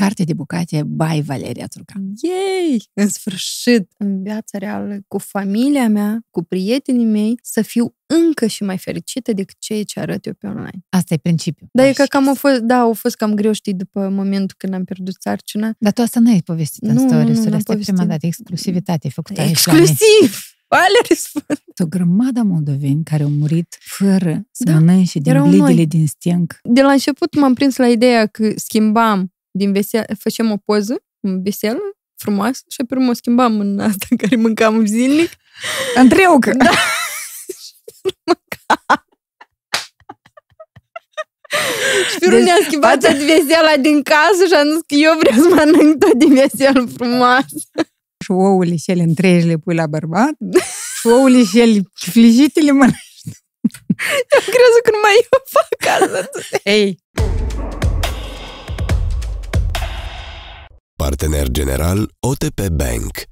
Carte de bucate by Valeria Țurcan. Yay! În sfârșit, în viața reală, cu familia mea, cu prietenii mei, să fiu încă și mai fericită decât ceea ce arăt eu pe online. Asta e principiul. Dar e că cam a fost, da, a fost cam greu, știi, după momentul când am pierdut sarcina. Dar tu asta nu ai povestit în Nu, story, nu, să n-am asta e prima povestit. dată, exclusivitate făcută aici la mine. Exclusiv! Valerie Sfânt! O grămadă moldoveni care au murit fără să Da, mănânce din erau blidele noi. din stânc. De la început m-am prins la ideea că schimbam din vesel, făceam o poză, în veselă, frumoasă, și pe urmă o schimbam în asta care mâncam zilnic. Întreucă! Da. Și pe urmă Deci, ne-am schimbat tot vesela din casă și am zis că eu vreau să mănânc tot din veselă frumoasă. Și ouăle și ele întregi le pui la bărbat. și ouăle și ele flijite le mănânci. Am crezut că numai eu fac asta. Ei, Partener general OTP Bank.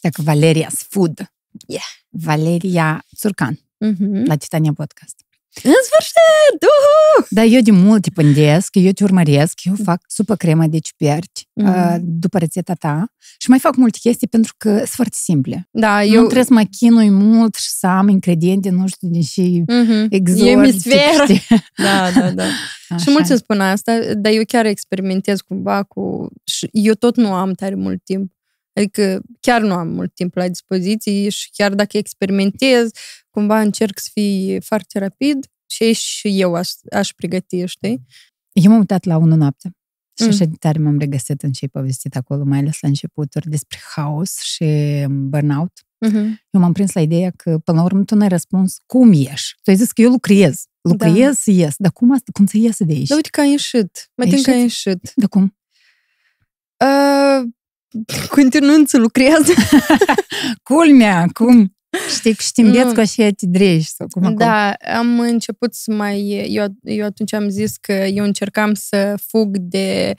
dacă Valeria's Food. Yeah. Valeria Țurcan, Mm-hmm. la Titania Podcast. În sfârșit! Uhu! Dar eu de mult te pândesc, eu te urmăresc, eu fac supă cremă de ciuperci Mhm. uh, după rețeta ta și mai fac multe chestii pentru că sunt foarte simple. Da, Eu... Nu eu... trebuie să mă chinui mult și să am ingrediente, nu știu, din și Mm-hmm. exotice. Emisferă. știi? Da, da, da. Așa. Și mulți îmi spun asta, dar eu chiar experimentez cumva cu... Și eu tot nu am tare mult timp. Adică chiar nu am mult timp la dispoziție și chiar dacă experimentez, cumva încerc să fii foarte rapid și și eu aș, aș pregăti, știi? Eu m-am uitat la unul noapte și Mm. așa de tare m-am regăsit în ce ai povestit acolo, mai ales la începuturi, despre haos și burnout. Mm-hmm. Eu m-am prins la ideea că, până la urmă, tu n-ai răspuns cum ieși. Tu ai zis că eu lucrez. Lucrez Da. să ies. Dar cum, asta, cum să ies de aici? Dar uite că a ieșit. Mă Ai tem că a ieșit? ieșit. Dar cum? Uh, continuând să lucrez. Culmea, cum? Știi, și te Nu. înveți cu așa te drești sau cum acolo. Da, am început să mai... Eu, eu atunci am zis că eu încercam să fug de...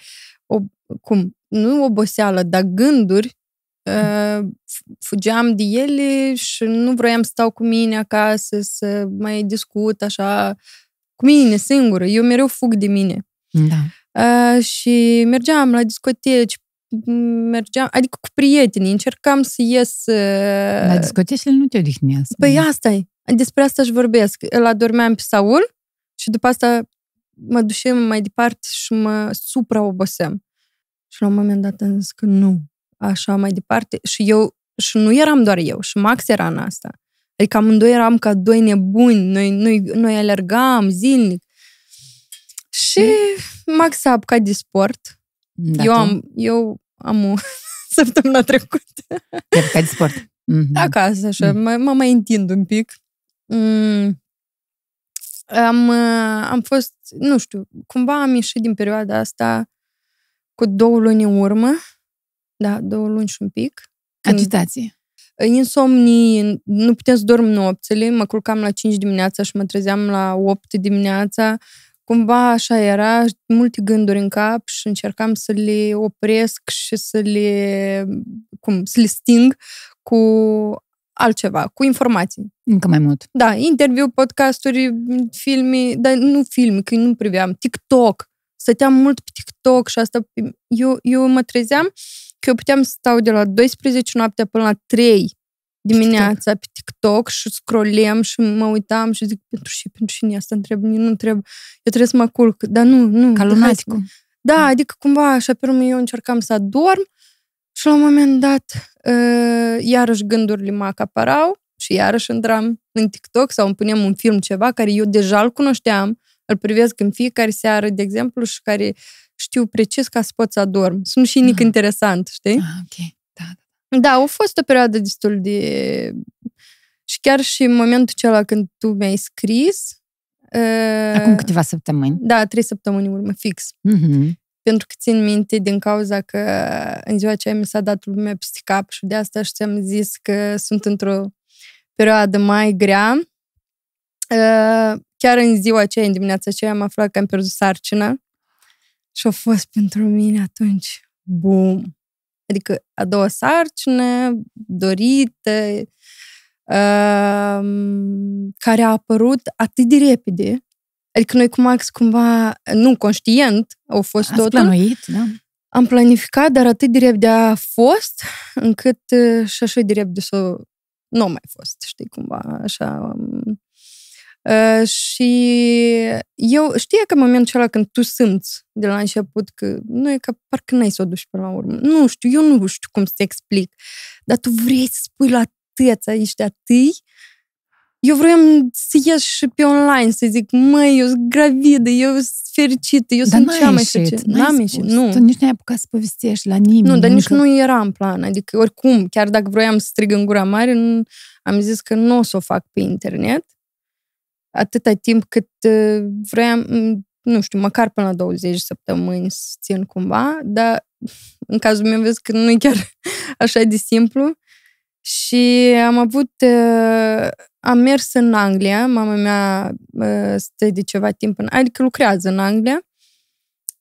O, cum? Nu oboseală, dar gânduri. Uh, f- fugeam de ele și nu vroiam să stau cu mine acasă, să mai discut așa cu mine singură. Eu mereu fug de mine. Da. Uh, și mergeam la discoteci, m- mergeam, adică cu prietenii, încercam să ies... Uh, Dar discotecile nu te odihnesc. Păi asta e. Despre asta își vorbesc. Îl adormeam pe Saul și după asta mă ducem mai departe și mă supraoboseam. Și la un moment dat am zis că nu, așa mai departe. Și eu, și nu eram doar eu, și Max era în asta. Adică amândoi eram ca doi nebuni, noi, noi, noi alergam zilnic. Și Max s-a apucat de sport. Da, eu, tu? am, eu am o săptămâna trecută Te-ai apucat de sport. Mhm. acasă, așa, Mm. mă, mă mai întind un pic. Mm. Am, uh, am fost, nu știu, cumva am ieșit din perioada asta cu două luni în urmă. Da, două luni și un pic. Când Agitație. insomnii, nu puteam să dorm nopțile, mă culcam la 5 dimineața și mă trezeam la 8 dimineața. Cumva așa era, multe gânduri în cap și încercam să le opresc și să le, cum, să le sting cu altceva, cu informații. Încă mai mult. Da, interviu, podcasturi, filme, dar nu filme, că nu priveam, TikTok. Stăteam mult pe TikTok și asta, eu, eu mă trezeam că eu puteam să stau de la 12 noaptea până la 3 dimineața pe TikTok și scrollem și mă uitam și zic, pentru și pentru cine asta întreb, nu întreb, eu trebuie să mă culc, dar nu, nu. Ca hai să- lunaticul. da, adică cumva așa pe urmă eu încercam să adorm și la un moment dat uh, iarăși gândurile mă acaparau și iarăși intram în TikTok sau îmi puneam un film ceva care eu deja îl cunoșteam, îl privesc în fiecare seară, de exemplu, și care știu precis ca să pot să adorm. Sunt și nic Ah. interesant, știi? Ah, ok. Da, Da, a fost o perioadă destul de... Și chiar și în momentul acela când tu mi-ai scris... Uh, Acum câteva săptămâni. Da, trei săptămâni în urmă, fix Mhm. pentru că țin minte din cauza că în ziua aceea mi s-a dat lumea peste cap și de asta și ți-am zis că sunt într-o perioadă mai grea. Uh, Chiar în ziua aceea, în dimineața aceea, am aflat că am pierdut sarcina și a fost pentru mine atunci, bum! Adică a doua sarcină, dorită, uh, care a apărut atât de repede, Adică noi cu Max cumva, nu conștient, au fost Ați totul. plănuit, da? Am planificat, dar atât de repede a fost, încât uh, și așa de repede să nu a mai fost, știi, cumva, așa. um, Uh, și eu, știi că în momentul ăla când tu simți de la început că nu e ca parcă n-ai să o duci până la urmă. Nu știu, eu nu știu cum să te explic, dar tu vrei să spui la tăța ești atâi, eu vreau să ies și pe online să zic, măi, eu sunt gravidă, eu sunt fericită, eu Dar sunt n-ai cea mai ieșit, fericită. n-ai N-am spus. ieșit, nu. Tu nici n-ai apucat să povestești la nimeni. Nu, dar nici încă. nu era în plan. Adică, oricum, chiar dacă vroiam să strig în gura mare, nu- am zis că nu o să o fac pe internet atâta timp cât uh, vroiam, m, nu știu, măcar până la 20 săptămâni să țin cumva, dar în cazul meu vezi că nu e chiar așa de simplu. Și am avut, uh, am mers în Anglia, mama mea uh, stă de ceva timp în, adică lucrează în Anglia,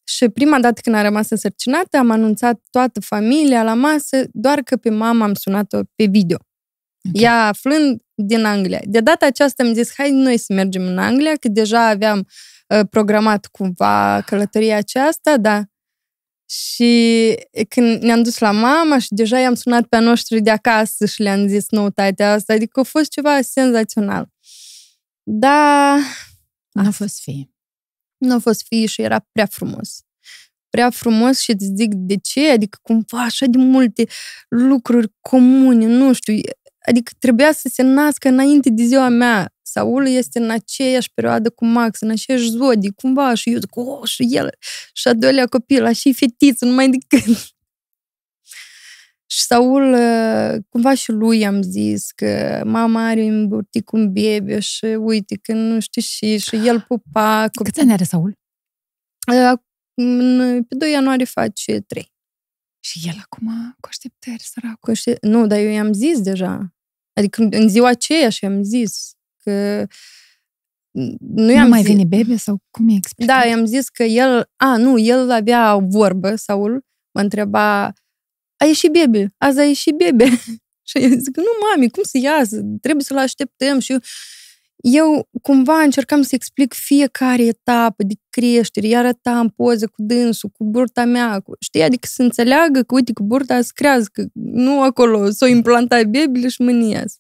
și prima dată când am rămas însărcinată, am anunțat toată familia la masă, doar că pe mama am sunat-o pe video. Ok. Ea aflând din Anglia. De data aceasta am zis, hai noi să mergem în Anglia, că deja aveam uh, programat cumva călătoria aceasta, da. Și când ne-am dus la mama și deja i-am sunat pe a noștri de acasă și le-am zis noutatea asta, adică a fost ceva senzațional. Da, N-a fost fi. nu a fost fie și era prea frumos. Prea frumos și îți zic de ce, adică cumva așa de multe lucruri comune, nu știu, adică trebuia să se nască înainte de ziua mea. Saul este în aceeași perioadă cu Max, în aceeași zodii, cumva, și eu zic, oh, și el, și a doilea copil, și fetiță, numai decât. Și Saul, uh, cumva și lui am zis că mama are un burtic un bebe și uite că nu știu și, și el pupa Câți ani are Saul? Uh, în- Pe 2 ianuarie face 3. Și el acum cu așteptări, săracul. Conști- Nu, dar eu i-am zis deja. Adică în- în ziua aceea și am zis că nu Nu i-am mai zis. vine bebe sau cum e explicat? Da, i-am zis că el, a, nu, el avea o vorbă, Saul, mă întreba, a ieșit bebe, azi a ieșit bebe. și eu zic, nu, mami, cum să iasă? Trebuie să-l așteptăm. Și eu, eu cumva încercam să explic fiecare etapă de creștere, iar arătam poze cu dânsul, cu burta mea, cu, știi, adică să înțeleagă că, uite, cu burta să crească, nu acolo, s-o implantat bebele și mânias.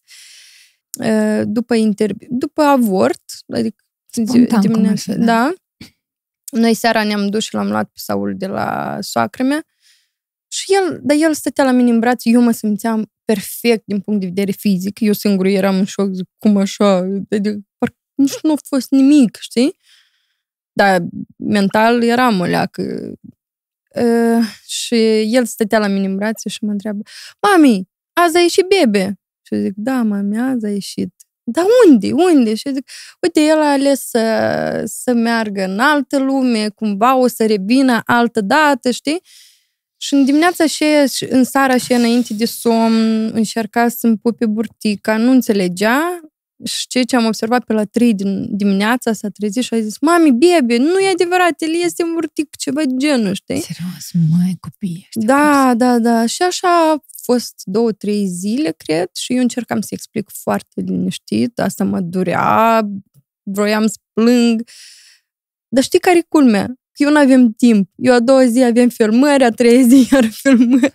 După, interviu, după avort, adică Spontan, cum ar dimineața, fi, da. da, noi seara ne-am dus și l-am luat pe Saul de la soacră mea. Și el, dar el stătea la mine în braț, eu mă simțeam perfect din punct de vedere fizic, eu singur eram în șoc, zic, cum așa, adică, parcă nici nu a fost nimic, știi? Dar mental eram o leacă. Uh, și el stătea la mine în brațe și mă întreabă, mami, azi a ieșit bebe? Și eu zic, da, mami, azi a ieșit. Dar unde? Unde? Și eu zic, uite, el a ales să, să meargă în altă lume, cumva o să revină altă dată, știi? Și în dimineața și și în seara și înainte de somn încerca să-mi pupe burtica, nu înțelegea și ceea ce am observat pe la 3 din dimineața s-a trezit și a zis, mami, bebe, nu e adevărat, el este în burtic, ceva de genul, știi? Serios, măi, copii ăștia. Da, da, da. Și așa a fost două, trei zile, cred, și eu încercam să explic foarte liniștit. Asta mă durea, vroiam să plâng. Dar știi care e culmea? Că eu nu avem timp. Eu a doua zi avem filmări, a treia zi iar filmări.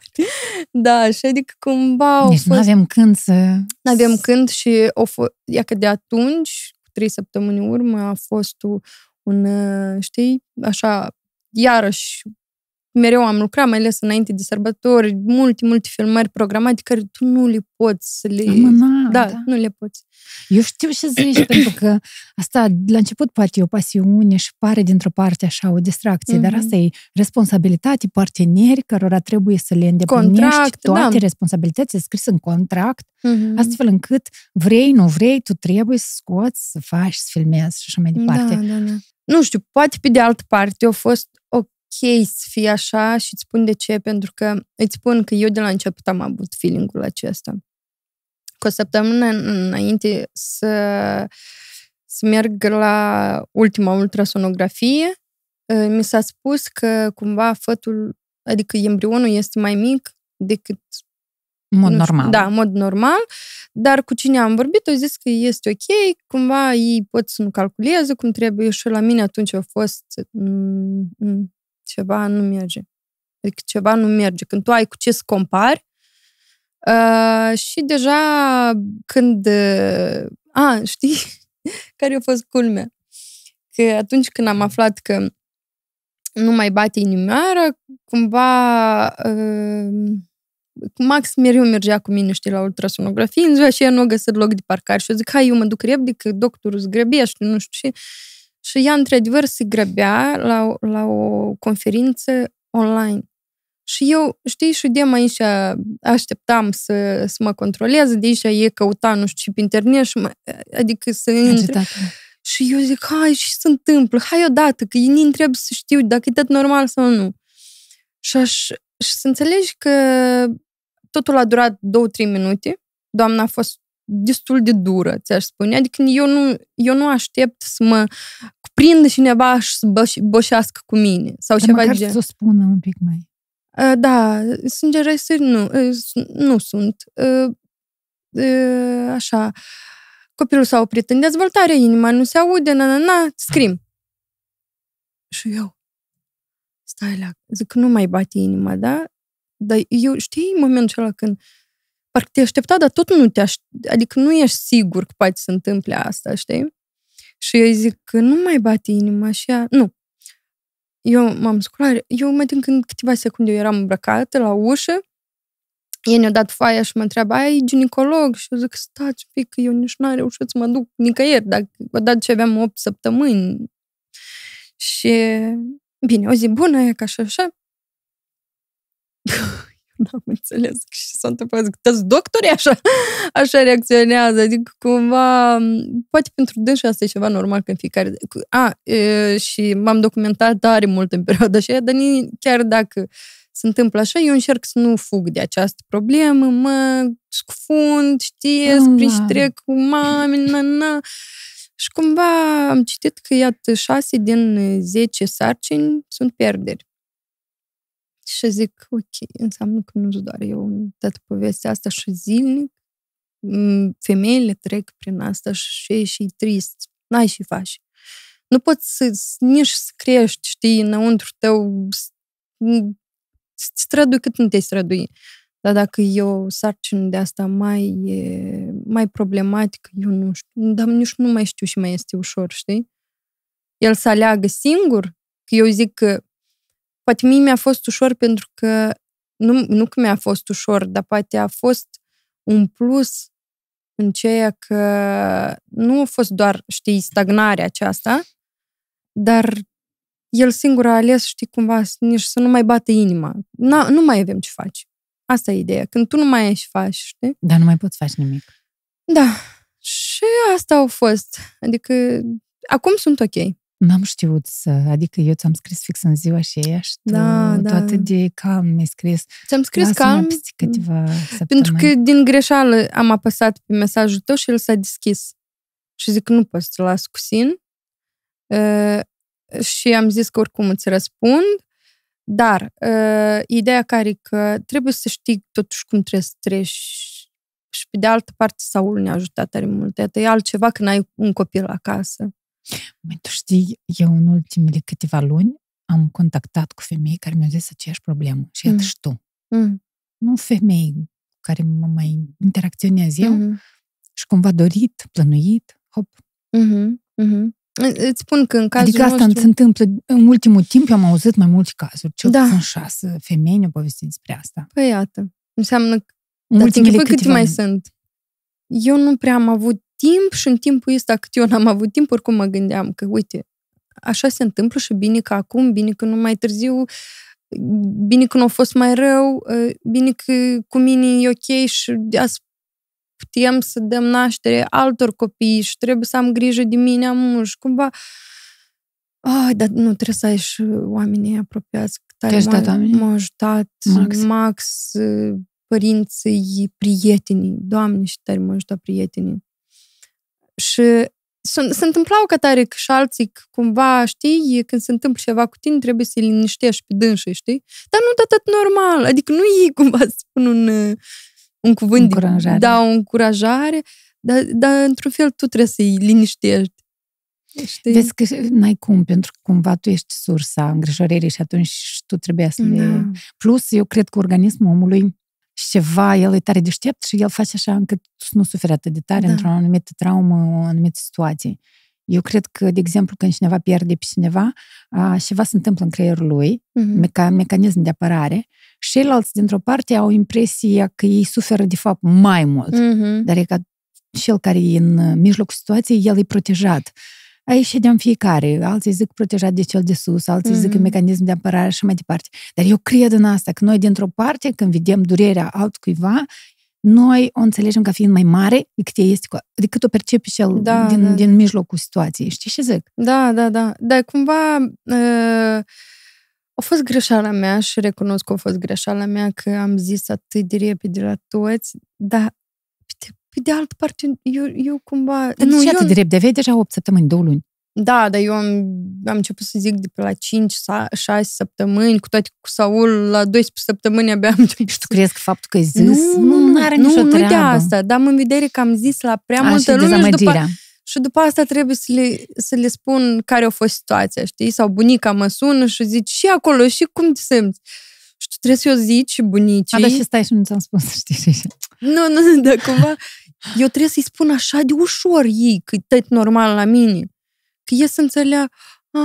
Da, și adică cumva au Deci nu fost... avem când să... Nu avem când și o f- ia că de atunci, cu trei săptămâni în urmă, a fost un, un uh, știi, așa, iarăși, mereu am lucrat, mai ales înainte de sărbători, multe, multe filmări programate care tu nu le poți să le... Amâna, da, da. nu le poți. Eu știu ce zici, pentru că asta, la început, poate e o pasiune și pare dintr-o parte așa o distracție, Mhm. dar asta e responsabilitate, parteneri cărora trebuie să le îndeplinești Contract, toate da. responsabilitățile scrise în contract, Mm-hmm. astfel încât vrei, nu vrei, tu trebuie să scoți, să faci, să filmezi și așa mai departe. Da, da, da. Nu știu, poate pe de altă parte a fost ok să fie așa și îți spun de ce, pentru că îți spun că eu de la început am avut feeling-ul acesta. Cu o săptămână înainte să, să merg la ultima ultrasonografie, ă, mi s-a spus că cumva fătul, adică embrionul este mai mic decât În mod nu știu, normal. Da, în mod normal. Dar cu cine am vorbit, au zis că este ok, cumva ei pot să nu calculeze cum trebuie și la mine atunci a fost mm, mm, ceva nu merge. Adică ceva nu merge. Când tu ai cu ce să compari uh, și deja când... Uh, a, știi? Care a fost culmea? Că atunci când am aflat că nu mai bate inimioara, cumva uh, Max mereu mergea cu mine, știi, la ultrasonografie, în ziua și ea nu a găsit loc de parcare. Și eu zic, hai, eu mă duc repede, că doctorul se grăbește, nu știu ce. Și ea, într-adevăr, se grăbea la, la o conferință online. Și eu, știi, și de aici așteptam să, să mă controleze, de aici e căuta, nu știu, și pe internet, și mă, adică să intre. Agitat. Și eu zic, hai, ce se întâmplă? Hai odată, că ei nu trebuie să știu dacă e tot normal sau nu. Și, aș, și să înțelegi că totul a durat două-trei minute. Doamna a fost destul de dură, ți-aș spune. Adică eu nu, eu nu aștept să mă cuprindă cineva și să băș- boșească cu mine. Sau Dar ceva măcar de să o spună un pic mai. Uh, Da, sângerăsări nu, uh, s- nu sunt. Uh, uh, Așa, copilul s-a oprit în dezvoltare, inima nu se aude, na, na, na, scrim. Și eu, stai la, zic, nu mai bate inima, da? Dar eu, știi, în momentul ăla când parcă te aștepta, dar tot nu te aș... Adică nu ești sigur că poate să se întâmple asta, știi? Și eu îi zic că nu mai bate inima și ea, nu, eu m-am sculat, eu mai din când câteva secunde eu eram îmbrăcată la ușă, ei ne-au dat foaia și mă întreabă, ai ginecolog? Și eu zic, stați un pic, că eu nici n-am reușit să mă duc nicăieri, dacă odată ce aveam 8 săptămâni. Și, bine, o zi bună, e ca și așa. Eu n-am înțeles ce s-a întâmplat. Zic, toți doctorii așa, așa reacționează. Adică, cumva, poate pentru dânsi asta e ceva normal că în fiecare... A, e, și m-am documentat tare mult în perioada aceea, dar ni- chiar dacă se întâmplă așa, eu încerc să nu fug de această problemă, mă scufund, știți, Ah. prin și trec cu mame, na, na. Și cumva am citit că, iată, șase din 10 sarcini sunt pierderi. Și zic, ok, înseamnă că nu-s doar eu în toată povestea asta și zilnic. m, Femeile trec prin asta și e și trist. N-ai și faci. Nu poți să, nici să crești, știi, înăuntru tău, s- m, să te strădui cât nu te strădui. Dar dacă e o sarcină de asta mai, e, mai problematică, eu nu știu, dar nici nu mai știu și mai este ușor, știi? El să aleagă singur, că eu zic că poate mie mi-a fost ușor pentru că, nu, nu că mi-a fost ușor, dar poate a fost un plus în ceea că nu a fost doar, știi, stagnarea aceasta, dar el singur a ales, știi, cumva, să- nici să nu mai bată inima. Na, nu mai avem ce faci. Asta e ideea. Când tu nu mai ai ce faci, știi? Dar nu mai poți face nimic. Da. Și asta au fost. Adică, acum sunt ok. N-am știut să... Adică eu ți-am scris fix în ziua și aia și tu, Da, tu da. atât de calm mi-ai scris. Ți-am scris Lasă-mă calm, peste câteva săptămâni. pentru că din greșeală am apăsat pe mesajul tău și el s-a deschis. Și zic că nu pot să-l las cu sin. Uh, și am zis că oricum îți răspund. Dar uh, ideea care e că trebuie să știi totuși cum trebuie să treci și pe de altă parte Saul ne-a ajutat tare mult. Iată, e altceva când ai un copil acasă. Măi, tu știi, eu în ultimele câteva luni am contactat cu femei care mi-au zis aceeași problemă. Și iată Mm. și tu. Mm. Nu femei cu care mă mai interacționez eu Mhm. și cumva dorit, plănuit, hop. Mhm. Mhm. Îți spun că în cazul adică asta nostru... se întâmplă în ultimul timp, eu am auzit mai multe cazuri. Cel Da. puțin șase femei ne-au povestit despre asta. Păi iată, înseamnă că În Dar ultimele închipui câte câteva mai luni. sunt? Eu nu prea am avut timp și în timpul ăsta cât eu n-am avut timp, oricum mă gândeam că, uite, așa se întâmplă și bine că acum, bine că nu mai târziu, bine că nu a fost mai rău, bine că cu mine e ok și azi putem să dăm naștere altor copii și trebuie să am grijă de mine am și cumva Ai, dar nu, trebuie să ai și oamenii apropiați. Tare Te-a ajutat m-a- oamenii? M-au ajutat Max. Max, părinții, prietenii. Doamne, și tare m-au ajutat prietenii. Și se, se întâmplau ca tare că și alții că cumva, știi, când se întâmplă ceva cu tine, trebuie să-i liniștești pe dânsă, știi? Dar nu de atât normal. Adică nu ei cumva să spun un... uh, un cuvânt, Încurajare. De, da, o încurajare, dar, dar într-un fel tu trebuie să-i liniștești. Știi? Vezi că n-ai cum, pentru că cumva tu ești sursa îngrijorării și atunci tu trebuie să le... Da. Plus, eu cred că organismul omului și ceva, el e tare deștept și el face așa încât tu să nu suferi atât de tare Da. într-o anumită traumă, o anumită situație. Eu cred că, de exemplu, când cineva pierde pe cineva, a, ceva se întâmplă în creierul lui, Mhm. meca- mecanism de apărare, și ceilalți dintr-o parte au impresia că ei suferă de fapt mai mult. Mhm. Dar e ca cel care e în uh, mijlocul situației, el e protejat. Aici ședeam fiecare. Alții zic protejat de cel de sus, alții mm-hmm. zic că Mhm. mecanism de apărare și mai departe. Dar eu cred în asta, că noi dintr-o parte, când vedem durerea altcuiva, noi o înțelegem ca fiind mai mare decât, ea este, cu- decât o percepe cel Da, din, da, din mijlocul situației. Știi ce zic? Da, da, da. Dar cumva uh, a fost greșeala mea și recunosc că a fost greșeala mea că am zis atât de repede la toți, dar pe de, pe de altă parte, eu, eu cumva... Dar nu, eu, atât de repede, aveai deja 8 săptămâni, 2 luni. Da, dar eu am, am început să zic de pe la 5-6 săptămâni, cu toate cu Saul, la 12 săptămâni abia am început Și tu crezi că faptul că ai zis, nu, nu, nu are nu, nicio nu treabă. de asta, dar am în vedere că am zis la prea A, multă și lume și după, dezamăgirea. și după asta trebuie să le, să le spun care a fost situația, știi? Sau bunica mă sună și zice și acolo, și cum te simți? Și tu trebuie să o zici și bunicii. A, dar și stai și nu ți-am spus, știi? și- Nu, nu, nu, dar cumva eu trebuie să-i spun așa de ușor ei, că e tot normal la mine. Că e să înțeleagă, a,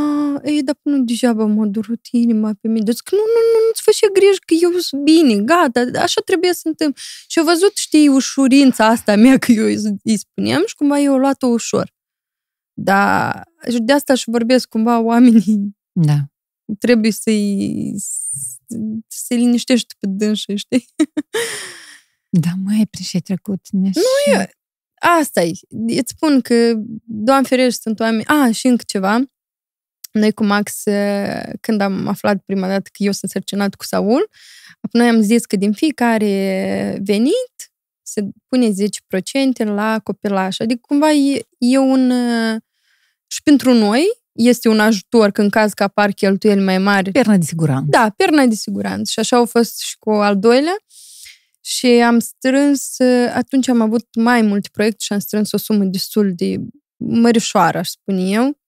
ei, dar nu degeaba m-a durut inima pe mine. Deci că nu, nu, nu, nu-ți fă griji că eu sunt bine, gata, așa trebuie să întâmple. Și au văzut, știi, ușurința asta mea că eu îi- îi spuneam și cumva eu o luat-o ușor. Dar și de asta și vorbesc cumva oamenii Da. trebuie să-i să-i liniștești pe dânsă, știi? Da, mai prin ce ai trecut. Nu, e- Asta e. Îți spun că, Doamne ferește, sunt oameni... A, și încă ceva. Noi cu Max, eh, când am aflat prima dată că eu sunt sărcinat cu Saul, noi am zis că din fiecare venit se pune 10% la copilaș. Adică cumva e, e un... eh, Și pentru noi este un ajutor că în caz că apar cheltuieli mai mari, Pernă de siguranță. da, perna de siguranță. Și așa au fost și cu al doilea. Și am strâns, atunci am avut mai multe proiecte și am strâns o sumă destul de mărișoară, aș spune eu.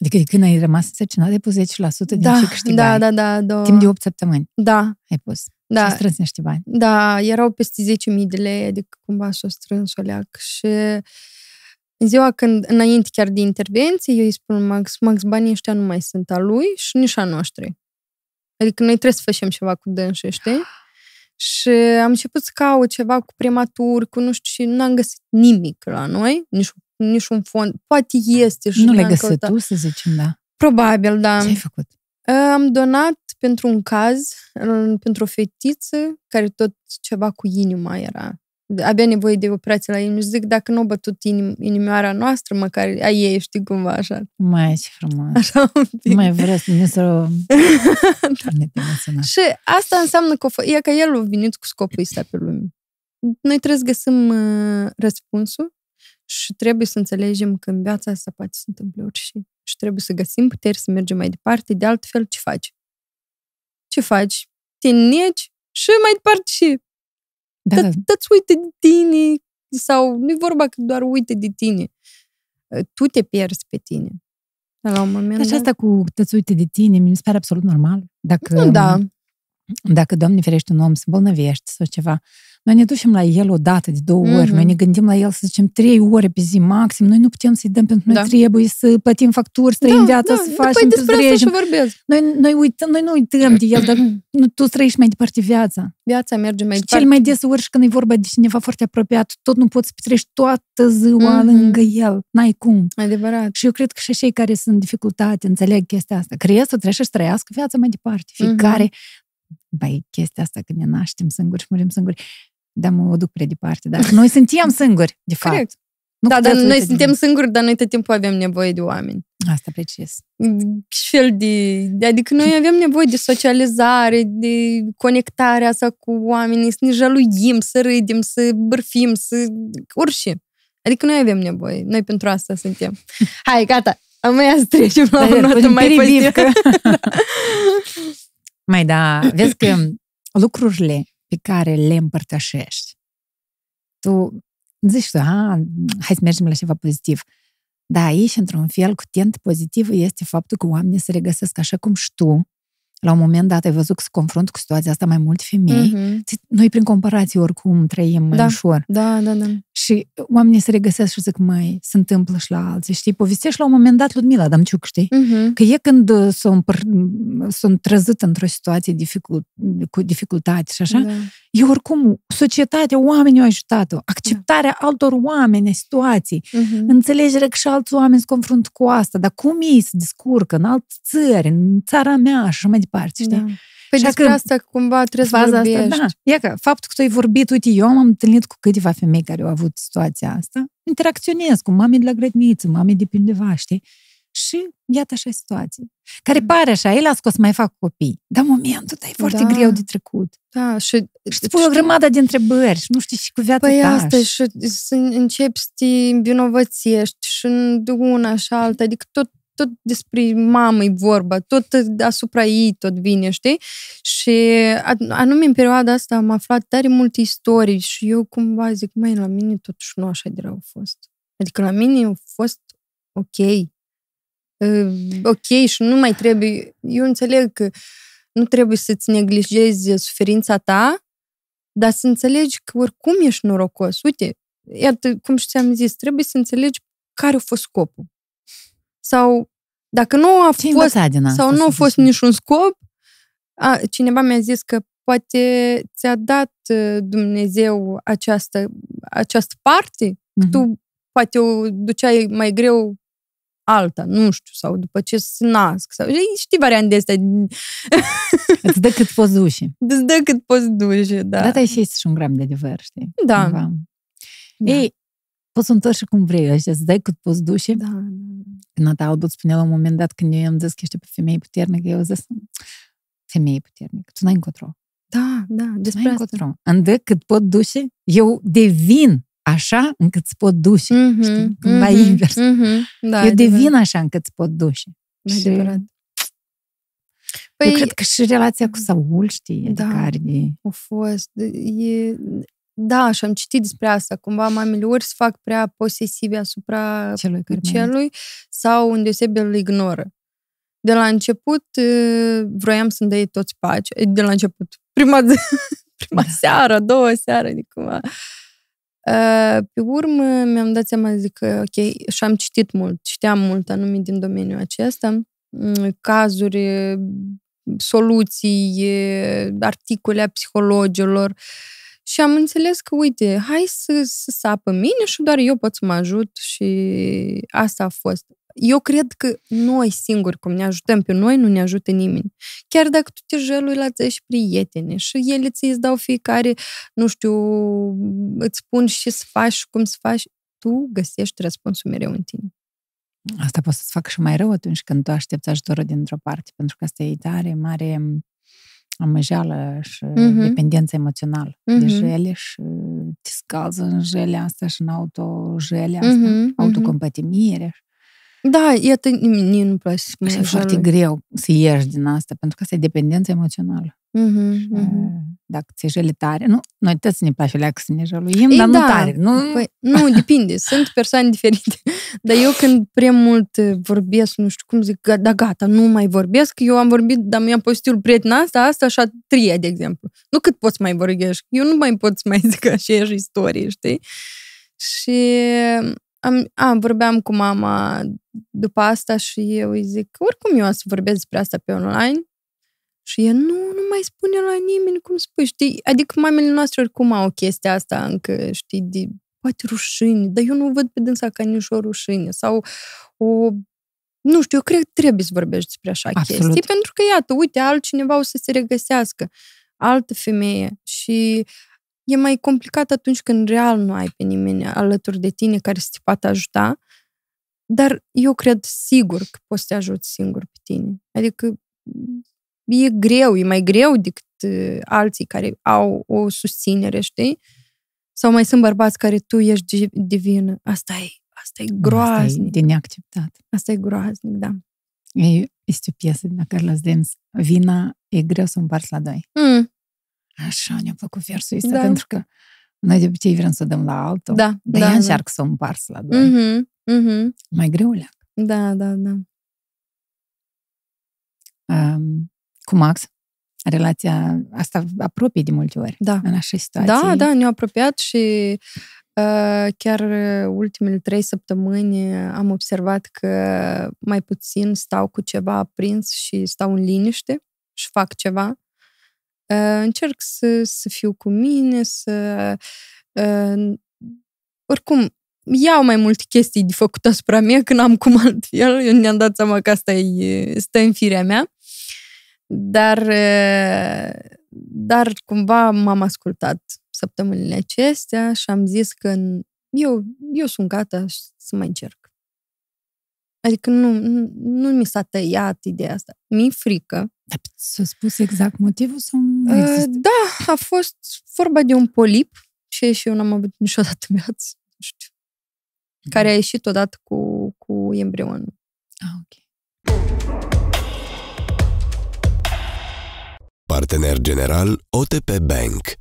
Adică de când ai rămas însărcinat, ai pus 10% din Da, ce câștigai. da, da, da, da. Timp de 8 săptămâni Da, ai pus. Și da. ai strâns niște bani. Da, erau peste 10.000 de lei, adică cumva s-o strâns o leac. Și în ziua când, înainte chiar de intervenție, eu îi spun lui Max, Max, banii ăștia nu mai sunt a lui și nici a noștri. Adică noi trebuie să facem ceva cu dânșii, știi? Și am început să caut ceva cu prematur, cu nu știu și nu am găsit nimic la noi, nici, nici un fond. Poate este și nu le-ai n-am găsit căutat. tu, să zicem, da. Probabil, da. Ce ai făcut? Am donat pentru un caz, în- pentru o fetiță, care tot ceva cu inima era. Avea nevoie de operație la inimă și zic, dacă nu a bătut inim, inimioara noastră, măcar a ei, știi cumva, așa. Mai ce frumos. Așa un pic. Mai vreau să ne să... Ne emoționat. Și asta înseamnă că o fă- e că el a venit cu scopul ăsta pe lume. Noi trebuie să găsim uh, răspunsul și trebuie să înțelegem că în viața asta poate să se întâmple orice. Și trebuie să găsim puteri să mergem mai departe, de altfel ce faci? Ce faci? Te negi și mai departe și Da, da. Dă-ți uite de tine sau nu e vorba că doar uite de tine. Tu te pierzi pe tine. La un moment Dar și dat. asta cu te uite de tine, mi se pare absolut normal. Dacă, Nu, da. dacă, Doamne ferește, un om se îmbolnăvește sau ceva, noi ne ducem la el o dată, de două ori, Mhm. noi ne gândim la el, să zicem, trei ore pe zi maxim, noi nu putem să-i dăm pentru noi Da. trebuie să plătim facturi, să trăim viața, să facem, Păi să despre asta și zrejim. vorbesc. Noi, noi, uităm, noi nu uităm de el, dar nu, tu trăiești mai departe viața. Viața merge mai Și departe. cel mai des ori și când e vorba de cineva foarte apropiat, tot nu poți să petrești toată ziua Mhm. lângă el. N-ai cum. Adevărat. Și eu cred că și cei care sunt în dificultate înțeleg chestia asta. Că restul trebuie să-și trăiască viața mai departe. Mhm. Fiecare, băi, chestia asta că ne naștem singuri și murim singuri, dar mă o duc prea departe. Dar noi suntem singuri, de fapt. Corect. Nu da, cu dar totul noi uite de suntem singuri, dar noi tot timpul avem nevoie de oameni. Asta precis. Ce fel de... de- Adică noi avem nevoie de socializare, de conectarea asta cu oamenii, să ne jaluim, să râdem, să bârfim, să... orice. Adică noi avem nevoie. Noi pentru asta suntem. Hai, gata. Am mai să trecem la o Dar, notă punem mai pozitivă. peribivcă. Mai da, vezi că lucrurile pe care le împărtășești tu zici tu, a, hai să mergem la ceva pozitiv. Da, aici, într-un fel, cu tent pozitiv este faptul că oamenii se regăsesc așa cum și tu, la un moment dat ai văzut că se confrunt cu situația asta mai multe femei. Mhm. Noi, prin comparație, oricum trăim mai Da. ușor. Da, da, da. Și oamenii se regăsesc și zic, mai se întâmplă și la alții. Știi, povestești la un moment dat Ludmila Damciuc, știi? Mhm. Că e când uh, s-au, împăr- s-au trăzit într-o situație dificult, cu dificultate și așa, Da. e oricum societatea, oamenii au ajutat-o, acceptarea altor oameni, a situații, Mhm. înțelegerea că și alți oameni se confruntă cu asta, dar cum ei se descurcă în alte țări, în țara mea și așa mai departe, știi? Da. Păi Așa despre că asta cumva trebuie să Faza vorbești. asta, da. E că faptul că tu ai vorbit, uite, eu m-am întâlnit cu câteva femei care au avut situația asta, interacționez cu mame de la grădiniță, mame de pe undeva, știi? Și iată așa situație. Care pare așa, el a scos mai fac copii. Dar momentul ăsta e foarte Da. greu de trecut. Da, și Și îți pui o grămadă de întrebări și nu știi și cu viața Păi ta. asta și- și să începi să te învinovățiești și în una și alta, adică tot, tot despre mamă e vorba, tot asupra ei tot vine, știi? Și a- anume în perioada asta am aflat tare multe istorii și eu cumva zic, măi, la mine totuși nu așa de rău a fost. Adică la mine a fost ok. Uh, ok și nu mai trebuie, eu înțeleg că nu trebuie să-ți neglijezi suferința ta, dar să înțelegi că oricum ești norocos. Uite, iată, cum și ți-am zis, trebuie să înțelegi care a fost scopul. Sau dacă nu a Ce-ai fost, învățat din asta, sau nu a să fost zicem? niciun scop, a, cineva mi-a zis că poate ți-a dat uh, Dumnezeu această, această parte, Mhm. tu poate o duceai mai greu alta, nu știu, sau după ce se nasc, sau știi variante astea, Îți dă cât poți duce. îți dă cât poți duce, da. Da. Dar și este și un gram de adevăr, știi? Da. Cumva. Da. Ei, poți să întorci și cum vrei, ăștia, îți dai cât poți duce. da, da. Nata Albut spunea la un moment dat când eu i-am zis că ești pe femeie puternică, eu zis, femeie puternică, tu n-ai încotro. Da, da, Tu despre n-ai asta. încotro. Îndă cât pot duce, eu devin așa încât îți pot duce. Mhm, Știi? Cumva mhm, invers. mhm. Da, eu e devin adevărat, așa încât îți pot duce. e și- adevărat. Păi, eu Păi, cred că și relația cu Saul, știi, adică Da. are de... a fost, e, da, și am citit despre asta, cumva mamele ori se fac prea posesive asupra celui care mai celui sau îndeosebi îl ignoră. De la început eh, vroiam să-mi dai toți pace, eh, de la început, prima, zi- prima Da. seară, a doua seară, adică cumva. Eh, Pe urmă mi-am dat seama, zic că, ok, și am citit mult, citeam mult anume din domeniul acesta, mm, cazuri, eh, soluții, eh, articole a psihologilor și am înțeles că, uite, hai să, să sapă mine și doar eu pot să mă ajut și asta a fost. Eu cred că noi singuri, cum ne ajutăm pe noi, nu ne ajută nimeni. Chiar dacă tu te jălui la ți și prietene și ele ți îți dau fiecare, nu știu, îți spun și să faci și cum să faci, tu găsești răspunsul mereu în tine. Asta poate să-ți facă și mai rău atunci când tu aștepți ajutorul dintr-o parte, pentru că asta e tare mare amăjeală și Mhm. dependență emoțională de Mhm. jele și te scalzi în jele asta și în autojele asta, Mhm, mhm. Autocompatimire. Da, iată, mie nu-mi place să mă Și e foarte jălui. greu să ieși din asta, pentru că asta e dependență emoțională. Mhm, Și, mhm. Dacă ți-e jele tare, nu, noi toți ne place leacă să ne jăluim, Ei, dar nu da. tare. Nu, Păi, nu, depinde. Sunt persoane diferite. Dar eu când prea mult eh, vorbesc, nu știu cum zic, ga- da gata, nu mai vorbesc, eu am vorbit, dar mi-am postul prietena asta, asta și a treia, de exemplu. Nu cât poți mai vorbești. Eu nu mai pot să mai zic aceeași istorie, știi? Și am, a, vorbeam cu mama după asta și eu îi zic, oricum eu o să vorbesc despre asta pe online. Și e, nu, nu mai spune la nimeni cum spui, știi? Adică mamele noastre oricum au chestia asta încă, știi, de poate rușine, dar eu nu văd pe dânsa ca nici o rușine sau o... Nu știu, eu cred că trebuie să vorbești despre așa Absolut. chestii, pentru că, iată, uite, altcineva o să se regăsească, altă femeie și e mai complicat atunci când real nu ai pe nimeni alături de tine care să te poată ajuta, dar eu cred sigur că poți să te ajuți singur pe tine. Adică e greu, e mai greu decât uh, alții care au o susținere, știi? Sau mai sunt bărbați care tu ești di- divină. Asta e, asta e Asta e groaznic. de neacceptat. Asta e groaznic, da. E, este o piesă din Carlos Dems. Vina e greu să o împarți la doi. Mm, Așa ne-a plăcut versul ăsta, Da. pentru că Noi de obicei vrem să o dăm la altul. Da, Dar da, ea da. încearcă să o împarți la doi. Mhm, mhm. Mai greu leac. Da, da, da. Um, cu Max, relația asta apropie de multe ori Da. în așa situații. Da, da, ne-au apropiat și uh, chiar uh, ultimele trei săptămâni uh, am observat că mai puțin stau cu ceva aprins și stau în liniște și fac ceva. Uh, încerc să, să fiu cu mine, să... Uh, oricum, iau mai multe chestii de făcut asupra mea când am cum altfel. Eu ne-am dat seama că asta e, stă în firea mea. Dar, uh, dar cumva m-am ascultat săptămânile acestea și am zis că eu, eu sunt gata să mai încerc. Adică nu, nu, nu mi s-a tăiat ideea asta. Mi-e frică. Dar s-a spus exact motivul sau nu Uh, există? da, a fost vorba de un polip și și eu n-am avut niciodată în viață. Nu știu. Care a ieșit odată cu, cu embrionul. Ah, ok. Partener general OTP Bank.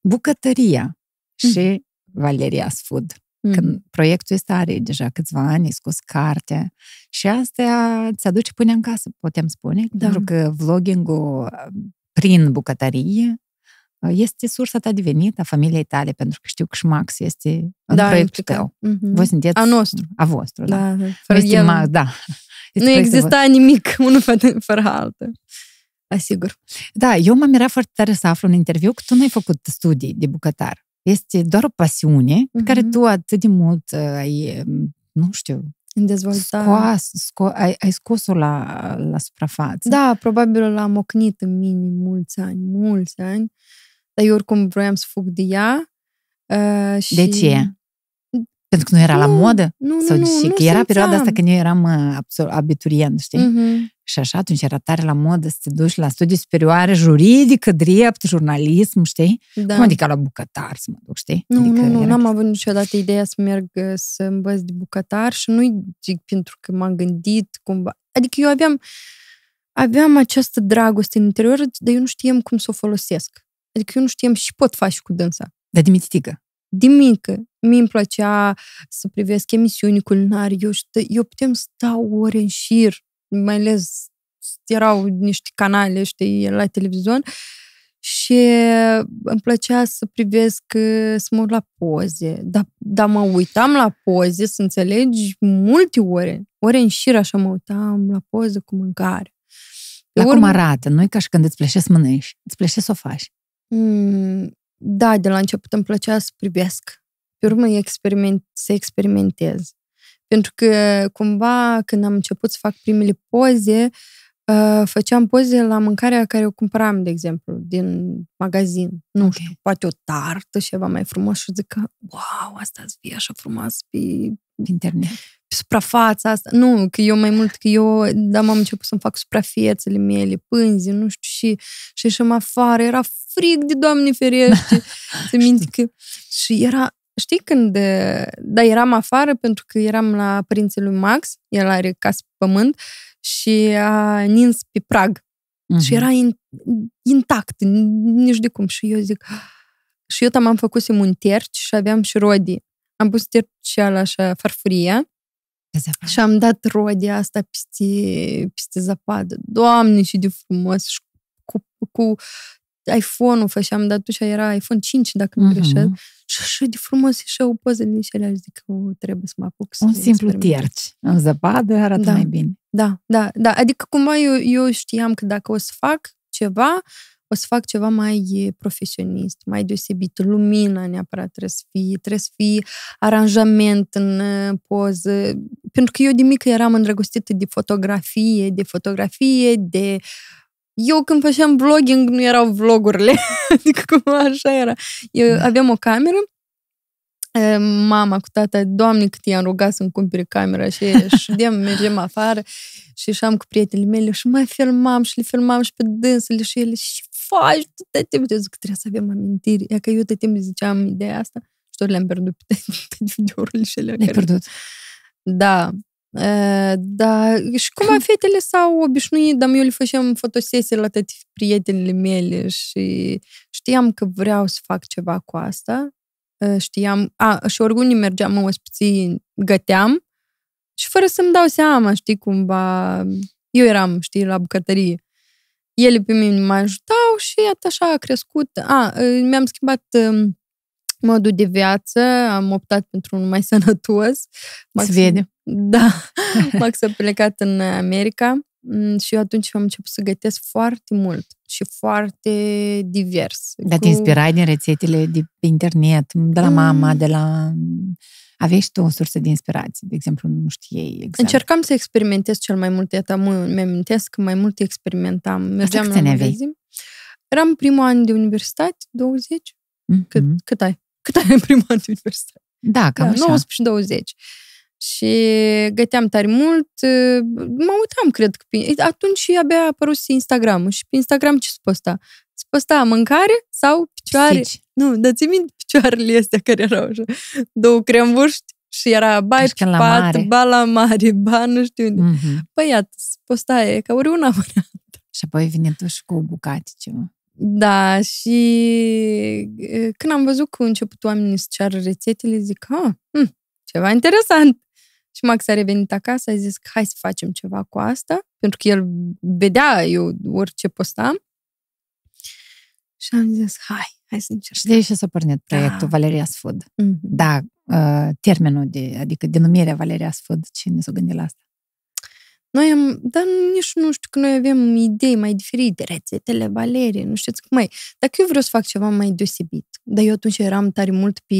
Bucătăria și Valeria's Food. Când proiectul ăsta are deja câțiva ani, ai scos carte și asta ți aduce până în casă, putem spune, Da. pentru că vlogging-ul prin bucătărie este sursa ta de venit a familiei tale, pentru că știu că și Max este în da, proiectul implicat. tău. Mhm. Voi sunteți... A nostru. A vostru, da. Da, da. Nu Fără este el, Max, da. Este nu proiectul exista nimic unul fără, fără altul. Asigur. Da, eu m-am mirat foarte tare să aflu în interviu că tu nu ai făcut studii de bucătar. Este doar o pasiune pe care Mhm. tu atât de mult uh, ai, um, nu știu, În dezvoltare. scoas, sco, ai, ai scos-o la, la suprafață. Da, probabil l-am ocnit în mine mulți ani, mulți ani. Dar eu oricum vroiam să fug de ea. Uh, și... De ce? Pentru că nu era la Nu, modă? Nu, Sau nu, de nu, ce? nu Că era perioada asta simțeam. când eu eram uh, absol- abiturient, știi? Mhm. Și așa atunci era tare la modă să te duci la studii superioare, juridică, drept, jurnalism, știi? Da. Cum adică la bucătar să mă duc, știi? Nu, adică nu, nu, era n-am avut niciodată ideea să merg uh, să învăț de bucătar și nu-i zic pentru că m-am gândit cumva. Adică eu aveam, aveam această dragoste în interior, dar eu nu știam cum să o folosesc. Adică eu nu știam și pot face cu dânsa. Dar de mititică. De mică, mi îmi plăcea să privesc emisiuni culinare. Eu, stă, eu putem sta ore în șir, mai ales erau niște canale, știi, la televizor și îmi plăcea să privesc, uh, să mă uit la poze. Dar, dar mă uitam la poze, să înțelegi, multe ore. Ore în șir așa mă uitam la poze cu mâncare. Pe La cum urmă- arată? Nu e ca și când îți plășe să mănânci. Îți plășe să o faci. Mm, da, de la început îmi plăcea să privesc. Pe urmă experiment, să experimentez. Pentru că cumva când am început să fac primele poze, uh, făceam poze la mâncarea care o cumpăram, de exemplu, din magazin. Nu Ok. știu, poate o tartă, ceva mai frumos și zic că, wow, asta îți fie așa frumos pe, Pe internet. pe suprafața asta. Nu, că eu mai mult, că eu, da, m-am început să-mi fac suprafețele mele, pânzi, nu știu, și, și ieșim afară, era frig de Doamne ferește. Se minte că... Și era, știi când, eh, da, eram afară pentru că eram la părinții lui Max, el are casă pe pământ, și a nins pe prag. Mhm. Și era in, intact, nici de cum. Și eu zic, și eu tam am făcut un terci și aveam și rodii. Am pus terciala așa farfuria Pe zăpadă. și am dat rodia asta peste, peste zăpadă. Doamne, și de frumos! Și cu, cu iPhone-ul făceam, dar atunci era iPhone 5, dacă nu Mhm. greșesc. Și așa de frumos ieșeau pozele și alea. Zic că o, trebuie să mă apuc să Un le simplu experimentez. tierci. În zăpadă arată Da. mai bine. Da, da, da. Adică cumva eu, eu știam că dacă o să fac ceva, o să fac ceva mai e, profesionist, mai deosebit. Lumina neapărat trebuie să fie, trebuie să fie aranjament în uh, poză. Pentru că eu de mică eram îndrăgostită de fotografie, de fotografie, de... Eu când făceam vlogging nu erau vlogurile, adică cumva așa era. Eu Da. aveam o cameră E, mama cu tata, doamne, cât i-am rugat să-mi cumpere camera și, și de mergem afară și ieșeam cu prietenele mele și mai filmam și le filmam și pe dânsele și ele și faci tot timpul. Eu zic că trebuie să avem amintiri. Ia că eu tot timpul ziceam ideea asta și tot le-am pierdut pe toate videourile și alea. Ai care- pierdut. Da. E, da. Și cumva fetele s-au obișnuit, dar eu le făceam fotosesii la toate prietenele mele și, și știam că vreau să fac ceva cu asta. Uh, Știam, a, și oriunde mergeam în ospiții, găteam și fără să-mi dau seama, știi, cumva, eu eram, știi, la bucătărie. Ele pe mine mă ajutau și iată așa a crescut. A, uh, mi-am schimbat um, modul de viață, am optat pentru un mai sănătos. Se vede. Da, Max a plecat în America mm, și eu atunci am început să gătesc foarte mult și foarte divers. Dar te inspirai din rețetele de pe internet, de la mama, Mm. de la... Aveai și tu o sursă de inspirație, de exemplu, nu știai exact. Încercam să experimentez cel mai mult, iată, mă, mi-amintesc că mai mult experimentam. Mergeam câți la ani aveai? magazin. Eram primul an de universitate, 20. Mhm. Cât, cât ai? Cât ai în primul an de universitate? Da, cam Da, așa. 19 și 20. Și găteam tare mult. Mă uitam, cred că pe... Atunci abia a apărut și Instagram. Și pe Instagram ce se posta? Se posta mâncare sau picioare? Pisici. Nu, dar ți minte picioarele astea care erau așa, două crembuști și era ba Așa pe ca la pat, mare. ba la mare, ba nu știu unde. Mhm. Păi iată, se posta e ca ori una Și apoi vine tu și cu bucate ceva. Da, și e, când am văzut că au început oamenii să ceară rețetele, zic, ah, hm, ceva interesant. Și Max a revenit acasă, a zis că hai să facem ceva cu asta, pentru că el vedea eu orice postam. Și am zis, hai, hai să Și încercăm. de aici s-a pornit proiectul Da. Valeria's Food. Mhm. Da, uh, termenul, de, adică denumirea Valeria's Food, cine s-a gândit la asta? Noi am, dar nici nu știu că noi avem idei mai diferite, rețetele Valerie, nu știți cum mai. Dacă eu vreau să fac ceva mai deosebit, dar eu atunci eram tare mult pe,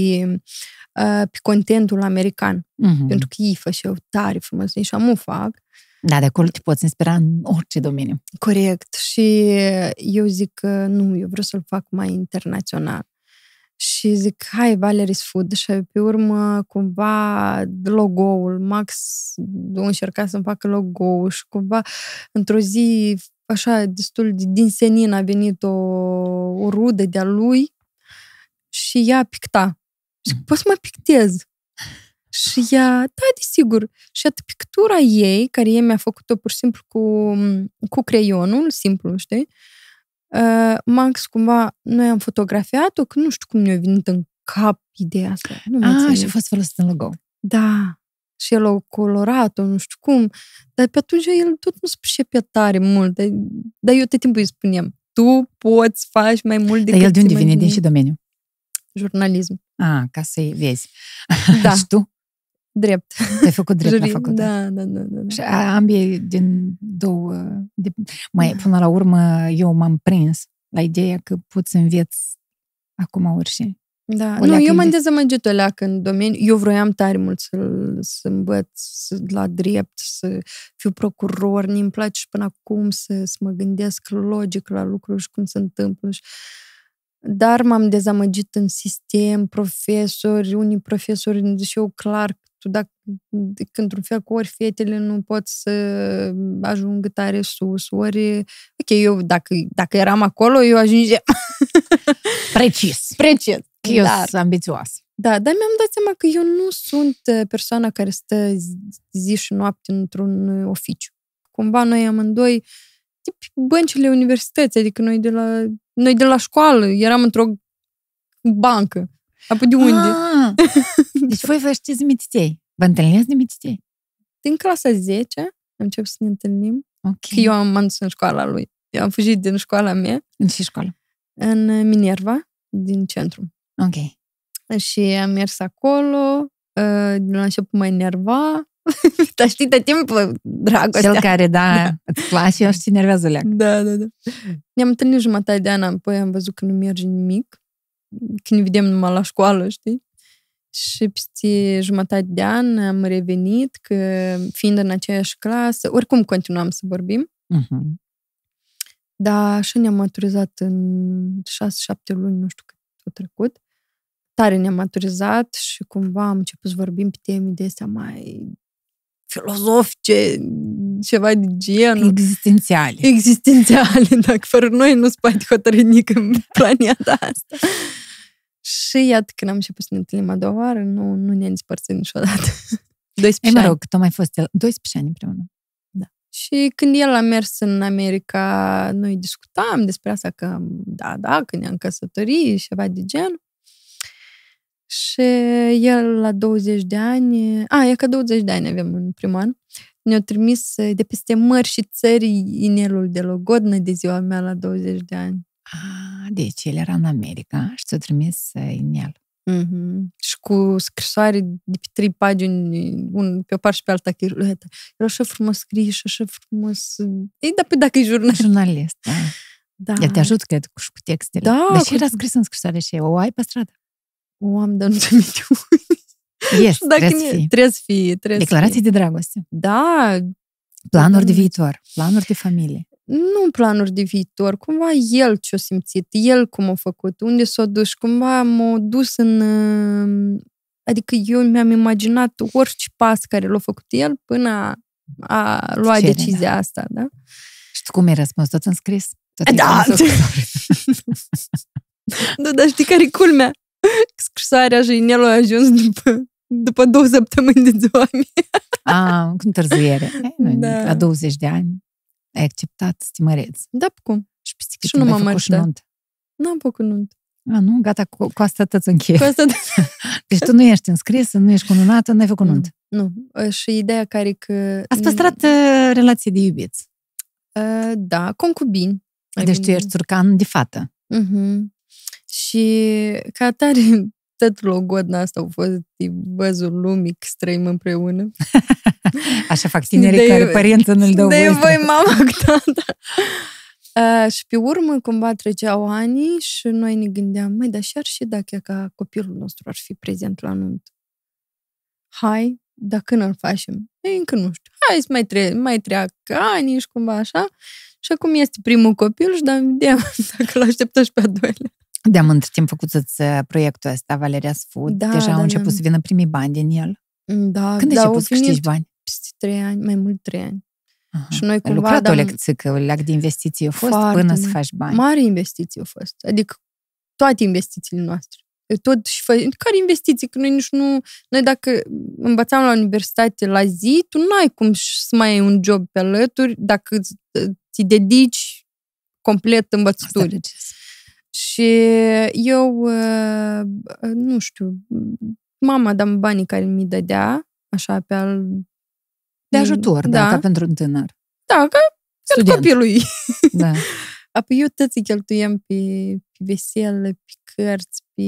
uh, pe contentul american, Mhm. pentru că ei făceau tare frumos și am o fac. Da, de acolo te poți inspira în orice domeniu. Corect. Și eu zic că nu, eu vreau să-l fac mai internațional. Și zic, hai, Valerie's Food. Și pe urmă, cumva, logo-ul, Max a încercat să-mi facă logo și cumva, într-o zi, așa, destul de din senin a venit o, o rudă de-a lui și ea picta. Și zic, poți să mă pictez? Și ea, da, desigur. Și atât pictura ei, care ei mi-a făcut-o pur și simplu cu, cu creionul, simplu, știi? Uh, Max, cumva, noi am fotografiat-o, că nu știu cum ne-a venit în cap ideea asta. Nu mai Ah, țin și a minte. fost folosit în logo. Da. Și el a colorat-o, nu știu cum. Dar pe atunci el tot nu se pricepea tare mult. Dar, dar eu tot timpul îi spuneam, tu poți faci mai mult decât Dar el de unde ți mai vine? Din bine." și domeniu? Jurnalism. Ah, ca să-i vezi. Da, și tu? drept. Ai făcut drept la Juri- făcut. Da, da, da, da. Și da. a- ambii din două... De, mai, Da. până la urmă, eu m-am prins la ideea că pot să înveț acum orice. Da, O nu, leacă eu m-am de- dezamăgit o leacă în domeniu. Eu vroiam tare mult să, să învăț să, la drept, să fiu procuror. mi îmi place și până acum să, să mă gândesc logic la lucruri și cum se întâmplă. Și... Dar m-am dezamăgit în sistem, profesori, unii profesori, și eu clar, că tu dacă, că într-un fel cu ori fetele nu pot să ajungă tare sus, ori... Ok, eu dacă, dacă eram acolo, eu ajungeam Precis. precis. Că eu Dar- sunt ambițioasă. Da, dar mi-am dat seama că eu nu sunt uh, persoana care stă zi- zi și noapte într-un uh, oficiu. Cumva noi amândoi, tip băncile universității, adică noi de la, noi de la școală eram într-o bancă. Apoi de unde? Ah, deci voi vă știți mititei. Vă întâlniți de mititei? Din clasa 10 am început să ne întâlnim, Ok. că eu am dus în școala lui. Eu am fugit din școala mea În ce școală? în uh, Minerva, din centru. Ok. Și am mers acolo, uh, de la început mă enerva, dar știi, de timpul dragostea. Cel care, da, îți place, eu și nervează leac. Da, da, da. Ne-am întâlnit jumătate de an, apoi am văzut că nu merge nimic, că ne vedem numai la școală, știi? Și peste jumătate de an am revenit, că fiind în aceeași clasă, oricum continuam să vorbim, Mhm. dar și ne-am maturizat în 6-7 luni, nu știu cât a trecut. Tare ne-am maturizat și cumva am început să vorbim pe teme de astea mai filozofice, ceva de genul. Existențiale. existențiale, dacă fără noi nu se poate hotărâi nici în planeta asta. Și iată, când am început să ne întâlnim a doua oară, nu, nu ne-am despărțit niciodată. 12 Ei, mă ani. rog, tu mai fost el- 12 ani împreună. Și când el a mers în America, noi discutam despre asta că, da, da, că ne-am căsătorit și ceva de gen. Și el la 20 de ani, a, e că 20 de ani avem în primul an, ne-a trimis de peste mări și țări inelul de logodnă de ziua mea la 20 de ani. Ah, deci el era în America și ți-a trimis uh, inel. Mm-hmm. Și cu scrisoare de pe trei pagini, un, pe o parte și pe alta, că era așa frumos scris și așa frumos... Ei, dar pe dacă e jurnalist. Jurnalist, da. Da. El te ajută, cred, cu, și cu textele. Da, Dar și cu- era scris în scrisoare și o ai pe stradă. O am, dar nu te minte Yes, Dacă trebuie să ne- fie. Trebuie să fie. Trebuie să Declarații fie. de dragoste. Da, Planuri de Da. viitor. Planuri de familie. nu planuri de viitor, cumva el ce-a simțit, el cum a făcut, unde s-a dus, și cumva m-a dus în... uh, Adică eu mi-am imaginat orice pas care l-a făcut el până a, a luat Cere, decizia asta, da? Și tu cum ai răspuns? Tot în scris? Tot în Da! scris? Da, dar știi care e culmea? Scrisoarea și inelul a ajuns după, după două săptămâni de ziua mea. A, cu întârziere. Ei, nu, Da. La 20 de ani ai acceptat să te măreți. Da, cum? Și peste cât Și nu timp ai m-am făcut și măritat. nuntă? N-am făcut nuntă. A, nu? Gata, cu, cu asta tot încheie. Cu asta Deci tu nu ești înscrisă, nu ești cununată, nu ai făcut nuntă. Nu. Și ideea care e că... Ați păstrat uh, relație de iubiți. Uh, da, concubini. Deci tu ești țurcan de fată. Uh-huh. Și ca atare, tot logodna asta au fost de văzul lumii că străim împreună. Așa fac tinerii De- care părință nu-l dau de voie. voi mama cu tata. Uh, și pe urmă, cumva treceau ani și noi ne gândeam, măi, dar și ar și dacă ca copilul nostru ar fi prezent la nuntă. Hai, dar când îl facem? Ei, încă nu știu. Hai să mai, tre- mai treacă ani și cumva așa. Și acum este primul copil și da, vedem dacă l așteptă și pe a doilea. De-am între timp făcut proiectul ăsta, Valeria's Food. Da, Deja da, au început da. să vină primii bani din el. Da, Când ai da, început au să câștigi venit bani? peste trei ani, mai mult trei ani. Aha. Și noi Ai cumva lucrat o dam- lecțică, leac de investiții a fost Foarte până să mult. faci bani. Mari investiții au fost. Adică toate investițiile noastre. Tot și fă... Care investiții? Că noi nici nu... Noi dacă învățam la universitate la zi, tu nu ai cum să mai ai un job pe alături dacă îți- ți dedici complet Asta învățături. regis. Și eu, uh, nu știu, mama dam banii care mi dădea, așa pe al... De ajutor, da, da, ca pentru un tânăr. da, ca pentru Student. copilul Da. Apoi eu tot îi cheltuiem pe, pe vesele, pe cărți, pe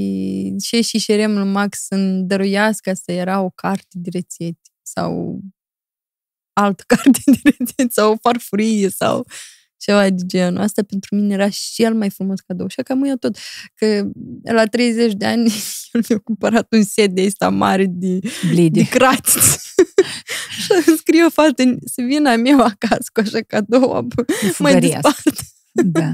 ce și șerem lui Max să-mi dăruiască asta era o carte de rețete sau altă carte de rețete sau o farfurie sau ceva de genul. Asta pentru mine era cel mai frumos cadou. Și cam eu tot, că la 30 de ani el mi-a cumpărat un set de ăsta mare de, de Blidi. cratiți. și îmi scrie o fată să vină a meu acasă cu așa cadou, apoi mai Fugăriască. despart. Da.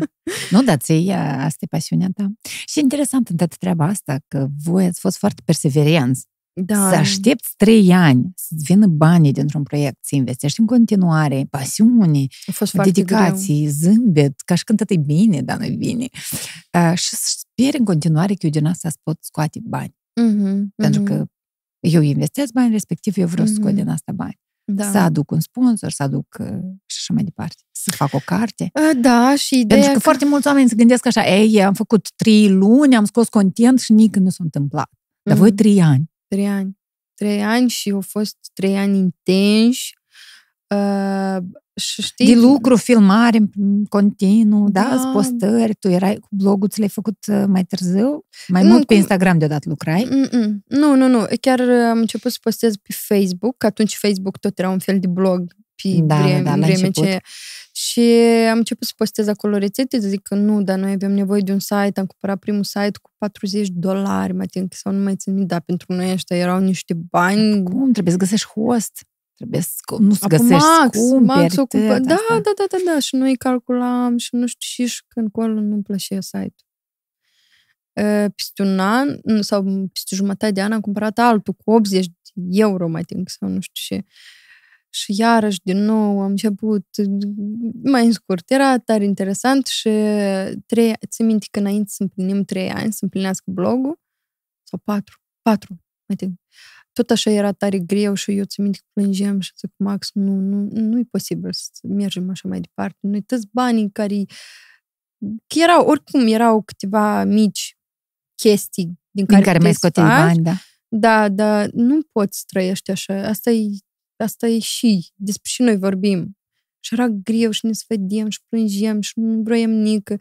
Nu, dar ți asta e pasiunea ta. Și interesant în toată treaba asta, că voi ați fost foarte perseverenți. Da. Să aștepți trei ani să-ți vină banii dintr-un proiect, să investești în continuare, pasiune, A fost foarte dedicații, zâmbet, ca și când tot e bine, dar nu e bine. Uh, și să speri în continuare că eu din asta să pot scoate bani. greu. Mhm, Pentru mhm, că eu investesc bani, respectiv eu vreau să scot Mhm. din asta bani. da. Să aduc un sponsor, să aduc uh, și așa mai departe. Să fac o carte. A, Da, și ideea Pentru că foarte mulți oameni se gândesc așa, ei, am făcut trei luni, am scos content și nici nu s-a întâmplat. Dar voi Mhm, trei ani. Trei ani. Trei ani și au fost trei ani intensi. Uh, și știi... De lucru, filmare în continuu, da, Da. da postări, tu erai cu blogul, ți l-ai făcut uh, mai târziu? Mai Nu, mult pe cum- Instagram deodată lucrai? Mm-mm. Nu, nu, nu. Chiar am început să postez pe Facebook, că atunci Facebook tot era un fel de blog pe Da, vreme, da, la vreme început. ce... Și am început să postez acolo rețete, să zic că nu, dar noi avem nevoie de un site, am cumpărat primul site cu 40 dolari, mă ating, sau nu mai țin minte, dar pentru noi ăștia erau niște bani Cum? Trebuie să găsești host. Trebuie să, nu să Apoi găsești Max, cumperi. Max o cumpă... tot Da, asta. da, da, da, da. Și noi calculam și nu știu și, și când acolo nu-mi plăcea site-ul. Uh, Peste un an nu, sau peste jumătate de an am cumpărat altul cu 80 de euro, mai think, sau nu știu ce. Și iarăși, din nou, am început mai în scurt. Era tare interesant și trei, țin minte că înainte să împlinim trei ani, să împlinească blogul, sau patru, patru, mai think. tot așa era tare greu și eu țin minte că plângeam și zic, Max, nu, nu, nu e posibil să mergem așa mai departe. Noi toți banii care... Că erau, oricum, erau câteva mici chestii din care, Din care mai scoteai faci. bani, da. Da, dar nu poți să trăiești așa. Asta e, asta e și, despre și noi vorbim. Și era greu și ne svedem și plângem și nu vroiam nică.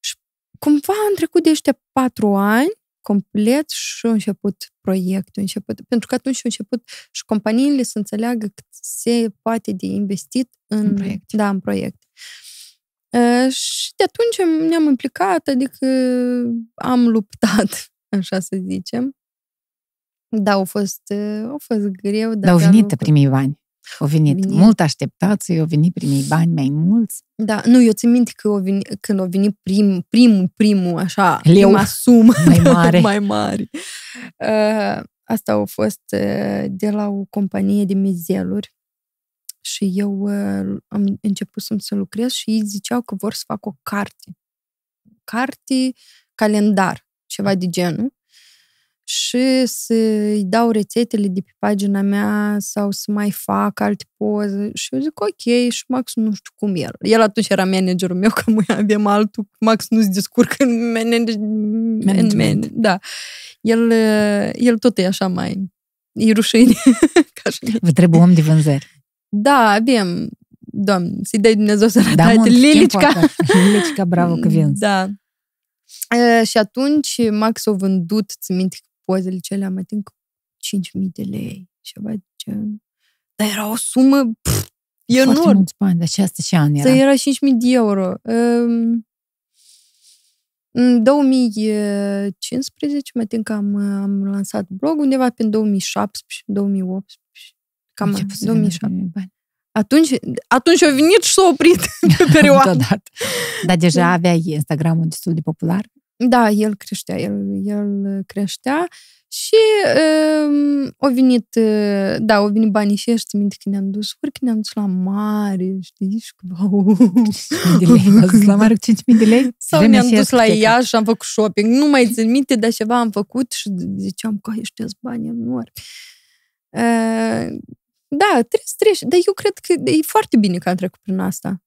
Și cumva am trecut de ăștia patru ani complet și a început proiectul. a Început, pentru că atunci a început și companiile să înțeleagă că se poate de investit în, În proiecte. Da, în proiect. Uh, și de atunci ne-am implicat, adică am luptat, așa să zicem. Da, au fost, uh, au fost greu. Dar au pe-a venit lucru- primii bani. Au venit, Venit. mult așteptați, au venit primii bani mai mulți. Da, nu, eu țin minte că o veni, când au venit prim, primul, primul, așa, Leu. prima sumă Mai mare. mai mare. Uh, asta a fost uh, de la o companie de mizeluri și eu uh, am început să să lucrez și ei ziceau că vor să fac o carte. Carte, calendar, ceva de genul. Și să-i dau rețetele de pe pagina mea sau să mai fac alte poze. Și eu zic, ok, și Max nu știu cum el. El atunci era managerul meu, că noi avem altul. Max nu se descurcă în manage- în Management. man- Da. El, uh, el tot e așa mai... E rușine. Ca și Vă trebuie om de vânzări. da, avem, doamne, să-i dai Dumnezeu să Da, mult, Lilicica. timp acolo. Lilicica, bravo că vinzi. Da. E, și atunci Max a vândut, țin minte că pozele cele am ating 5.000 de lei, ceva de genul. Dar era o sumă pf, Foarte enorm. mulți bani, dar și asta ce an Să era? era 5.000 de euro. Um, În 2015, mai că am, am lansat blog undeva pe 2017, 2018. Cam Început să vină 2007. primii bani. Atunci, atunci a venit și s-a oprit pe perioadă. Deodată. Dar deja aveai Instagramul destul de popular? Da, el creștea, el, el creștea și um, au venit, uh, da, au venit banii și ăștia, minte că ne-am dus, ori că ne-am dus la mare, știi, și că, wow. 5.000 de lei. V-ați dus la mare cu 5.000 de lei? Sau Vremea ne-am și dus la asta, ea și am făcut shopping. Nu mai țin minte, dar ceva am făcut și ziceam că ăștia bani enormi. Uh, da, trebuie să treci. Dar eu cred că e foarte bine că am trecut prin asta.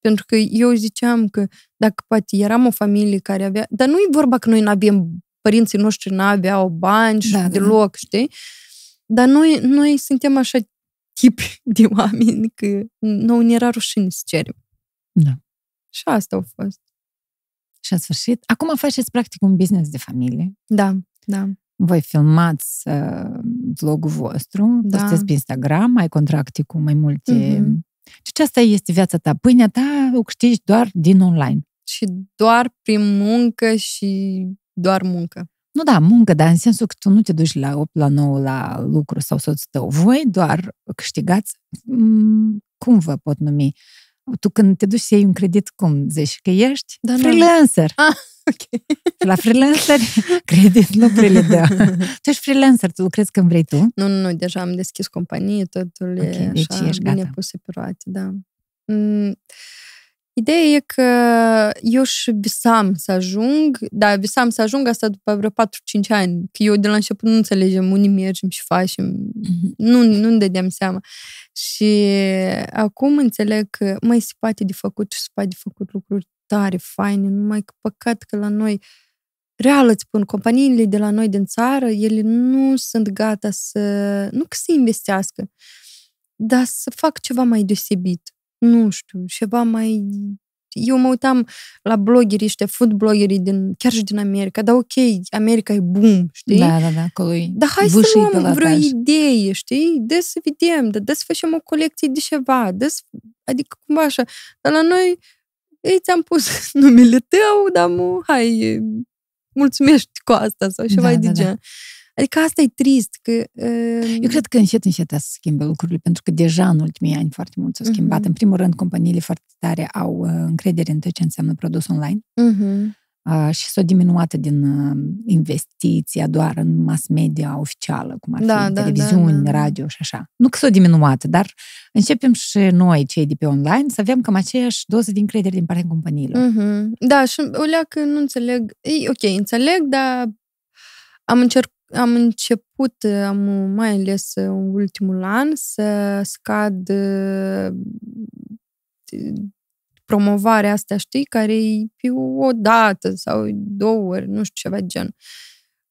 Pentru că eu ziceam că dacă poate eram o familie care avea... Dar nu e vorba că noi nu avem, părinții noștri nu aveau bani și Da, da, da. deloc, știi? Dar noi, noi suntem așa tipi de oameni că nouă ne era rușine să cerem. Da. Și asta a fost. Și în sfârșit, acum faceți practic un business de familie. Da, da. Voi filmați uh, vlogul vostru, Da. postezi pe Instagram, ai contracte cu mai multe... Mhm. Deci asta este viața ta. Pâinea ta o câștigi doar din online. Și doar prin muncă și doar muncă. Nu da, muncă, dar în sensul că tu nu te duci la 8 la 9 la lucru sau soțul tău. Voi doar câștigați, m, cum vă pot numi? Tu când te duci să iei un credit, cum zici? Că ești Da, nu. freelancer. Ah, ok. Și la freelancer, credit nu prea le dă. Tu ești freelancer, tu lucrezi când vrei tu. Nu, nu, nu, deja am deschis companie, totul Ok, e deci așa, ești bine gata. puse pe roate, da. Mm, Ideea e că eu și visam să ajung, da, visam să ajung asta după vreo 4-5 ani, că eu de la început nu înțelegem unde mergem și facem, nu, nu-mi dădeam seama. Și acum înțeleg că mai se poate de făcut și se poate de făcut lucruri tare, faine, numai că păcat că la noi, real îți spun, companiile de la noi din țară, ele nu sunt gata să, nu că să investească, dar să fac ceva mai deosebit. Nu știu, ceva mai... Eu mă uitam la bloggerii ăștia, food bloggerii din, chiar și din America, dar ok, America e boom, știi? Da, da, da, acolo e Dar hai să vâșii luăm vreo pilotaj. idee, știi? De să vedem, de, de să facem o colecție de ceva, de să, adică cumva așa. Dar la noi, ei ți-am pus numele tău, dar mu, hai, mulțumești cu asta sau ceva Da, de da, da. gen. Adică asta e trist, că... Uh, Eu cred că încet, încet se schimbă lucrurile, pentru că deja în ultimii ani foarte mult s-au schimbat. Mhm. În primul rând, companiile foarte tare au uh, încredere în tot ce înseamnă produs online uh-huh. Uh, și s-au diminuat din uh, investiția doar în mass media oficială, cum ar Da, fi da, televiziuni, da, da. radio și așa. Nu că s-au diminuat, dar începem și noi, cei de pe online, să avem cam aceeași doză de încredere din partea companiilor. Uh-huh. Da, și o leacă nu înțeleg. E, ok, înțeleg, dar am încerc, am început, am mai ales în ultimul an, să scad uh, promovarea asta, știi, care e pe o dată sau două ori, nu știu, ceva de genul.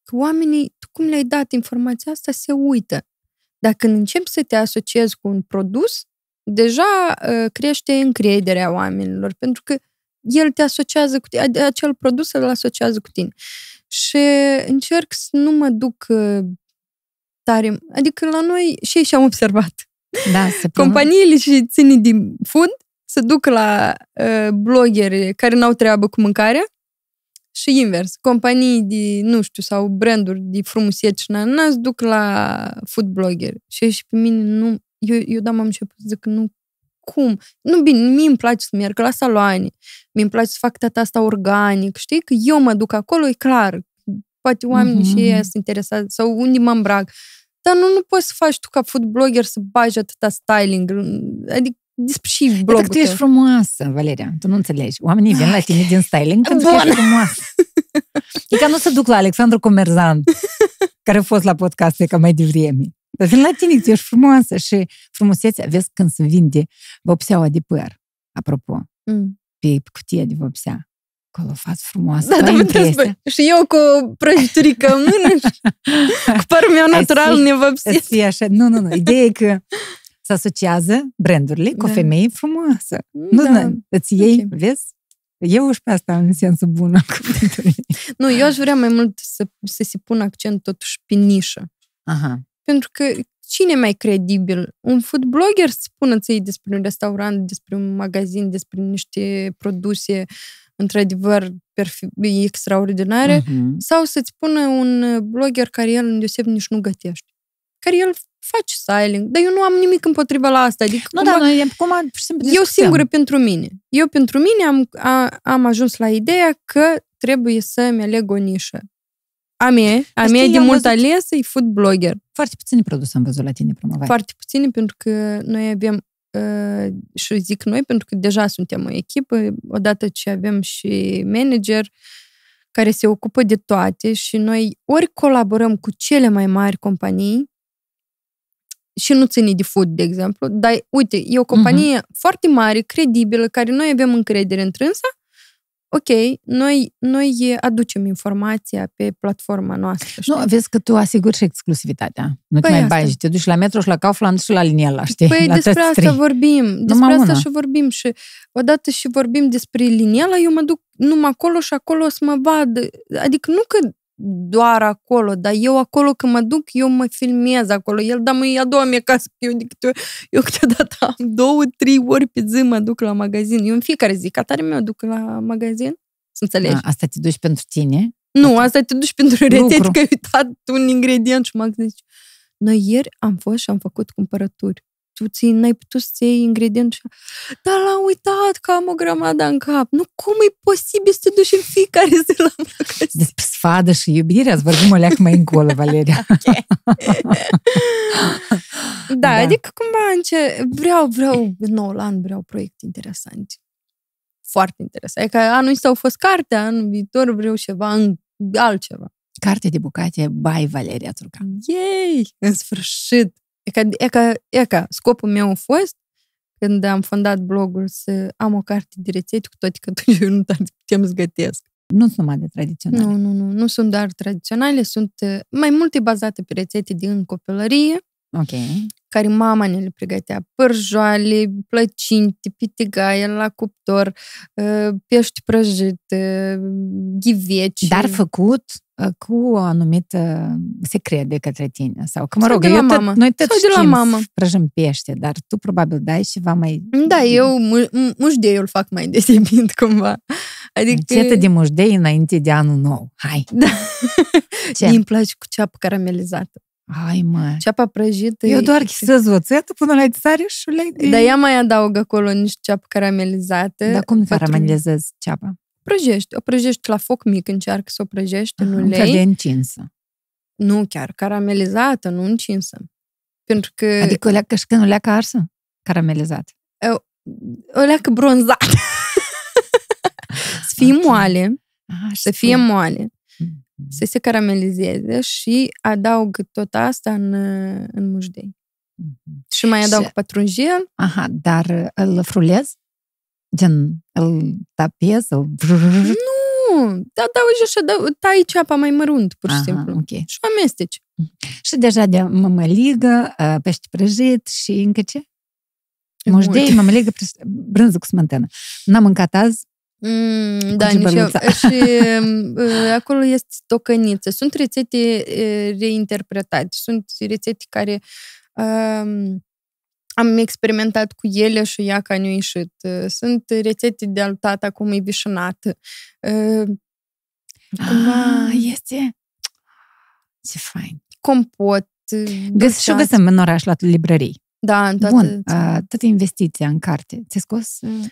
Că oamenii, tu cum le-ai dat informația asta, se uită. Dar când începi să te asociezi cu un produs, deja uh, crește încrederea oamenilor, pentru că el te asociază cu tine, acel produs îl asociază cu tine. Și încerc să nu mă duc uh, tare, adică la noi și și am observat. Da, se Companiile și ține din food se duc la uh, blogeri care n-au treabă cu mâncarea și invers. Companii de, nu știu, sau branduri de frumusețe și n se duc la food blogger. Și, și pe mine nu... Eu, eu da, m-am început să zic nu cum? Nu, bine, mie îmi place să merg la saloane, mi îmi place să fac tata asta organic, știi? Că eu mă duc acolo, e clar. Poate oamenii mm-hmm. și ei sunt interesați sau unde mă îmbrac. Dar nu, nu poți să faci tu ca food blogger să bagi atâta styling. Adică despre și blogul Dacă tu ești frumoasă, Valeria, tu nu înțelegi. Oamenii vin la tine din styling pentru Bun. că ești frumoasă. E ca nu să duc la Alexandru Comerzan, care a fost la podcast ca mai devreme. Dar vin la tine, că tu ești frumoasă și frumusețea, vezi când se vinde vopseaua de păr, apropo, mm. pe cutia de vopsea. Acolo față frumoasă, da, da, Și eu cu prăjiturică în mână cu părul meu natural nevopsit. așa. Nu, nu, nu. Ideea e că se asociază brandurile cu da. o femeie frumoasă. Nu, da. nu, îți iei, okay. vezi? Eu și pe asta în sensul bun. nu, eu aș vrea mai mult să, să se pună accent totuși pe nișă. Aha. Pentru că cine mai credibil? Un food blogger să spună ție despre un restaurant, despre un magazin, despre niște produse într-adevăr extraordinare, uh-huh. sau să-ți spună un blogger care el îndeoseb nici nu gătește. Care el faci styling, dar eu nu am nimic împotriva la asta. Adică nu, da, noi, cum eu singură pentru mine. Eu pentru mine am, a, am ajuns la ideea că trebuie să-mi aleg o nișă. A mea, a mea de mult văzut... ales e food blogger. Foarte puțini produse am văzut la tine promovate. Foarte puțini, pentru că noi avem uh, și zic noi, pentru că deja suntem o echipă, odată ce avem și manager care se ocupă de toate și noi ori colaborăm cu cele mai mari companii, și nu ține de food, de exemplu, dar uite, e o companie uh-huh. foarte mare, credibilă, care noi avem încredere în trânsa, ok, noi, noi aducem informația pe platforma noastră. Știi? Nu, vezi că tu asiguri și exclusivitatea. Nu păi te mai bagi, te duci la metro și la Kaufland și la Liniela, știi? Păi la despre asta trei. vorbim, despre numai asta una. și vorbim și odată și vorbim despre Liniela, eu mă duc numai acolo și acolo o să mă vad. Adică nu că doar acolo, dar eu acolo când mă duc, eu mă filmez acolo. El, da, mă ia două mie casă, eu, eu, eu câteodată am două, trei ori pe zi mă duc la magazin. Eu în fiecare zi, ca tare mă duc la magazin, să înțelegi. A, asta te duci pentru tine? Nu, asta te duci pentru rețete, că ai uitat un ingredient și mă zici. Noi ieri am fost și am făcut cumpărături tu ții, n-ai putut să iei ingredient și dar l-am uitat că am o grămadă în cap. Nu, cum e posibil să te duci în fiecare zi la magazin? Despre sfadă și iubire ați vorbim o leacă mai încolo, Valeria. da, da, adică cumva înce... vreau, vreau, nou la an vreau proiecte interesante. Foarte interesant. Adică anul ăsta au fost cartea, anul viitor vreau ceva în altceva. Carte de bucate by Valeria Turcan. Yay! În sfârșit! E ca, e ca, e ca scopul meu a fost când am fondat blogul să am o carte de rețete, cu toate că atunci eu nu putem să gătesc. Nu sunt numai de tradiționale. Nu, nu, nu. Nu sunt doar tradiționale, sunt uh, mai multe bazate pe rețete din copilărie. Ok. Care mama ne le pregătea. Părjoale, plăcinte, pitigaie la cuptor, uh, pești prăjit, uh, ghiveci. Dar făcut cu o anumită secret de către tine. Sau că, mă rog, eu tot, noi tot sau știm de la mama. prăjim pește, dar tu probabil dai ceva mai... Da, eu mușdeiul îl fac mai deosebit cumva. Adică... Cetă de mușdei înainte de anul nou. Hai! Da. Ce? Îmi place cu ceapă caramelizată. Hai, mă! Ceapa prăjită... Eu doar chisez oțetul până la sare și le... Dar ea mai adaugă acolo niște ceapă caramelizată. Dar cum caramelizezi ceapa? Prăjești. O prăjești la foc mic, încearcă să o prăjești în ulei. Un de încinsă. Nu chiar, caramelizată, nu încinsă. Pentru că... Adică o leacă și când o leacă arsă? Caramelizată. O, o leacă bronzată. să fie okay. moale. Ah, să fie moale. Mm. să se caramelizeze și adaug tot asta în, în mușdei. Mhm. Și mai adaug Și- pătrunjel. Aha, dar îl frulez? Gen, îl tapez? Îl... Nu, da, adaugi așa, da, tai ceapa mai mărunt, pur și Aha, simplu. ok. Și o amesteci. Și deja de mămăligă, uh, pește prăjit și încă ce? Mult. Mușdei, mămăligă, prăj- brânză cu smântână. N-am mâncat azi, Mm, da, nici eu. gibăluța. Și uh, acolo este tocăniță. Sunt rețete uh, reinterpretate. Sunt rețete care um, am experimentat cu ele și ea ca ne-a ieșit. Uh, Sunt rețete de al tata cum e vișinată. Uh, Cumva Ah, este... Ce fain. compot. uh, Găs, și o dulceață. găsim în oraș la librării. Da, în toată Bun, țara. uh, toată investiția în carte. Ți-ai scos uh,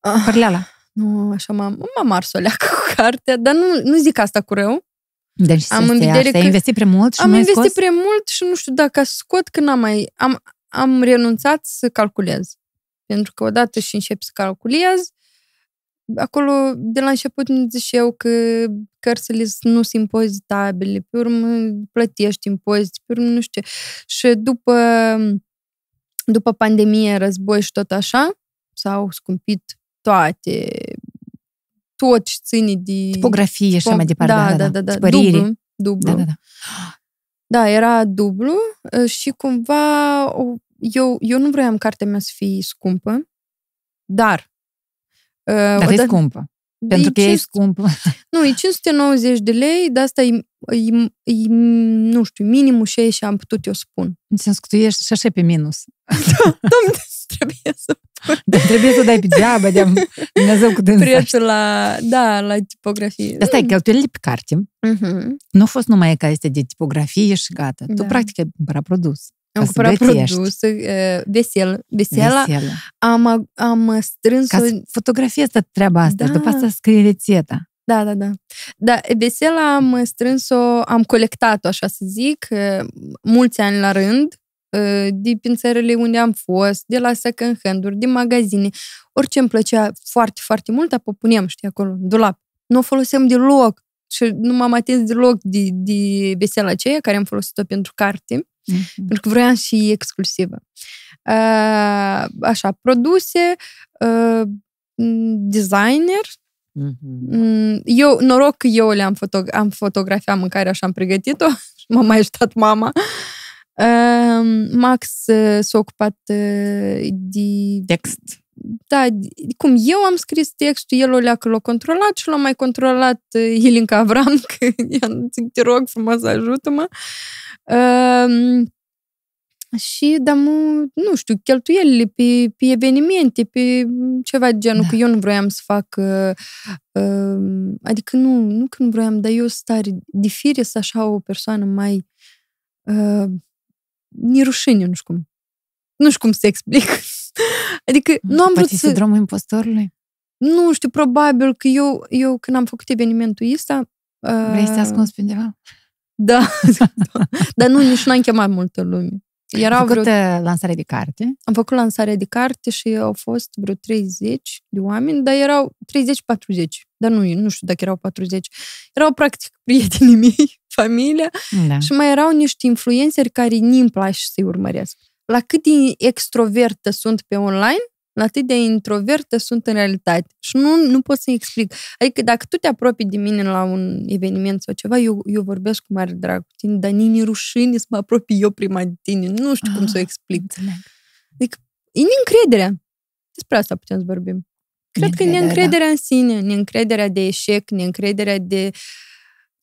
Ah. părleala? Nu, așa m-am, m-am ars o leacă cu cartea, dar nu, nu zic asta cu rău. Deci Am am în vedere asta, ai că- investit prea mult și am nu ai investit scos? prea mult și nu știu dacă scot că n-am mai... Am, am renunțat să calculez. Pentru că odată și încep să calculez, acolo de la început îmi zice eu că cărțile nu sunt impozitabile, pe urmă plătești impozite, pe urmă nu știu ce. Și după, după pandemie, război și tot așa, s-au scumpit toate, tot ce ține de... Tipografie și așa mai departe. Da, da, da, da. Tipărire. Dublu, dublu. Da, da, da. Da, era dublu uh, și cumva o- eu, eu nu vroiam cartea mea să fie scumpă, dar... uh, Dar e odată- scumpă. Pentru că e 500 scumpă. Nu, e 590 de lei, dar asta e, e, e, nu știu, minimul și și am putut eu spun. În sens că tu ești și așa pe minus. Doamne, trebuie să Dar trebuie să dai pe geabă de Dumnezeu cu dânsa. prețul la, da, la tipografie. Dar stai, cheltuielile pe carte Mhm. nu a fost numai ca este de tipografie și gata. Tu, Da. practic, ai cumpărat produs. Am Ca să cumpărat gătești. produs, uh, vesel, vesela, Veselă. am, am strâns-o Ca să fotografiezi tot treaba asta. Da. și După asta scrie rețeta. Da, da, da. Da, vesela am strâns-o, am colectat-o, așa să zic, eh, mulți ani la rând, eh, de prin țările unde am fost, de la second hand-uri, din magazine. Orice îmi plăcea foarte, foarte mult, apoi puneam, știi, acolo, în dulap. Nu o foloseam deloc și nu m-am atins deloc de, de vesela aceea care am folosit-o pentru carte, Mhm. pentru că vroiam și exclusivă. Eh, Așa, produse, eh, designer, Mhm. Mm, Eu, noroc că eu le-am foto- am fotografiat mâncarea și am pregătit-o și m-a mai ajutat mama. Uh, Max uh, s-a ocupat uh, de, Text. da, de, cum eu am scris textul, el o leacă l-a controlat și l-a mai controlat uh, Ilinca Avram, că i-am zic, te rog frumos, ajută-mă. Uh, și, dar mu, nu știu, cheltuielile pe, pe evenimente, pe ceva de genul, Da. că eu nu vroiam să fac, uh, uh, adică nu, nu că nu vroiam, dar eu stare de fire să așa o persoană mai uh, nirușine, nu știu cum. Nu știu cum să explic. Adică nu am vrut Poate să... sindromul impostorului? Nu știu, probabil că eu, eu când am făcut evenimentul ăsta... Uh, Vrei să te ascunzi pe undeva? Da, da. Dar nu, nici n-am chemat multă lume. Ai Erau făcut vreo, uh, lansare de carte. am făcut lansarea de carte și au fost vreo 30 de oameni, dar erau 30-40. Dar nu, nu știu dacă erau 40. Erau practic prietenii mei, familia, Da. și mai erau niște influenceri care nu-mi place să-i urmăresc. La cât de extrovertă sunt pe online, la atât de introvertă sunt în realitate. Și nu, nu pot să-i explic. Adică dacă tu te apropii de mine la un eveniment sau ceva, eu, eu vorbesc cu mare drag cu tine, dar nici rușine să mă apropii eu prima de tine. Nu știu cum să o Ah, explic. Înțeleg. E neîncrederea. Despre asta putem să vorbim. Cred că Neîncrederea, neîncrederea în sine, neîncrederea de eșec, neîncrederea de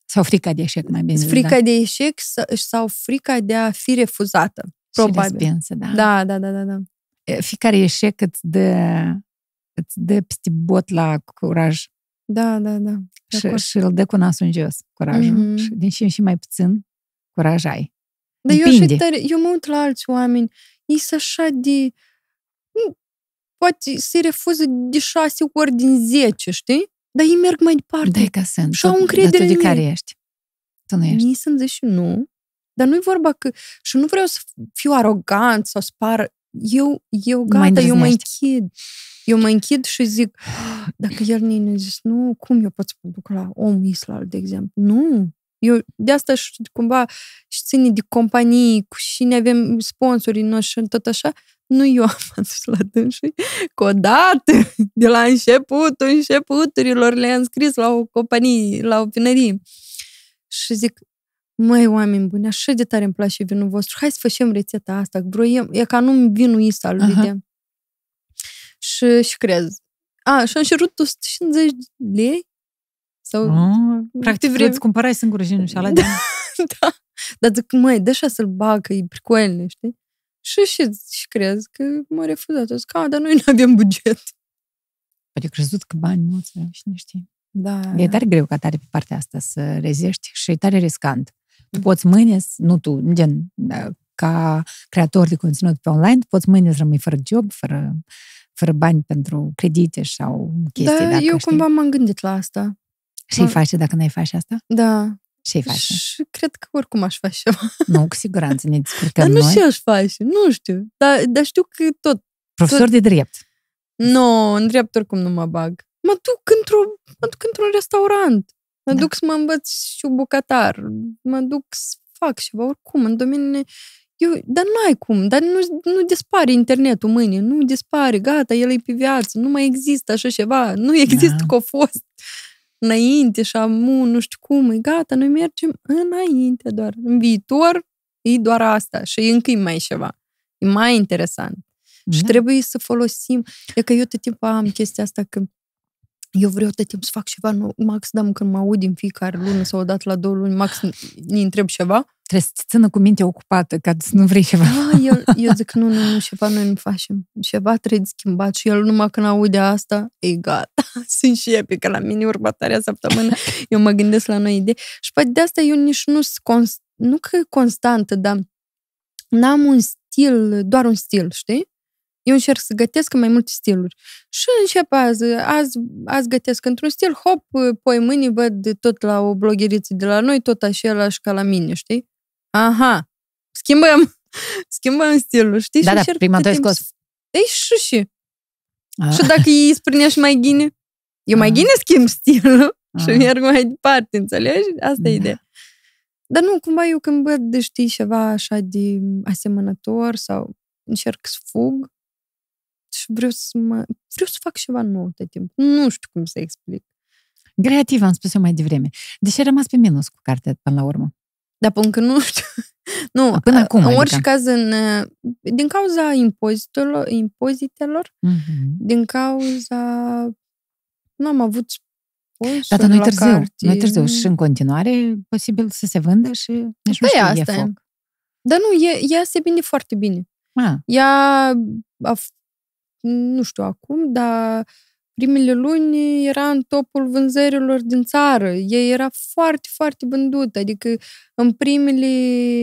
Sau frica de eșec, mai bine. zis, frica da. de eșec sa- sau frica de a fi refuzată. Și Probabil. respinsă, da. Da, da, da, da, da. E, Fiecare eșec îți dă, îți dă peste bot la curaj Da, da, da. De și, acord. și îl dă cu nasul în jos, curajul. Mhm. Și din și în și mai puțin, curaj ai. Dar eu, Depinde. și tare, eu mă uit la alți oameni, ei sunt așa de... nu, Poate se refuză de șase ori din zece, știi? Dar ei merg mai departe. Da, e ca sunt. Și au Tu- încredere dar tu de în care ei. ești? Tu nu ești. Mie să-mi zici și nu. Dar nu-i vorba că... Și nu vreau să fiu arogant sau să par... Eu, eu mai gata, eu mă îndrăznești. închid. Eu mă închid și zic, "Ah, dacă el ne zis, nu, cum eu pot să mă duc la om Islal, de exemplu? Nu. Eu, de asta și cumva și ține de companii, cu și ne avem sponsorii noștri și tot așa, nu eu am adus la dânsii, că odată, de la începutul începuturilor, le-am scris la o companie, la o vinărie. Și zic, măi, oameni buni, așa de tare îmi place vinul vostru, hai să facem rețeta asta, că vroiem, e ca nu vinul Isal, Aha. vedem. Și, și crez. A, și am cerut 150 de lei? Sau Oh, practic, vrei- îți cumpărai singur jinul și ala de da. Dar zic, măi, dă așa să-l bag, că e pricoelne, știi? Și, și, și crezi că m-a refuzat. Eu zic, a, dar noi nu avem buget. Poate crezut că bani mulți vreau și nu știi. Da. E tare greu ca tare pe partea asta să reziști și e tare riscant. Tu poți mâine, s- nu tu, gen, da, ca creator de conținut pe online, tu poți mâine să rămâi fără job, fără, fără bani pentru credite sau chestii. Da, dacă, eu știi? cumva m-am gândit la asta. Și-i faci dacă n-ai face asta? Da. Și-i faci. Și cred că oricum aș face ceva. Nu, cu siguranță ne Dar descurcăm nu noi. ce aș face, nu știu. Dar, dar știu că tot. Profesor de drept. Nu, în drept oricum nu mă bag. Mă duc, într-o, mă duc într-un restaurant. Mă Da. duc să mă învăț și bucătar. Mă duc să fac ceva, oricum, în domeniile... Eu, dar n-ai cum, dar nu, nu dispare internetul mâine, nu dispare, gata, el e pe viață, nu mai există așa ceva, nu există Da. că a fost înainte și amu, nu știu cum, e gata, noi mergem înainte doar. În viitor e doar asta și încă e mai ceva. E mai interesant. Și Da. trebuie să folosim. E că eu tot timpul am chestia asta că eu vreau tot timpul să fac ceva nou. Max, da, când mă aud în fiecare lună sau o dată la două luni, Max ne întreb ceva. Trebuie să te țină cu mintea ocupată, ca să nu vrei ceva. Da, eu, eu zic, nu, nu, nu, ceva noi nu facem. Ceva trebuie de schimbat. Și el numai când aude asta, e gata. Se înșepe, că la mine următoarea săptămână eu mă gândesc la noi idei. Și poate de asta eu nici nu sunt const, nu că constantă, dar n-am un stil, doar un stil, știi? Eu încerc să gătesc în mai multe stiluri. Și încep azi, azi, azi gătesc într-un stil, hop, poi mâine văd tot la o blogheriță de la noi, tot același ca la mine, știi? Aha, schimbăm, schimbăm stilul, știi? Da, și da, încerc prima tot tu ai timpul scos. să- Ei, și și. Ah, Și dacă îți spunea și mai ghine, eu mai Ah. ghine schimb stilul și Ah. merg mai departe, înțelegi? Asta e Da. ideea. Dar nu, cumva eu când văd, de știi, ceva așa de asemănător sau încerc să fug și vreau să mă... Vreau să fac ceva nou tot timpul. Nu știu cum să explic. Creativ, am spus eu mai devreme. Deși ai rămas pe minus cu cartea până la urmă. Dar până că nu știu. Nu, Până acum, în adică. orice caz, în, din cauza impozitelor, impozitelor Mhm. din cauza... Nu am avut sponsor Da, dar nu-i la târziu. carte. Nu-i târziu. Și în continuare e posibil să se vândă și nici nu Păi știu, asta e e. foc. Dar nu, e, ea se vinde foarte bine. Ah, Ea, a, f- nu știu acum, dar primele luni era în topul vânzărilor din țară. Ea era foarte, foarte vândută. Adică în primele,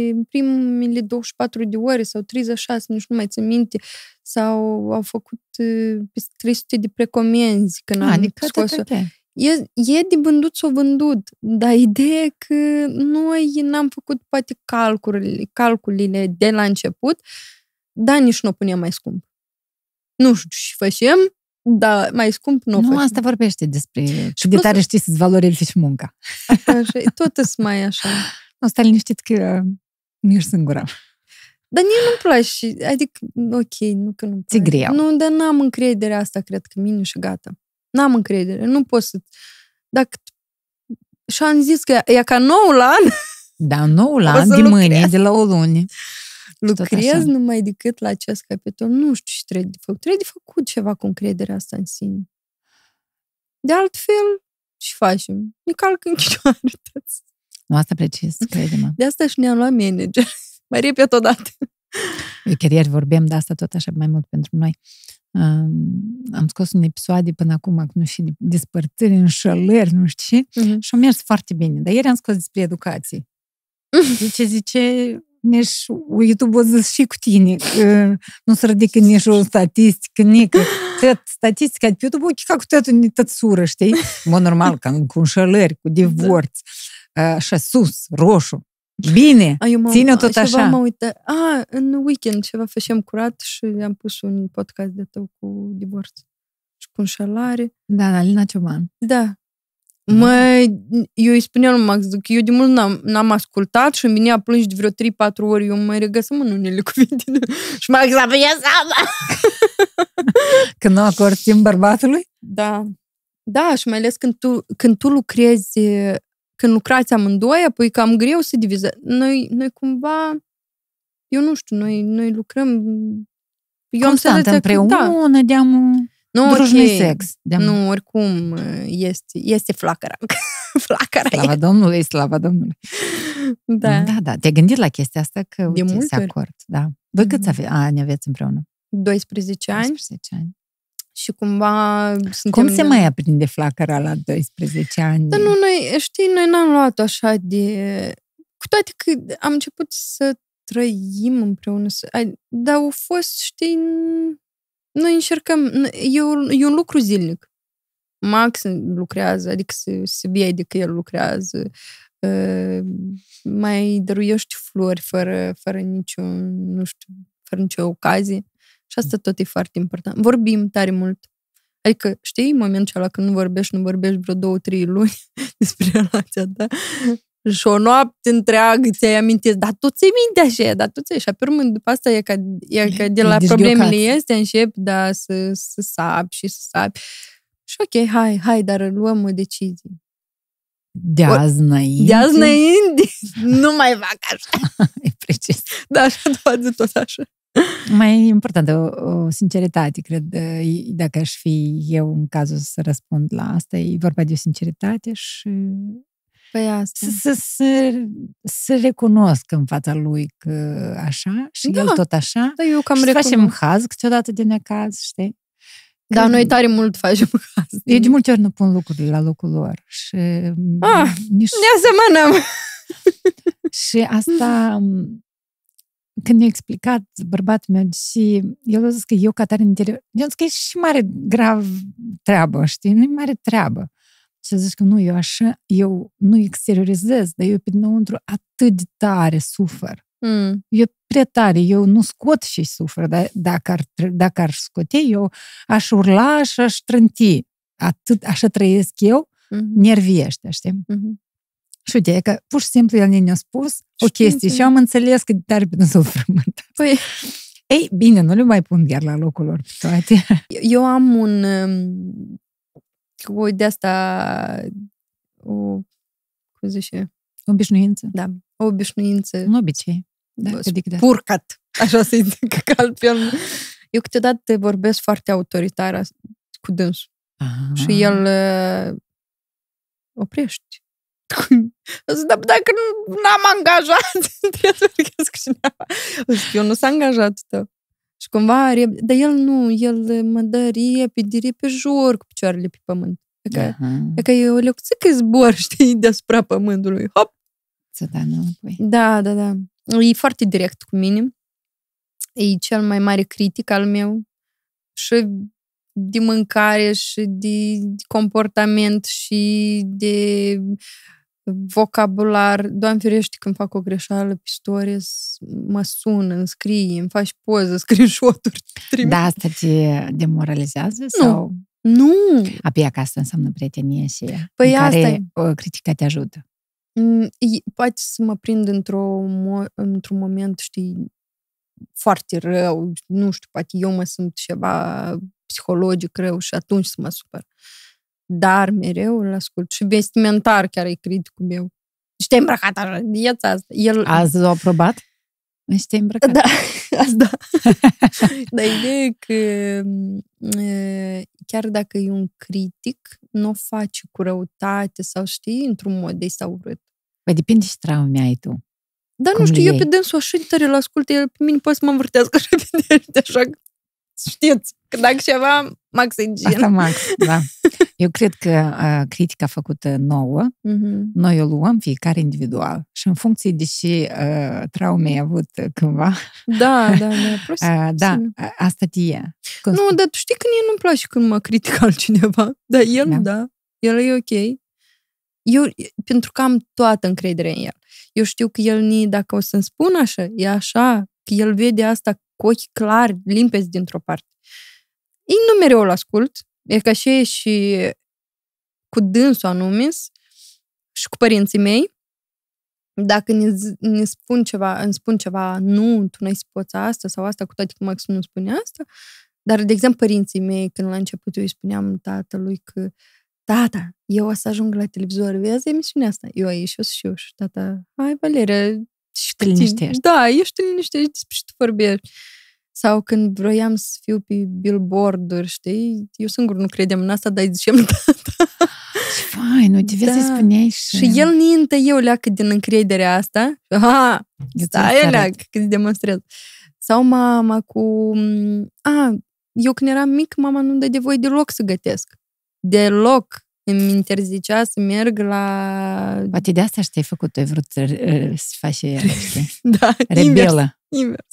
în primele 24 de ore sau 36, nu știu, nu mai țin minte, sau au făcut uh, peste 300 de precomenzi când am adică scos-o. da, da, da. E, e de vândut s-o vândut, dar ideea e că noi n-am făcut poate calculele, calculele de la început, dar nici nu o punem mai scump. Nu știu și facem, dar mai scump nu o Nu, facem. asta vorbește despre cât de plus- tare știi să-ți valorifici munca. Așa, e tot îs mai așa. Nu, stai liniștit că nu ești singura. Dar nici nu-mi place. Adică, ok, nu că nu-mi Ți-e place. greu. Nu, dar n-am încredere asta, cred că mine și gata. N-am încredere. Nu pot să... Dacă... Și am zis că e ca noul an, Da, noul O an, să de mâine, lucrez. de la o lună. Lucrez așa. numai decât la acest capitol. Nu știu ce trebuie de făcut. Trebuie de făcut ceva cu încrederea asta în sine. De altfel, ce facem? Ne calcă în picioare toți. Nu, asta precis, crede-mă. De asta și ne-am luat manager. Mai repet odată. Eu chiar ieri vorbeam de asta tot așa mai mult pentru noi. Um, am scos un episoade până acum, nu știu, de despărțiri, înșelări, nu știu ce, și au mers foarte bine. Dar ieri am scos despre educație. Zice, zice, nici YouTube o zis și cu tine, că nu se ridică nici o statistică, nici tot statistica de pe YouTube, uite, ca cu totul ne tățură, știi? Mă, normal, ca cu înșelări, cu divorț, așa sus, roșu. Bine, A, eu m-am- Ține-o tot ceva așa. Mă uită. A, în weekend ceva făceam curat și am pus un podcast de tău cu divorț. cu înșelare. Da, da, Lina Cioban. Da. Măi, eu îi spuneam lui Max că eu de mult n-am, n-am ascultat și îmi venea plângi de vreo 3-4 ori, eu mai regăsăm în unele cuvinte. și Max a venit seama. Când nu acord timp bărbatului? Da. Da, și mai ales când tu, când tu lucrezi, când lucrați amândoi, apoi cam greu să diviză. Noi, noi cumva, eu nu știu, noi, noi lucrăm eu Constant am împreună, da. deam nu, drujnui okay. sex. Deam... Nu, oricum, este, este flacăra. flacăra Slava e. Domnului, slava Domnului. Da. Da, da. Te-ai gândit la chestia asta că De uite, se acord. Da. Voi câți Mhm. ave- ani aveți împreună? 12 ani 12 ani. și cumva suntem... Cum se mai aprinde flacăra la 12 ani? Dar nu, noi, știi, noi n-am luat așa de... Cu toate că am început să trăim împreună, să... ai- dar au fost, știi, n- noi încercăm, n- e un, e un lucru zilnic. Max lucrează, adică se, se vede că el lucrează, uh, mai dăruiești flori fără, fără niciun, nu știu, fără nicio ocazie. Și asta tot e foarte important. Vorbim tare mult. Adică, știi, în momentul ăla când nu vorbești, nu vorbești vreo două, trei luni despre relația ta și o noapte întreagă ți-ai amintesc, dar tu ți minte așa, dar tu ți Și pe urmă, după asta e ca, e ca de E la problemele dislocație. este, începi, da, să, să sapi și să sapi. Și ok, hai, hai, dar luăm o decizie. De azi înainte? De azi înainte, nu mai fac așa. E precis. Da, așa toată tot așa. Mai e importantă o, o sinceritate, cred. E- Dacă aș fi eu în cazul să răspund la asta, e vorba de o sinceritate și Păi asta. să, să, să, să recunosc în fața lui că așa și Da. el tot așa. Da, eu cam și să facem recunosc. haz câteodată din necaz, știi? Da, Că noi tare mult facem asta. Eu de multe ori nu pun lucrurile la locul lor și Ah, nici Ne asemănăm. Și asta, m, când mi-a explicat bărbatul meu, și el a zis că eu ca tare în interior, eu am zis că e și mare grav treabă, știi? Nu e mare treabă. Și a zis că nu, eu așa, eu nu exteriorizez, dar eu pe dinăuntru atât de tare sufăr. Mm. Eu prea tare, eu nu scot și sufăr, dar dacă ar, tre- dacă ar scote, eu aș urla și aș trânti. Atât, așa trăiesc eu, Mhm. nerviește, știi? Mhm. Și uite, e că pur și simplu el ne-a spus o Știu chestie că- și eu am înțeles că de tare pe dânsul frământ. Păi, Ei, bine, nu le mai pun chiar la locul lor pe toate. eu am un... um, O de asta... O, cum zice? Obișnuință. Da, o obișnuință. Un obicei. Da, Bă, adică da. Purcat. Așa să-i zic, că altfel... Eu câteodată vorbesc foarte autoritar as- cu dânsul. Aha. Și el uh, oprești. Zic, dar dacă nu am angajat, trebuie să vorbesc cineva. Zic, eu nu sunt angajatul tău. Și cumva, rep- dar el nu, el mă dă repede, repejor cu picioarele pe pământ. E ca, Aha. e ca e o lecție zbor, știi, deasupra pământului. Hop! Să da, nu, păi. Da, da, da. E foarte direct cu mine. E cel mai mare critic al meu. Și de mâncare și de de comportament și de vocabular. Doamne ferește când fac o greșeală pe stories, mă sună, îmi scrie, îmi faci poză, screenshot-uri. trimit. Da, asta te demoralizează? Sau? Nu! Apoi acasă înseamnă prietenie și Păi în asta care e. o critica te ajută. Mm, e- Poate să mă prind într-o, mo- într-un moment, știi, foarte rău, nu știu, poate eu mă simt ceva psihologic rău și atunci să mă supăr. Dar mereu îl ascult. Și vestimentar chiar e criticul meu. Și te îmbrăcat așa, viața asta. El, Azi l-au aprobat? Și te-ai îmbrăcat? Da, asta. Dar ideea e că e, chiar dacă e un critic, nu o face cu răutate sau știi, într-un mod de sau urât. Păi depinde și traume ai tu. Dar Cum nu știu, le eu iei? pe dânsul așa de tare îl ascult, el pe mine poate să mă învârtească așa pe derde, așa că știți, că dacă ceva, Max e gen. Asta, Max, da. Eu cred că uh, critica făcută nouă, Mhm. noi o luăm fiecare individual și în funcție de ce uh, traume ai avut uh, cândva, Da, da, da, prost. uh, da, a- asta te e. Cum Nu, spun? dar tu știi că mie nu-mi place când mă critică altcineva. Dar el, Da. da. da. El e ok. Eu, pentru că am toată încrederea în el. Eu știu că el, ni, dacă o să-mi spun așa, e așa, că el vede asta cu ochi clari, limpezi dintr-o parte. Ei nu mereu îl ascult, E ca și e și cu dânsul anume și cu părinții mei, dacă ne, z- ne spun ceva, îmi spun ceva, nu, tu n-ai să poți asta sau asta, cu toate că Max nu spune asta, dar, de exemplu, părinții mei, când la început eu îi spuneam tatălui că tata, eu o să ajung la televizor, vezi emisiunea asta? Eu aici o să știu și tata, hai, Valeria, și te liniștești. Da, ești te liniștești despre ce tu vorbești. Sau când vroiam să fiu pe billboard-uri, știi? Eu singur nu credeam în asta, dar îi ziceam tata. Ce fain, uite, vezi, Da. îi spuneai și... Și el nintă eu leacă din încrederea asta. Ha, Eu ți-o stai arăt. leacă, că îți demonstrez. Sau mama cu... A, eu când eram mic, mama nu-mi dă de voi deloc să gătesc. Deloc. Îmi interzicea să merg la... Poate de asta și te-ai făcut, tu ai vrut să, să faci și el, știi? Da, invers. Rebelă. invers.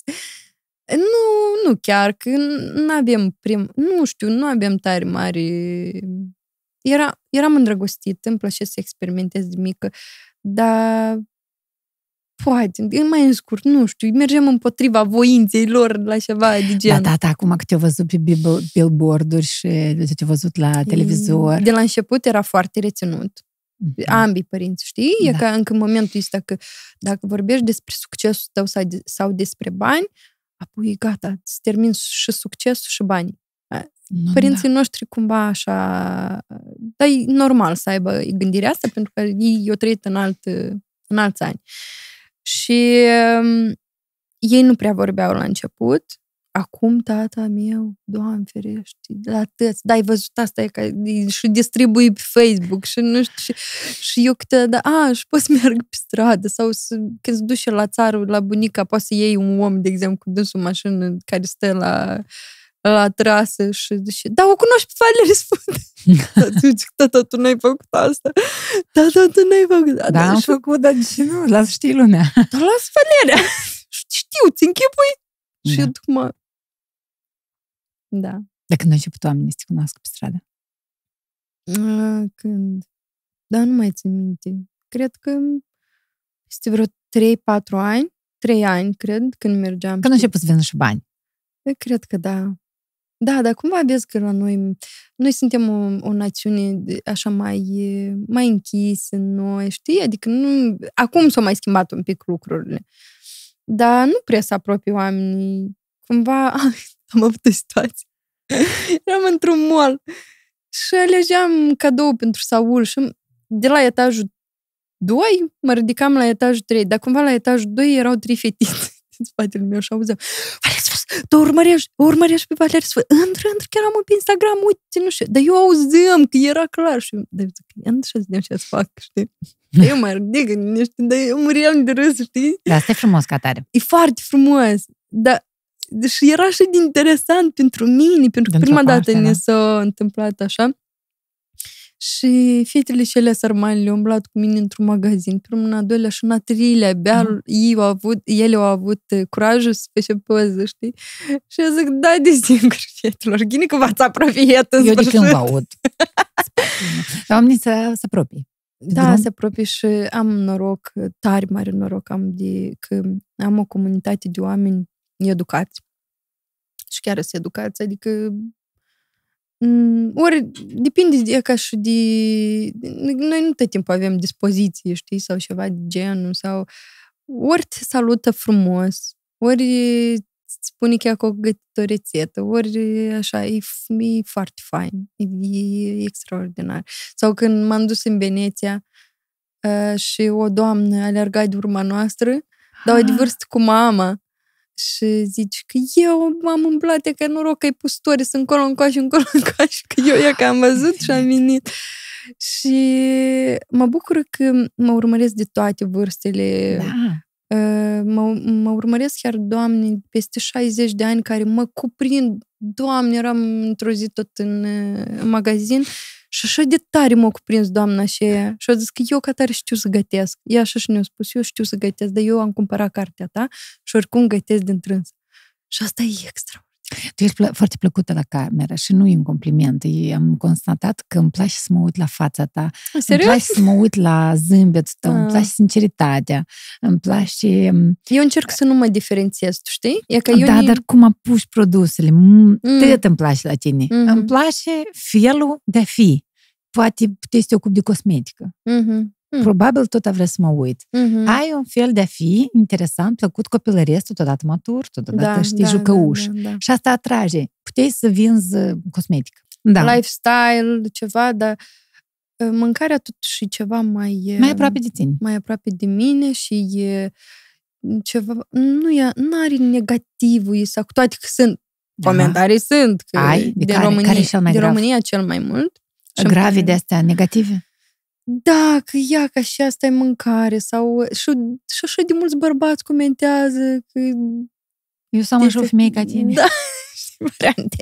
Nu, nu chiar, că nu avem prim... Nu știu, nu avem tare mari... Era, eram îndrăgostită, îmi plăcea să experimentez de mică, dar poate, e mai în scurt, nu știu, mergem împotriva voinței lor la ceva de gen. Da, tata, acum că te-au văzut pe bil- billboard-uri și te-au văzut la televizor. De la început era foarte reținut. Mhm. Ambii părinți, știi? E Da. ca încă în momentul ăsta că dacă vorbești despre succesul tău sau, de, sau despre bani, apoi gata, îți termin și succesul și banii. Nu, Părinții noștri cumva așa... Dar e normal să aibă gândirea asta, pentru că ei au trăit în, alt, în alți ani. Și um, ei nu prea vorbeau la început. Acum tata meu, Doamne ferește, la tăți, da, ai văzut asta, e ca, e, și distribui pe Facebook și nu știu, și, și eu câteodată, a, și poți să merg pe stradă sau să, când se duce la țară, la bunica, poți să iei un om, de exemplu, cu dânsul mașină care stă la, la trasă și zice, da, o cunoști pe Valerie, spune. Zice, tata, tu n-ai făcut asta. Tata, tu n-ai făcut asta. Da, am și făcut, dar de ce nu? Las știi lumea. dar las Valeria. Știu, ți închipui. Și Da. eu acum... Da. De când a început oamenii să te cunoască pe stradă? A, când? Da, nu mai țin minte. Cred că este vreo 3-4 ani. 3 ani, cred, când mergeam. Când a început să vină și bani. Eu Cred că da. Da, dar cumva vezi că la noi, noi suntem o, o națiune de- așa mai, e, mai închisă în noi, știi? Adică nu, acum s-au mai schimbat un pic lucrurile. Dar nu prea să apropie oamenii. Cumva am avut o situație. Eram într-un mall și alegeam cadou pentru Saul și de la etajul 2 mă ridicam la etajul 3, dar cumva la etajul 2 erau trei fetițe în spatele meu și auzeam Valeria Sfâs, tu urmărești, o urmărești pe Valeria Sfâs. Intră, intră, chiar am pe Instagram, uite, nu știu. Dar eu auzeam că era clar și eu, dar eu zic, intră și să vedem ce să fac, știi? Dar eu mă ridic, nu știu, dar eu muriam de râs, știi? Dar asta e frumos ca tare. E foarte frumos, dar și era așa de interesant pentru mine, pentru că Dintr-o prima parte, dată da. ne s-a întâmplat așa. Și fetele și alea sărmane le-au umblat cu mine într-un magazin, pe un al doilea și în a treilea, abia Mhm. ei au avut, ele au avut uh, curajul să face poză, știi? Și eu zic, da, de singur, fetelor, ghine că v-ați apropiat în Eu de când sfârșit. vă aud. Dar oamenii să se apropie. Da, drum? se apropie și am noroc, tare mare noroc am de că am o comunitate de oameni educați. Și chiar sunt educați, adică m, ori depinde de ca și de... Noi nu tot timpul avem dispoziție, știi, sau ceva de genul, sau ori te salută frumos, ori îți spune chiar că o gătit o rețetă, ori așa, e, f- e foarte fain, e, e extraordinar. Sau când m-am dus în Veneția uh, și o doamnă alerga de urma noastră, dar o de vârstă cu mama, și zici că eu m-am umblat, e că noroc că ai pus stories încolo, încoace, încolo, încoace, că eu e că am văzut și am venit. Și mă bucur că mă urmăresc de toate vârstele. Da. Uh, Mă, mă urmăresc chiar doamne peste 60 de ani care mă cuprind. Doamne, eram într-o zi tot în, uh, în magazin și așa de tare m-a cuprins doamna și ea. Și a zis că eu ca tare știu să gătesc. Ea așa și ne-a spus, eu știu să gătesc, dar eu am cumpărat cartea ta și oricum gătesc din trâns. Și asta e extraordinar. Tu ești plă- foarte plăcută la cameră și nu e un compliment. E, am constatat că îmi place să mă uit la fața ta. Îmi Serios? place să mă uit la zâmbetul tău, îmi Ah. place sinceritatea, îmi place... Eu încerc să nu mă diferențiez, tu știi? E că eu da, ni- dar cum apuci produsele, mm. Mm. tot îmi place la tine. Mhm. Îmi place felul de a fi. Poate puteți să te ocupi de cosmetică. Mhm, Mm. Probabil tot a vrea să mă uit. mhm. Ai un fel de a fi interesant, plăcut, copilăresc, totodată matur, totodată știi, jucăuș. Da, da, da. Și asta atrage. Puteai să vinzi uh, cosmetică. Da. Lifestyle, ceva, dar uh, mâncarea totuși e ceva mai... uh, Mai aproape de tine. mai aproape de mine și e ceva, nu e, nu are negativul ei sau cu toate că sunt Da. comentarii sunt că Ai? De din care? România, Care e cel mai din grav? România cel mai mult. Și îmi Grave pare- de astea negative? Da, că ia ca și asta e mâncare sau și, și așa de mulți bărbați comentează că Eu să am așa o femeie ca tine. Da, știi, variante.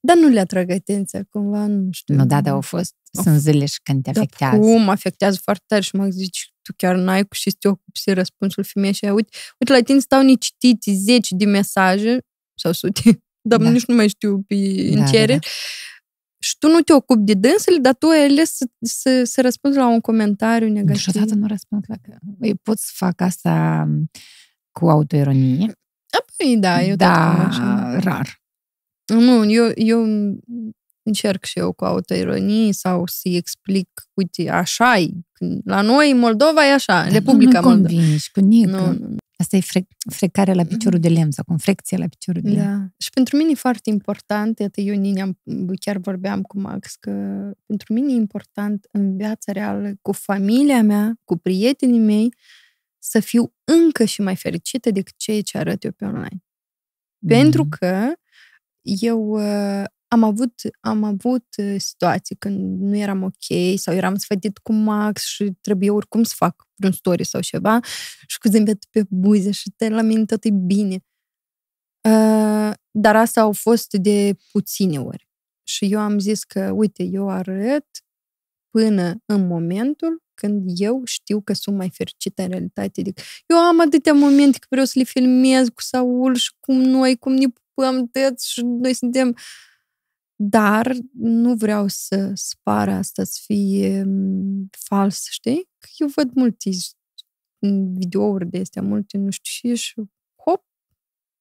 Dar nu le atrag atenția, cumva, nu știu. Nu, da, dar au fost, sunt zile și când te Dar afectează. cum afectează foarte tare și mă zici, tu chiar n-ai cu și să te ocupi să răspunsul femeii și aia, uite, uite, la tine stau necitite zeci de mesaje sau sute, dar Da. nici nu mai știu pe Da, în da, cereri. da. Și tu nu te ocupi de dânsele, dar tu ai ales să, să, să răspunzi la un comentariu negativ. Niciodată nu răspund la că... Eu pot să fac asta cu autoironie. Păi da, eu tot da, cam așa. rar. Nu, eu, eu încerc și eu cu autoironie sau să-i explic, uite, așa e. Când La noi, Moldova e așa, Dar Republica nu, nu Moldova. convingi cu nic. Nu, nu, nu. Asta e fre- frecarea la piciorul de lemn sau cum frecție la piciorul de lemn. Da. Și pentru mine e foarte important, iată, eu Nini, am, chiar vorbeam cu Max, că pentru mine e important în viața reală, cu familia mea, cu prietenii mei, să fiu încă și mai fericită decât ceea ce arăt eu pe online. Pentru Mhm. că eu uh, am avut, am avut uh, situații când nu eram ok sau eram sfătit cu Max și trebuie oricum să fac un story sau ceva și cu zâmbet pe buze și te, la mine tot e bine. Uh, dar asta au fost de puține ori. Și eu am zis că, uite, eu arăt până în momentul când eu știu că sunt mai fericită în realitate. Adică eu am atâtea momente că vreau să le filmez cu Saul și cum noi, cum ne pupăm tăți și noi suntem... Dar nu vreau să spară asta să fie m, fals, știi? Că eu văd multe m, videouri de astea, multe, nu știu și, și hop,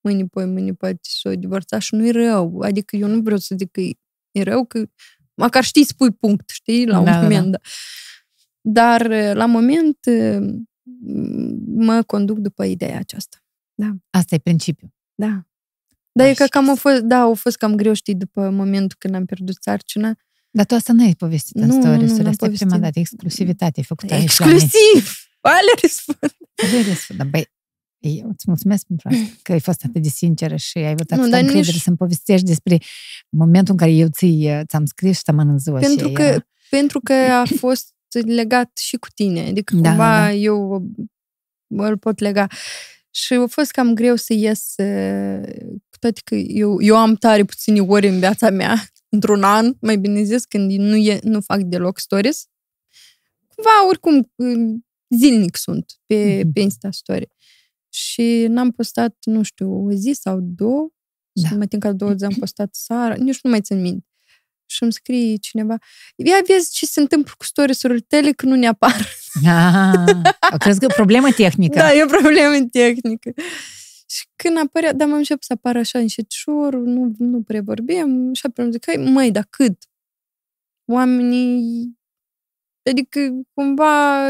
mâine, poi, mâine, poate s-o divorța și nu-i rău. Adică eu nu vreau să zic că e, e rău, că măcar știi să pui punct, știi, la un Da, da, da. moment. Da, Dar la moment mă conduc după ideea aceasta. Asta e principiul. Da. Dar e că Așa cam a este. fost, da, au fost cam greu, știi, după momentul când am pierdut sarcina. Dar tu asta nu ai povestit în Nu, nu, stories nu, n-am Asta e prima povestit. dată, exclusivitate ai făcut aici la mine. Exclusiv! Alea răspund. Serios, dar băi, eu îți mulțumesc pentru asta, că ai fost atât de sinceră și ai avut Nu, atâta dar încredere nici- să-mi povestești despre momentul în care eu ți, ți-am scris și te-am în ziua Pentru și că, era- pentru că a fost legat și cu tine. Adică Da, cumva da, da. eu îl pot lega. Și a fost cam greu să ies, uh, cu toate că eu, eu am tare puține ori în viața mea, într-un an, mai bine zis, când nu, e, nu fac deloc stories. Cumva, oricum, uh, zilnic sunt pe, Mhm. pe Insta Story. Și n-am postat, nu știu, o zi sau două, Da. da. mai timp ca două zi am postat seara, nici nu mai țin minte. Și îmi scrie cineva, ia vezi ce se întâmplă cu stories-urile tale că nu ne apar. Ah, crezi că e o problemă tehnică? Da, e o problemă tehnică. Și când apărea, dar m-am început să apară așa încetșor, nu, nu prea vorbim, și apoi am zic, hai, măi, dar cât? Oamenii, adică cumva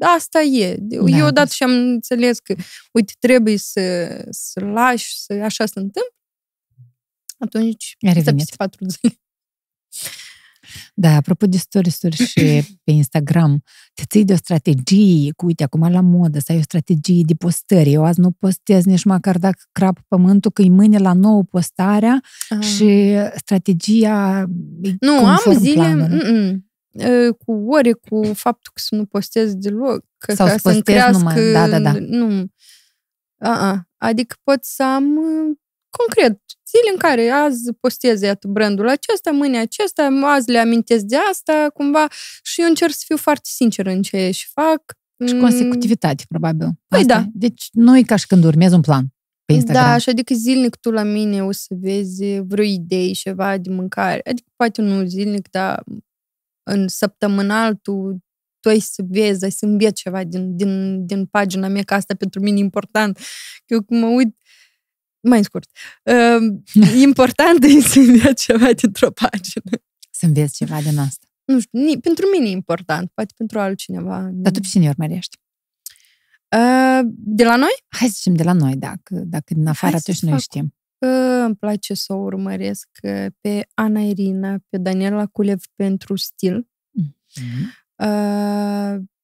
asta e. Eu Da, odată da. și am înțeles că, uite, trebuie să, să lași, să așa se întâmplă, atunci Ai stai revenit. peste patru zile. Da, apropo de stories-uri și pe Instagram, te ții de o strategie, cu uite, acum la modă, să ai o strategie de postări. Eu azi nu postez nici măcar dacă crap pământul, că e mâine la nouă postarea Ah. și strategia e Nu, am conform zile planului. mm-mm, e, cu ore, cu faptul că să nu postez deloc. Că, Sau ca să să-mi postez crească, numai- da, da, da. Nu. A-a. Adică pot să am uh, concret zile în care azi postez iată brandul acesta, mâine acesta, azi le amintesc de asta, cumva, și eu încerc să fiu foarte sinceră în ce și fac. Și Mm, consecutivitate, probabil. Păi Asta da. e. Deci nu e ca și când urmezi un plan. pe Instagram. Da, și adică zilnic tu la mine o să vezi vreo idee, ceva de mâncare. Adică poate nu zilnic, dar în săptămânal tu, tu ai să vezi, ai să înveți ceva din, din, din pagina mea, că asta pentru mine e important. Că eu cum mă uit, mai scurt, uh, important e să înveți ceva dintr-o pagină. Să înveți ceva din asta. Nu știu, ni, pentru mine e important, poate pentru altcineva. nu. Dar tu pe cine urmărești? Uh, de la noi? Hai să zicem de la noi, dacă, dacă din afară Hai să atunci noi fac- știm. Uh, îmi place să o urmăresc uh, pe Ana Irina, pe Daniela Culev pentru stil. Mhm.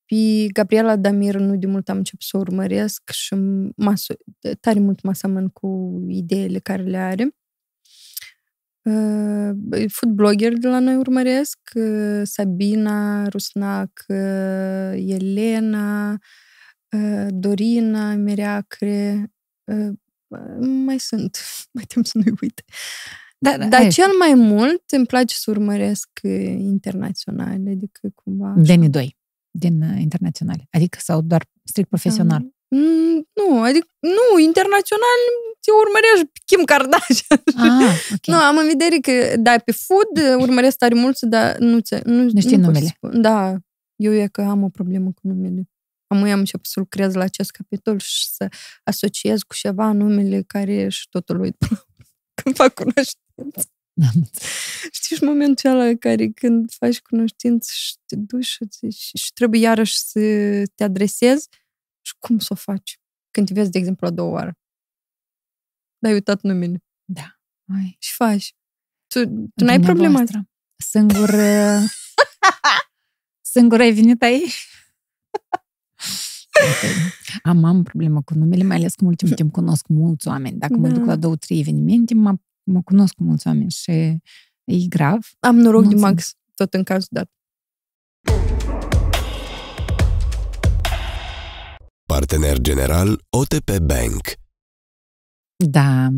Uh, pe Gabriela Damir nu de mult am început să o urmăresc și mă aso- tare mult mă aseamăn cu ideile care le are. Uh, food blogger de la noi urmăresc, uh, Sabina, Rusnac, uh, Elena, uh, Dorina, Mireacre, uh, mai sunt, mai tem să nu-i uit. Da, Dar hai, cel mai mult îmi place să urmăresc uh, internaționale, adică cumva... așa. Deni 2 din uh, internaționale. Adică sau doar strict profesional. Mm, nu, adică, nu, internațional te urmărești pe Kim Kardashian. Ah, ok. Nu, am în vedere că, da, pe food uh, urmăresc tare mult, dar nu, ți- nu, nu, știi pot să numele. spun. Da, eu e că am o problemă cu numele. Am am început să lucrez la acest capitol și să asociez cu ceva numele care și totul uit când fac cunoștință. Da. Știi și momentul ăla care când faci cunoștință și te duci și, ți- și, și trebuie iarăși să te adresezi și cum să o faci? Când te vezi, de exemplu, la două oară. Dar ai uitat numele. Da. Ai. Și faci. Tu, tu n-ai problema asta. Dumneavoastră. Singur... uh, Singur ai venit aici? Ok. Am, am problemă cu numele, mai ales că în ultimul timp cunosc mulți oameni. Dacă mă Da. duc la două, trei evenimente, mă, mă cunosc cu mulți oameni și e grav. Am noroc de Mulțumesc. max, tot în cazul dat. Partener general OTP Bank. Da,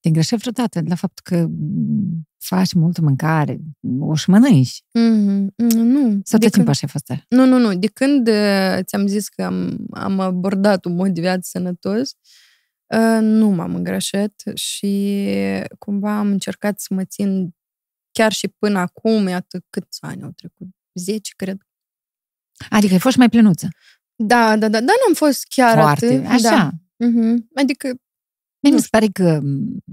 te îngreșești vreodată la faptul că m, faci multă mâncare, o și mănânci. Mm-hmm. Nu. Sau de tot când, timpul așa ai fost așa? nu, nu, nu. De când uh, ți-am zis că am, am abordat un mod de viață sănătos, uh, nu m-am îngrășat și cumva am încercat să mă țin chiar și până acum, iată câți ani au trecut, 10, cred. Adică ai fost mai plenuță. Da, da, da, dar n-am fost chiar Foarte. atât. Așa. Da. Mhm. Adică, Mie Nu mi se pare că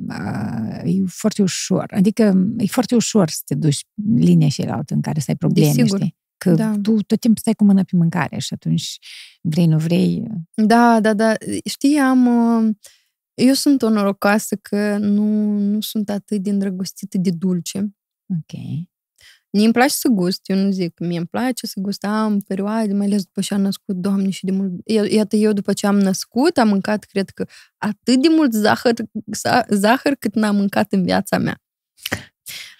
a, e foarte ușor. Adică e foarte ușor să te duci în linia și altă în care să ai probleme, Desigur. știi? Că Da. tu tot timpul stai cu mâna pe mâncare și atunci vrei, nu vrei. da, da, da. Știi, am... uh, Eu sunt o norocoasă că nu, nu sunt atât de îndrăgostită de dulce. Ok. Mie îmi place să gust, eu nu zic, mie îmi place să gust, am perioade, mai ales după ce am născut, doamne, și de mult. I- Iată, eu după ce am născut, am mâncat, cred că, atât de mult zahăr, za- zahăr cât n-am mâncat în viața mea.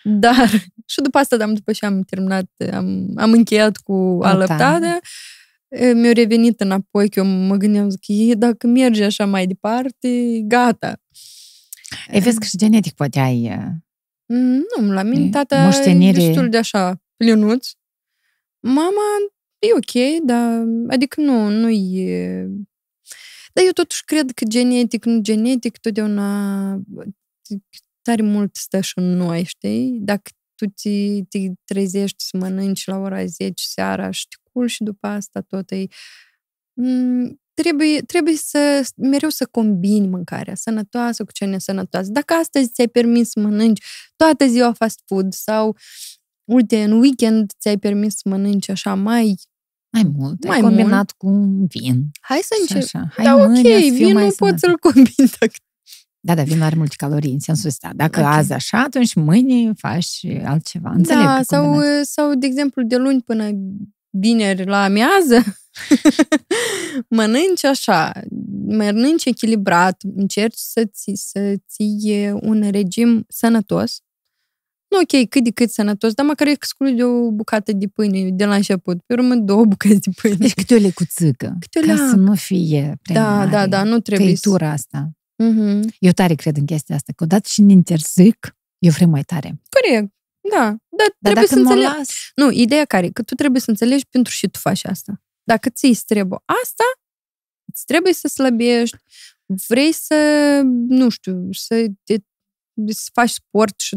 Dar, și după asta, dar după ce am terminat, am, am încheiat cu alăptarea, e, mi-a revenit înapoi, că eu mă gândeam, zic, "E, dacă merge așa mai departe, gata. Ei, vezi că și genetic poate ai... uh, Mm, Nu, la mine E, tata moștenire. e destul de așa plinuț. Mama e ok, dar adică nu, nu e... Dar eu totuși cred că genetic, nu genetic, totdeauna tare mult stă și în noi, știi? Dacă tu te, te trezești să mănânci la ora 10 seara și te culci și după asta tot e... Mm, trebuie, trebuie să mereu să combini mâncarea sănătoasă cu cea nesănătoasă. Dacă astăzi ți-ai permis să mănânci toată ziua fast food sau uite, în weekend ți-ai permis să mănânci așa mai... mai mult. Mai ai combinat cu un vin. Hai să Și încep. așa. Hai Da, ok, mâine să fiu vinul mai pot sănătos. să-l combin dacă Da, da, vinul are multe calorii în sensul ăsta. Dacă Ok. azi așa, atunci mâine faci altceva. Înțeleg da, că sau, combinați. sau, de exemplu, de luni până vineri la amiază, mănânci așa, mănânci echilibrat, încerci să ții, să ții un regim sănătos. Nu, ok, cât de cât sănătos, dar măcar exclude o bucată de pâine de la început, pe urmă două bucăți de pâine. Deci câte o lecuțică. Câte o ca leacă. să nu fie prea da, mare da, da, nu trebuie să... căitura asta. Mhm. Eu tare cred în chestia asta, că odată și ne interzic, eu vreau mai tare. Corect, da. Dar Dar trebuie dacă să mă înțelegi. las, Nu, ideea care e? Că tu trebuie să înțelegi pentru și tu faci asta. Dacă ți îți trebuie asta, îți trebuie să slăbești, vrei să, nu știu, să te să faci sport și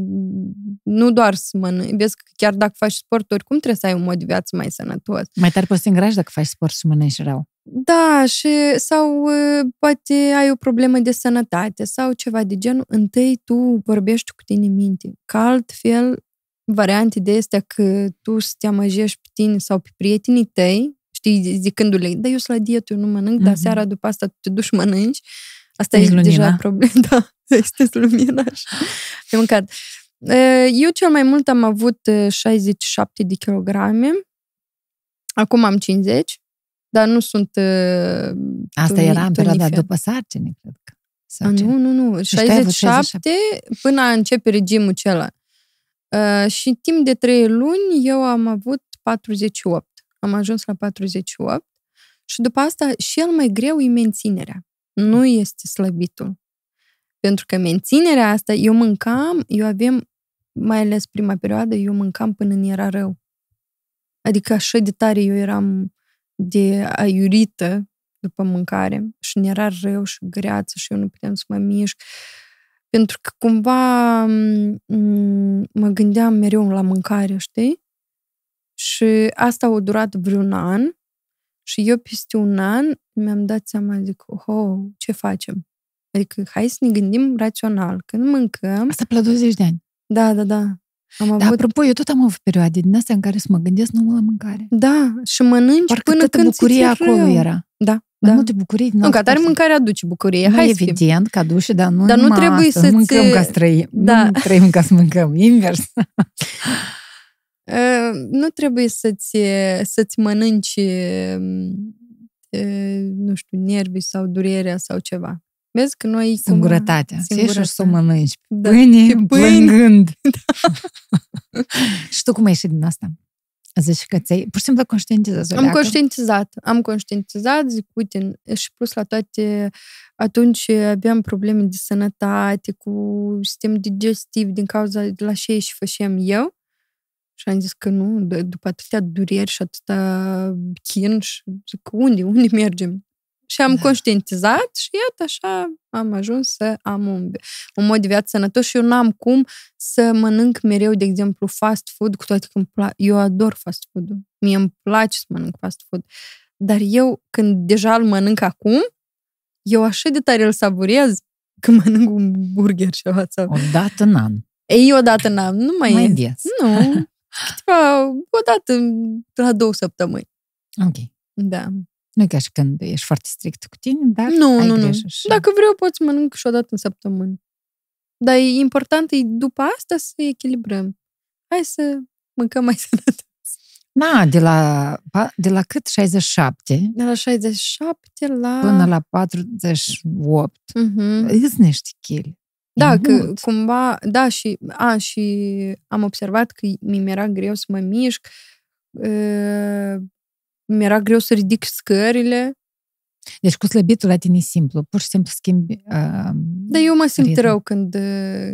nu doar să mănânci. Vezi că chiar dacă faci sport, oricum trebuie să ai un mod de viață mai sănătos. Mai tare poți să îngrași dacă faci sport și mănânci rău. Da, și sau uh, poate ai o problemă de sănătate sau ceva de genul. Întâi tu vorbești cu tine minte. Că altfel, variante de astea că tu să te amăjești pe tine sau pe prietenii tăi, știi, zicându-le, da, eu sunt la dietă, eu nu mănânc, mm-hmm. dar Mhm. seara după asta tu te duci și mănânci. Asta Ești e lumina. deja problemă. Da, este lumina. așa. Ai mâncat. Uh, Eu cel mai mult am avut uh, 67 de kilograme. Acum am 50, dar nu sunt uh, Asta toni- era în perioada tonifier. după sarcini, cred că. Sau A, ce? nu, nu, nu. Și tu ai avut 67 până a începe regimul acela. Uh, și timp de 3 luni eu am avut 48. Am ajuns la 48 și după asta cel mai greu e menținerea. Nu este slăbitul. Pentru că menținerea asta, eu mâncam, eu aveam, mai ales prima perioadă, eu mâncam până îmi era rău. Adică așa de tare eu eram de aiurită după mâncare și îmi era rău și greață și eu nu puteam să mă mișc. Pentru că cumva m, mă gândeam mereu la mâncare, știi? Și asta a durat vreun an și eu peste un an mi-am dat seama, zic, oh, ce facem? Adică hai să ne gândim rațional. Când mâncăm, Asta pe la 20 de ani. da, da, da. Am Dar avut apropo, eu tot am avut perioade din astea în care să mă gândesc numai la mâncare. Da, și mănânci Parcă până toată când bucuria ți-e acolo rău. era. Da, Mai da. multe bucurii. Nu, ca tare mâncarea aduce bucurie. Nu, Hai să fim. evident, ca dușe, dar nu Dar nu numai trebuie asta. să-ți- Mâncăm ca să trăim. Da. Nu trăim ca să mâncăm. Invers. Uh, nu trebuie să-ți, să-ți mănânci, uh, nu știu, nervii sau durerea sau ceva. Vezi că noi... cumva- Singurătatea. Să ieși și să o Singurătate. mănânci. Da. Pâine, Pe pâine. plângând. și tu cum ai ieșit din asta? Zici că ți-ai, pur și simplu conștientizezi o Am leacă? conștientizat. Am conștientizat, zic, uite, și plus la toate, atunci aveam probleme de sănătate, cu sistem digestiv din cauza de la ce și făceam eu. Și am zis că nu, d- după atâtea dureri și atâta chin, și zic, unde, unde mergem? Și am Da. conștientizat și iată așa am ajuns să am un, un mod de viață sănătos și eu n-am cum să mănânc mereu, de exemplu, fast food, cu toate că îmi pla- eu ador fast food-ul. Mie îmi place să mănânc fast food. Dar eu, când deja îl mănânc acum, eu așa de tare îl savurez că mănânc un burger și ceva. O dată în an. Ei, odată n-am, nu mai, Mai e. des. Nu, câteva, odată la două săptămâni. Ok. Da. Nu e ca și când ești foarte strict cu tine, dar Nu, ai nu, nu. grijă și... Dacă vreau, pot să mănânc și odată în săptămână. Dar e important, e după asta să echilibrăm. Hai să mâncăm mai sănătos. Na, de la, pa- de la cât? 67 De la 67 la... până la 48. Mhm. Îți niște chili. Da, E că mult. cumva, da, și, a, și am observat că mi era greu să mă mișc, uh, mi-era greu să ridic scările, Deci cu slăbitul la tine e simplu. Pur și simplu schimbi... Uh, dar eu mă simt ritmul. rău când... Uh,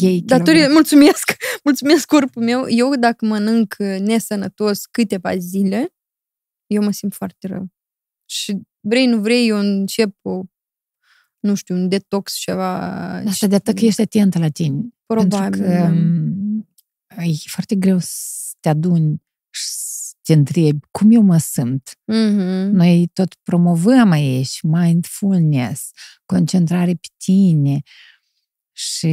Iei datorită, kilograme. mulțumesc, mulțumesc corpul meu. Eu dacă mănânc uh, nesănătos câteva zile, eu mă simt foarte rău. Și vrei, nu vrei, eu încep o, nu știu, un detox, ceva... Asta de atât că ești atentă la tine. Probabil, Pentru că da. m, e foarte greu să te aduni și să te întrebi cum eu mă simt. Mhm. Noi tot promovăm aici mindfulness, concentrare pe tine. Și,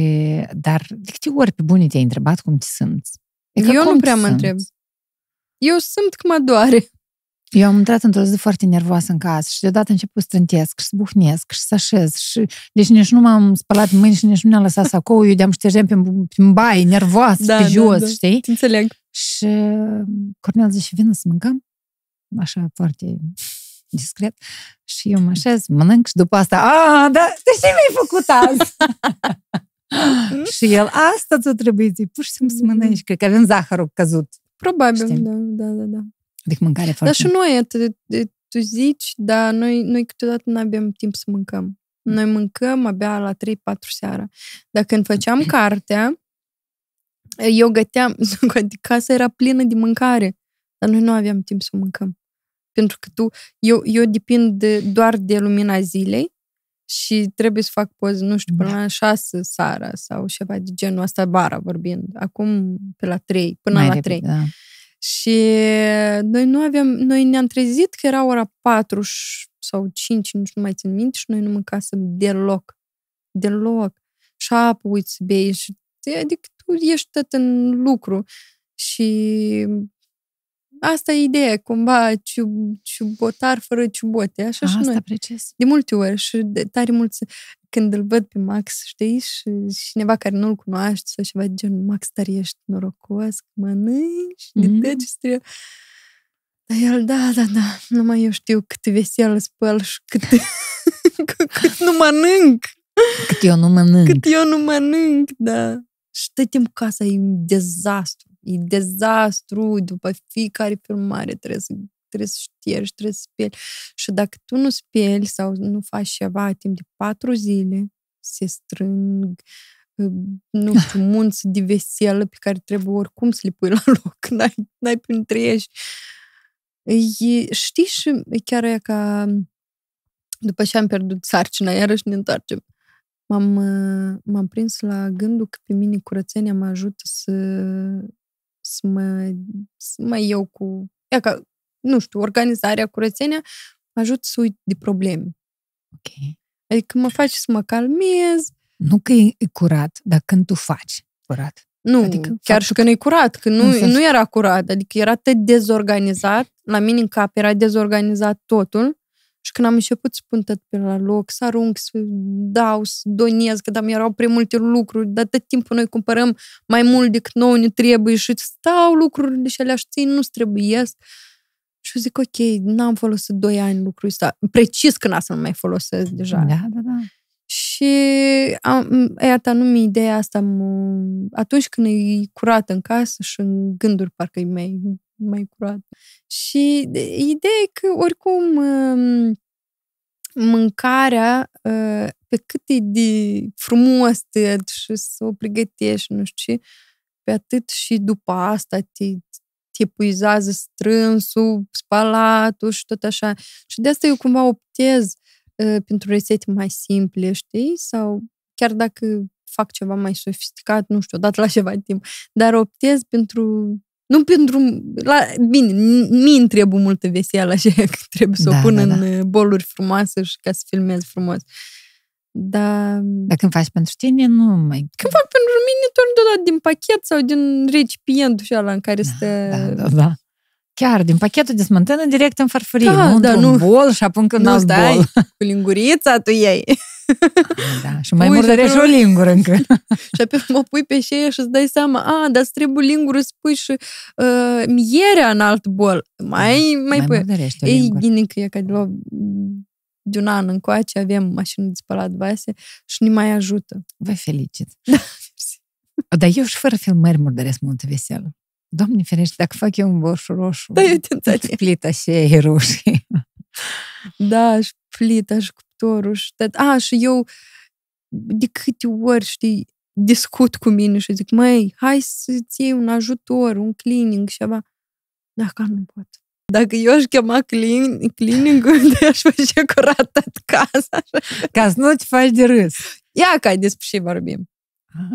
dar de câte ori pe bune te-ai întrebat cum te simți? E că Eu cum nu te prea mă simți? întreb. Eu simt că mă doare. Eu am intrat într-o zi foarte nervoasă în casă și deodată am început să strântesc și să buhnesc și să așez. Și... Deci nici nu m-am spălat mâini și nici nu ne-am lăsat sacou. Eu de-am ștergeam pe, pe baie, nervoasă, Da, pe da, jos, da. știi? Înțeleg. Și Cornel zice, vină să mâncăm. Așa, foarte discret. Și eu mă așez, mănânc și după asta, a, da, de ce mi-ai făcut azi? și el, asta ți-o trebuie zi, pur și simplu să mănânci. Cred că avem zahărul căzut. Probabil, Știi? da, da, da, da. Adică mâncare Dar foarte... și noi, atât, de- tu zici, dar noi, noi câteodată nu avem timp să mâncăm. Noi mâncăm abia la 3-4 seara. Dar când făceam cartea, eu găteam, casa era plină de mâncare, dar noi nu aveam timp să mâncăm. Pentru că tu, eu, eu depind de, doar de lumina zilei și trebuie să fac poze, nu știu, până Da. la 6 seara sau ceva de genul ăsta, bara vorbind. Acum pe la 3, până Mai la repede, 3. Da. Și noi nu aveam, noi ne-am trezit că era ora 4 și- sau 5, nu știu, nu mai țin minte, și noi nu mâncasem deloc. Deloc. Și apă, uite, să bei și adică tu ești tot în lucru. Și asta e ideea, cumva, ciub, ciubotar fără ciubote, așa și Asta noi. precis. De multe ori și de tare mulți, când îl văd pe Max, știi, și cineva care nu-l cunoaște sau ceva de genul, Max, tare ești norocos, că mănânci de Mhm. tot ce trebuie. Dar el, da, da, da, numai eu știu cât veselă spăl și cât, cât, cât nu mănânc, Cât eu nu mănânc. cât eu nu mănânc, da. Și tot timpul casa e un dezastru, e dezastru, după fiecare filmare trebuie să trebuie să ștergi, trebuie să speli. Și dacă tu nu speli sau nu faci ceva timp de patru zile, se strâng, uh, nu știu, munți de veselă pe care trebuie oricum să le pui la loc, n-ai, n-ai prin trăiești. E, știi și e chiar e ca după ce am pierdut sarcina, iarăși ne întoarcem. M-am, uh, m-am prins la gândul că pe mine curățenia mă ajută să, să, mă, să mă iau cu... E ca, nu știu, organizarea, curățenia mă ajută să uit de probleme. Ok. Adică mă face să mă calmez. Nu că e e curat, dar când tu faci curat. Nu, Adică adică chiar faptul și că nu-i curat, că nu, În sens- nu era curat, adică era atât dezorganizat, la mine în cap era dezorganizat totul și când am început să pun tot pe la loc, să arunc, să dau, să donez, că dar erau prea multe lucruri, dar tot timpul noi cumpărăm mai mult decât nouă ne trebuie și îți stau lucrurile și alea și ții nu-ți trebuiesc. Și eu zic, ok, n-am folosit 2 ani lucrul ăsta. Precis că n-am să nu mai folosesc deja. Da, da, da. Și am, iată, anume ideea asta, mă, atunci când e curat în casă și în gânduri parcă e mai, mai curat. Și de- ideea e că oricum um, mâncarea, uh, pe cât e de frumos tot și să o pregătești, nu știu ce, pe atât și după asta te, te epuizează strânsul, spalatul și tot așa. Și de asta eu cumva optez uh, pentru rețete mai simple, știi? Sau chiar dacă fac ceva mai sofisticat, nu știu, odată la ceva timp, dar optez pentru nu pentru... La, bine, mie îmi trebuie multă veseală, așa că trebuie să Da, o pun da, în da. uh, boluri frumoase și ca să filmez frumos. Dar Dar când faci pentru tine, nu mai... când fac pentru mine, tot deodată din pachet sau din recipientul și ăla în care stă... Da, da, da. Chiar, din pachetul de smântână direct în farfurie, Da, nu da, într-un nu. bol și apoi în nu alt stai bol. cu lingurița, tu iei. Da, și mai Pui murdărești și o lingură încă. și apoi mă pui pe șeie și îți dai seama, a, dar îți trebuie lingură să pui și uh, mierea în alt bol. Mai, mai, mai pui. murdărești o Ei, lingură. gine că e ca de, la, de un an încoace avem mașină de spălat vase și ne mai ajută. Vă felicit. Dar eu și fără filmări murdăresc multă veselă. Doamne ferește, dacă fac eu un borș roșu, Da, eu te înțeleg. plita și e roșie. Da, și plita și cuptorul și tot. A, și eu de câte ori, știi, discut cu mine și zic, măi, hai să-ți iei un ajutor, un cleaning și ceva. Dacă nu pot. Dacă eu aș chema clean, cleaning-ul, de aș face curat tot casa. Ca să nu te faci de râs. Ia ca despre ce vorbim.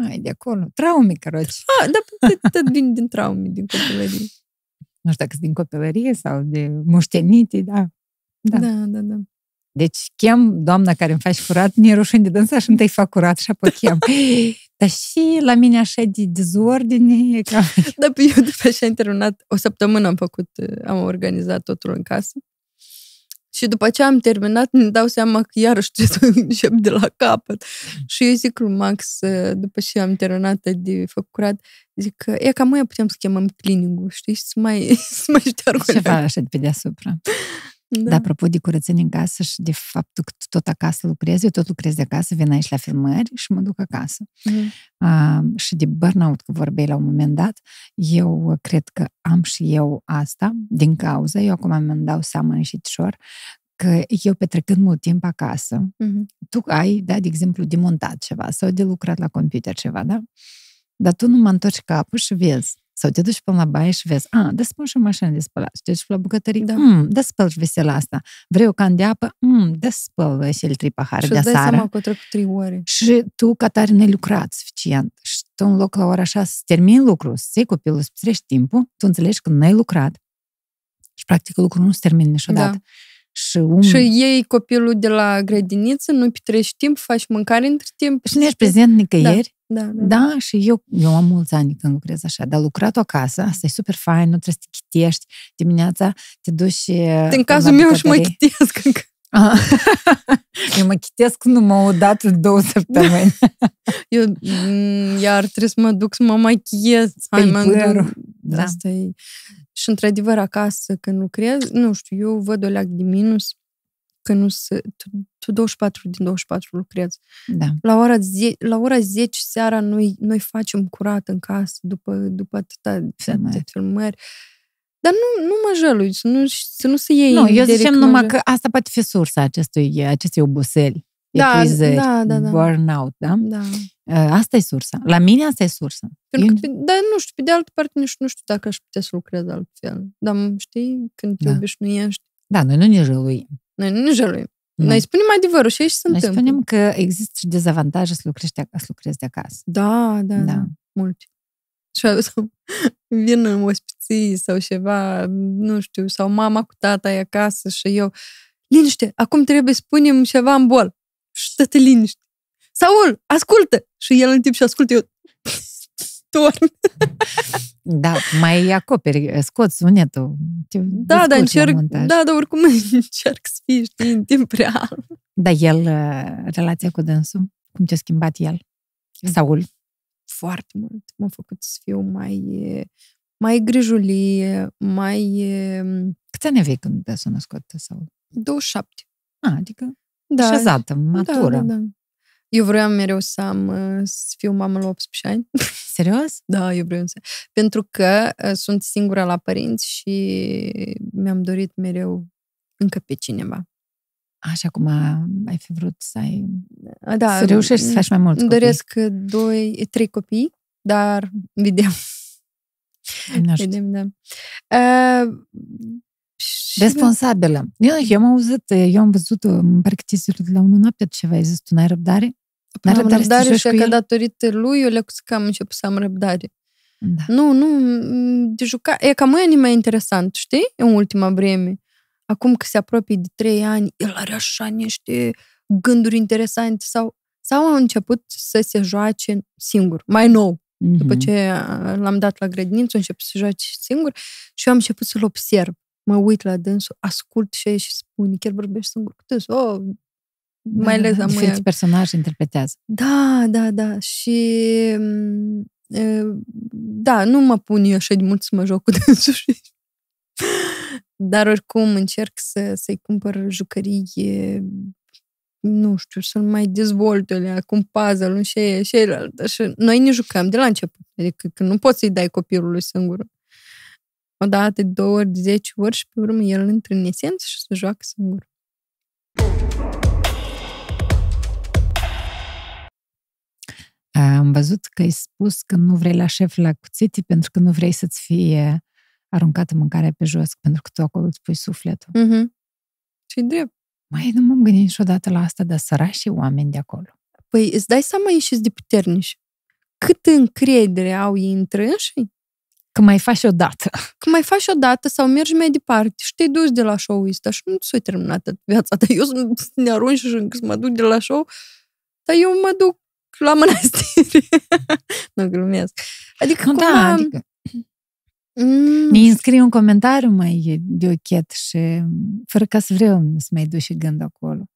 Hai, de acolo. Traume, căroci. A, dar tot, tot vine din traume, din copilărie. Nu știu dacă sunt din copilărie sau de moștenite, da. Da. Da, da, da. Deci chem doamna care îmi faci curat, ne rușine de dânsa și întâi fac curat și apoi chem. Dar și la mine așa de dezordine, e ca... Dar pe eu după ce am terminat, o săptămână am făcut, am organizat totul în casă. Și după ce am terminat, îmi dau seama că iarăși trebuie să încep de la capăt. Și eu zic lui Max, după ce am terminat de făcut curat, zic că e ca mai putem să chemăm cleaning-ul, știi, și să mai, să mai șteargă. Ceva așa de pe deasupra. Da. Dar apropo de curățenie în casă și de faptul că tu tot acasă lucrezi, eu tot lucrez de acasă, vin aici la filmări și mă duc acasă. Mhm. Uh, și de burnout, că vorbeai la un moment dat, eu cred că am și eu asta din cauza, eu acum mi-am dau seama înșitișor, că eu petrecând mult timp acasă, Mhm. tu ai, da, de exemplu, de montat ceva sau de lucrat la computer ceva, da? Dar tu nu mă întorci capul și vezi Sau te duci până la baie și vezi, a, dă spun și o mașină de spălat. Și te duci la bucătărie, Da. da. mm, dă spăl și vesela asta. Vrei o can de apă? Mm, dă spăl și el trei pahare Și de îți dai sară. seama că au trecut trei ore. Și tu, ca tare, n-ai lucrat suficient. Și tu, în loc la ora așa, să termini lucrul, să iei copilul, să petrești timpul, tu înțelegi că n-ai lucrat. Și, practic, lucrul nu se termină niciodată. Da. Și, un... Și iei copilul de la grădiniță, nu petrești timp, faci mâncare între timp. și nu ești prezent nicăieri. Da, da. Da, și eu, eu am mulți ani când lucrez așa, dar lucrat acasă, asta e super fain, nu trebuie să te chitești dimineața, te duci În cazul meu și mă chitesc încă. eu mă chitesc numai o dată în două săptămâni. Eu mm, iar trebuie să mă duc să mă machiez. Hai, Pe-i mă părul. duc. Da. Asta e. Și într-adevăr acasă când lucrez, nu știu, eu văd o leac de minus că nu se, tu, tu 24 din 24 lucrezi. Da. La ora, 10, la ora 10 seara noi, noi facem curat în casă după, după atâta Filmări. atâtea filmări. Dar nu, nu mă jălui, să nu, să nu se iei Nu, eu direct zicem mă numai jă- că asta poate fi sursa acestui, acestei oboseli, Da, epuizări, da, da, da. burnout, da? Da. Asta e sursa. La mine asta e sursa. Pentru Eu- că, pe- dar nu știu, pe de altă parte nici nu știu dacă aș putea să lucrez altfel. Dar știi, când te Da. obișnuiești, Da, noi nu ne jăluim. noi nu jăluim. Nu. Noi spunem adevărul și aici se Noi întâmplă. spunem că există și dezavantaje să lucrezi de, să lucrezi de acasă. Da, da, da, Da. mult. Și sau vin în ospiții sau ceva, nu știu, sau mama cu tata e acasă și eu, liniște, acum trebuie să punem ceva în bol. Și tătă liniște. Saul, ascultă! Și el în timp și ascultă, eu torn. Da, mai acoperi, scoți sunetul. Te Da, dar descurci la încerc, montaj. da, dar oricum încerc să fii, știi, în timp real. Dar el, uh, relația cu dânsul, cum te-a schimbat el? Saul? Foarte mult. M-a făcut să fiu mai, e, mai grijulie, mai e, Câți ani aveai când te s-a născut Saul? 27. A, adică Da, așezată, matură. Da, da, da. Eu vreau mereu să am, uh, să fiu mamă la 18 ani. Serios? Da, eu vreau să... Pentru că uh, sunt singura la părinți și mi-am dorit mereu încă pe cineva. Așa cum ai fi vrut să ai... Uh, Da, să reușești să faci mai mulți Îmi copii. doresc uh, doi, trei copii, dar vedem, Nu știu. vedem, da. Uh, și- Responsabilă. Eu, eu am auzit, eu am văzut, în parcă teaserul la unul noapte ceva, ai zis, tu n-ai răbdare? N-ai am răbdare să te răbdare joci și cu că el? datorită lui, eu le că am început să am răbdare. Da. Nu, nu, m, de juca... E ca mâine mai interesant, știi? În ultima vreme. Acum că se apropie de trei ani, el are așa niște gânduri interesante sau, sau a început să se joace singur, mai nou. După Mhm. ce a, l-am dat la grădiniță, a început să se joace singur și eu am început să-l observ. Mă uit la dânsul, ascult ce și spune, chiar vorbești singur cu dânsul. Oh, mai ales da, am diferiți personaje interpretează. da, da, da. Și m, e, da, nu mă pun eu așa de mult să mă joc cu dânsul. și- Dar oricum încerc să, să-i cumpăr jucării, e, nu știu, să mai dezvolt alea, cum puzzle și aia, și aia, și noi ne jucăm de la început. Adică că nu poți să-i dai copilului singur. O dată, de două ori, de zece ori și pe urmă el intră în esență și se joacă singur. Am văzut că ai spus că nu vrei la șef la cuțite pentru că nu vrei să-ți fie aruncată mâncarea pe jos, pentru că tu acolo îți pui sufletul. Mhm. Și drept. Mai nu m-am gândit niciodată la asta, dar sărașii oameni de acolo. Păi îți dai seama ei și de puternici. Cât încredere au ei între înșii, Că mai faci odată. că mai faci o dată sau mergi mai departe și te duci de la show-ul ăsta și nu ți-ai terminat viața ta. Eu să ne arunci și încă să mă duc de la show, dar eu mă duc la mănăstire. nu glumesc. Adică Nu, cumva... da, adică mm, ne înscrii un comentariu mai de ochet și fără ca să vreau să mai duci și gând acolo.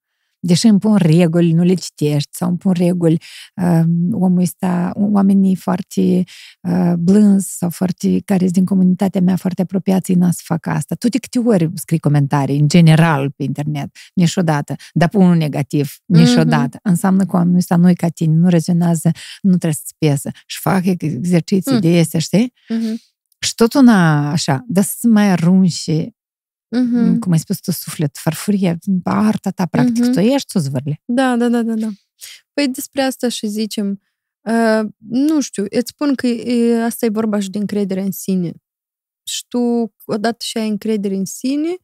Deși îmi pun reguli, nu le citești, sau îmi pun reguli, uh, omul ăsta, oamenii foarte uh, blânzi sau foarte, care sunt din comunitatea mea foarte apropiați, ei n să facă asta. Tu de câte ori scrii comentarii, în general, pe internet, niciodată, dar pun un negativ, niciodată. Mm-hmm. Înseamnă că oamenul ăsta nu-i ca tine, nu rezionează, nu trebuie să-ți piesă și fac exerciții Mm. de astea, știi? mhm, Și tot una așa, dar să mai arunci, mhm. cum ai spus tu, suflet, farfurie, arta ta, practic, Mhm. tu ești, tu zvârle. Da, da, da, da, da. Păi despre asta și zicem, Uh, nu știu, îți spun că e, asta e vorba și de încredere în sine. Și tu, odată și ai încredere în sine,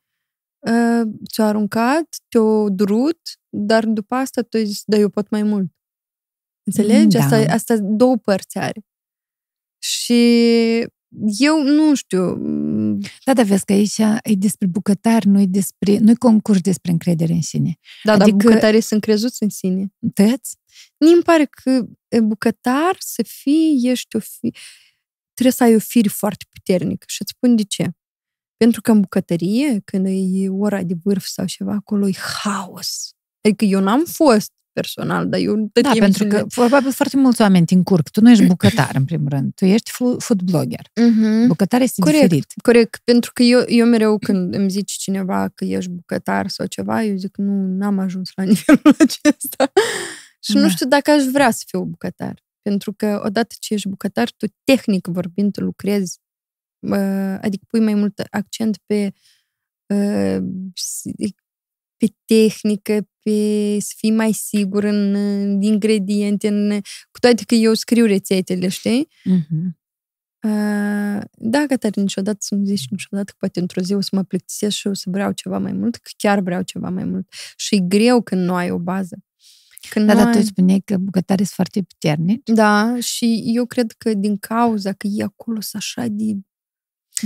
uh, ți-o aruncat, te-o durut, dar după asta tu ai zis, da, eu pot mai mult. Înțelegi? Da. Asta, asta două părți are. Și eu nu știu, Da, da, vezi că aici e despre bucătari, nu e despre, nu e concurs despre încredere în sine. da, adică... Adică- dar bucătarii sunt crezuți în sine. Tăți? mi îmi pare că e, bucătar să fii, ești o fi... Trebuie să ai o fire foarte puternică și îți spun de ce. Pentru că în bucătărie, când e ora de vârf sau ceva, acolo e haos. Adică eu n-am fost personal, dar eu tot Da, pentru că probabil foarte mulți oameni te încurc. Tu nu ești bucătar, în primul rând. Tu ești fu- food blogger. Uh-huh. Bucătar este Corect. diferit. Corect, pentru că eu, eu mereu când îmi zice cineva că ești bucătar sau ceva, eu zic nu, n-am ajuns la nivelul acesta. Și Da. nu știu dacă aș vrea să fiu bucătar. Pentru că odată ce ești bucătar, tu tehnic vorbind tu lucrezi, uh, adică pui mai mult accent pe uh, pe tehnică, pe să fii mai sigur în, în ingrediente, în, cu toate că eu scriu rețetele, știi? Mhm. Uh, da, Cătălin, niciodată să-mi zici niciodată că poate într-o zi o să mă plictisesc și o să vreau ceva mai mult, că chiar vreau ceva mai mult. Și e greu când nu ai o bază. Când Da, nu dar tu ai... spuneai că bucătarii sunt foarte puternici. Da, și eu cred că din cauza că e acolo să așa de...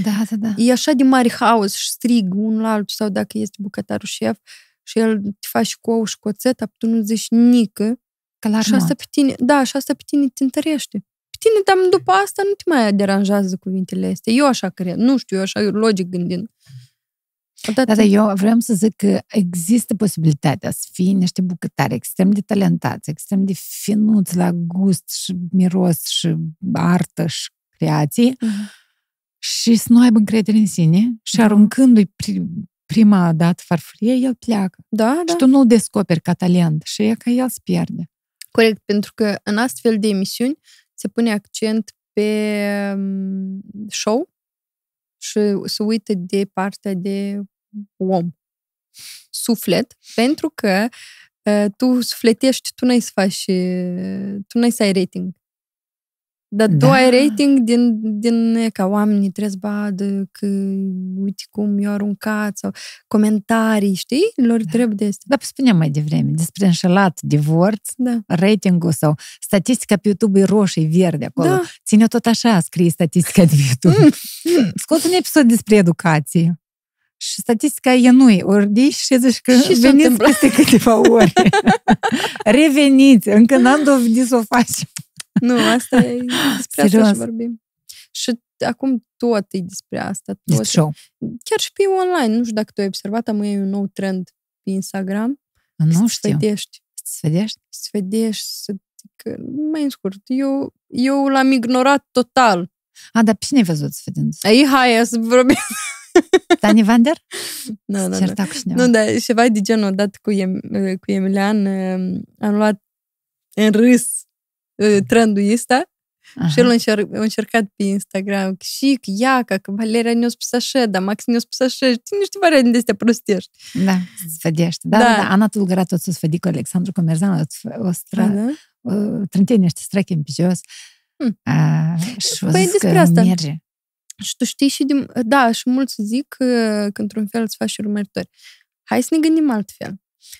Da, da, da. E așa de mare haos și strig unul la altul, sau dacă este bucătarul șef și el te face și cu ou și cu oțet, tu nu zici nică, Clar, și asta pe tine, da, și asta pe tine te întărește. Pe tine, dar după asta nu te mai deranjează cuvintele astea. Eu așa cred, nu știu, eu așa logic gândind. Odată, Da, dar eu vreau să zic că există posibilitatea să fii niște bucătari extrem de talentați, extrem de finuți la gust și miros și artă și creație Mhm. și să nu aibă încredere în sine și Da. aruncându-i pri, prima dată farfurie, el pleacă. da, Și da, tu nu-l descoperi ca talent și e că el se pierde. corect, pentru că în astfel de emisiuni se pune accent pe um, show și se uită de partea de om, suflet, pentru că uh, tu sufletești, tu n-ai să faci, uh, tu n-ai să ai rating. Dar tu Da. ai rating din, din e, ca oamenii trebuie să vadă că uite cum i-au aruncat sau comentarii, știi? Lor Da. trebuie de astea. Dar spuneam mai devreme, despre înșelat, divorț, Da. ratingul sau statistica pe YouTube e roșie, verde acolo. Da. Ține tot așa, scrie statistica de pe YouTube. Scot un episod despre educație. Și statistica e nu ori de aici și zici că Și s-a veniți întâmplat. peste câteva ore. Reveniți, încă n-am dovedit să o facem. Nu, asta e despre asta Serios. și vorbim. Și acum tot e despre asta. Tot. Este show. Chiar și pe online. Nu știu dacă tu ai observat, am e un nou trend pe Instagram. Nu să știu. Sfădești. Să vedești? Să sfădești, să... Că, mai în scurt, eu, eu l-am ignorat total. A, dar pe cine ai văzut să vedem? Ai, hai, să vorbim. Tani Vander? Nu, Se nu, nu. certa cu cineva. Nu, dar ceva de genul odată cu, em, cu Emilian uh, am luat în râs uh, trendul ăsta Aha. și el a, încer- a încercat pe Instagram că și că Iaca, că Valeria ne-a spus așa, dar Max ne-a spus așa, știi niște variante de astea prostești. Da, să vedești. Da, Da. da, da. Ana Tulgărat o să sfădi cu Alexandru Comerzan, o să- o să Da, tra- da? o trântie niște streche în jos. Hmm. A, și o Păi, zis despre că asta. merge. Și tu știi și din... Da, și mulți zic că, că într-un fel îți faci și urmăritori. Hai să ne gândim altfel.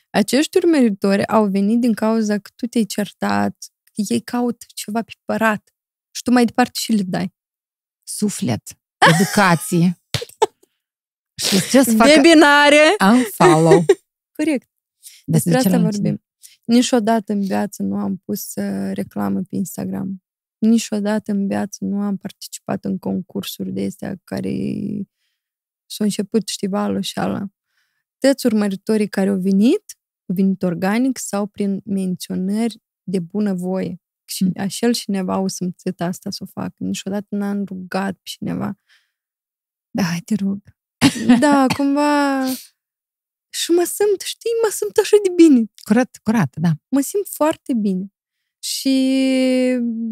Acești urmăritori au venit din cauza că tu te-ai certat, că ei caută ceva pe părat și tu mai departe și le dai. Suflet, educație. și ce să facă? Webinare! Unfollow. Corect. Despre Despre asta celălalt vorbim. Niciodată în viață nu am pus uh, reclamă pe Instagram. Niciodată în viață nu am participat în concursuri de astea care s-au început, știi, valul și ala. Toți urmăritorii care au venit, au venit organic sau prin menționări de bună voie. Și Mm. așa cineva o simțit asta să o facă. Niciodată n-am rugat pe cineva. Da, hai te rog. Da, cumva... Și mă simt, știi, mă simt așa de bine. Curat, curat, da. mă simt foarte bine. Și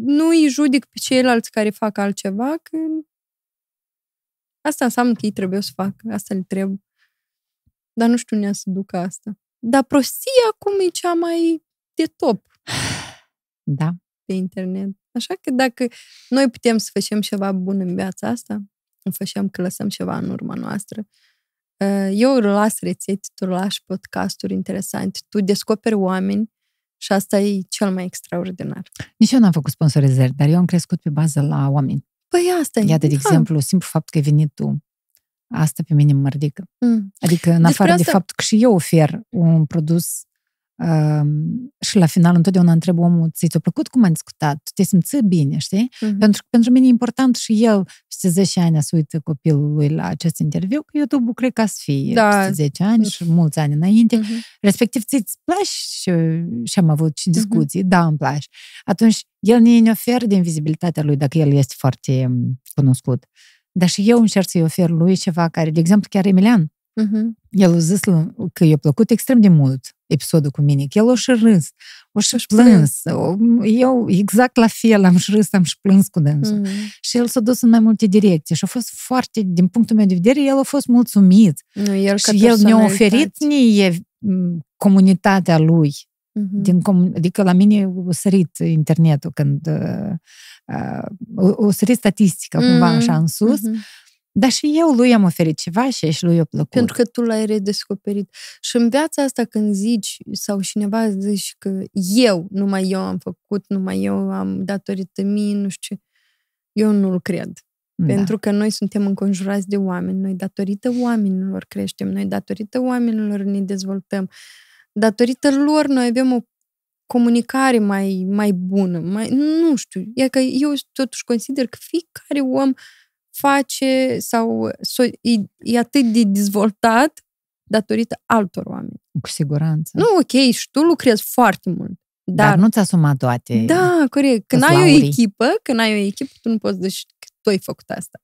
nu îi judec pe ceilalți care fac altceva, că asta înseamnă că ei trebuie să facă, asta le trebuie. Dar nu știu unde să ducă asta. Dar prostia acum e cea mai de top. Da. pe internet. Așa că dacă noi putem să facem ceva bun în viața asta, facem că lăsăm ceva în urma noastră. Uh, eu las rețete, tu lași podcasturi interesante, tu descoperi oameni și asta e cel mai extraordinar. Nici eu n-am făcut sponsorizări, dar eu am crescut pe bază la oameni. Păi asta e. Iată, de da. exemplu, simplu fapt că ai venit tu, asta pe mine mă ridică. Mm. Adică, în Despre afară de asta- faptul că și eu ofer un produs um, și la final întotdeauna întreb omul, ți ți-a plăcut cum am discutat? Tu te simți bine, știi? Mhm. Pentru că pentru mine e important și el, peste 10 ani, să uită copilul lui la acest interviu, că YouTube-ul cred că să fie Da. peste 10 ani și mulți ani înainte. Mhm. Respectiv, ți-ți place și, și am avut și discuții, da, îmi place. Atunci, el ne ne oferă din vizibilitatea lui, dacă el este foarte um, cunoscut. Dar și eu încerc să-i ofer lui ceva care, de exemplu, chiar Emilian, Mhm. el a zis l- că i-a plăcut extrem de mult episodul cu mine, că el o și râs, o și Și plâns. O- Eu exact la fel am și râs, am și plâns cu dânsul. Mhm. Și el s-a dus în mai multe direcții și a fost foarte, din punctul meu de vedere, el a fost mulțumit. Nu, el ca și el ne-a personalitate. oferit nie m, comunitatea lui. Mhm. Din comun- adică la mine a sărit internetul când uh, uh, o, o sărit statistica cumva Mhm. așa în sus, Mhm. Dar și eu lui am oferit ceva și și lui a plăcut. Pentru că tu l-ai redescoperit. Și în viața asta când zici sau cineva zici că eu, numai eu am făcut, numai eu am datorită mie, nu știu ce, eu nu-l cred. da. Pentru că noi suntem înconjurați de oameni, noi datorită oamenilor creștem, noi datorită oamenilor ne dezvoltăm, datorită lor noi avem o comunicare mai, mai bună, mai, nu știu, e că eu totuși consider că fiecare om face sau so- e, e atât de dezvoltat datorită altor oameni. Cu siguranță. Nu, ok, și tu lucrezi foarte mult, dar, dar, nu-ți asuma toate. da, corect. Când Că-s ai o laurii. echipă, când ai o echipă, tu nu poți zici că tu ai făcut asta.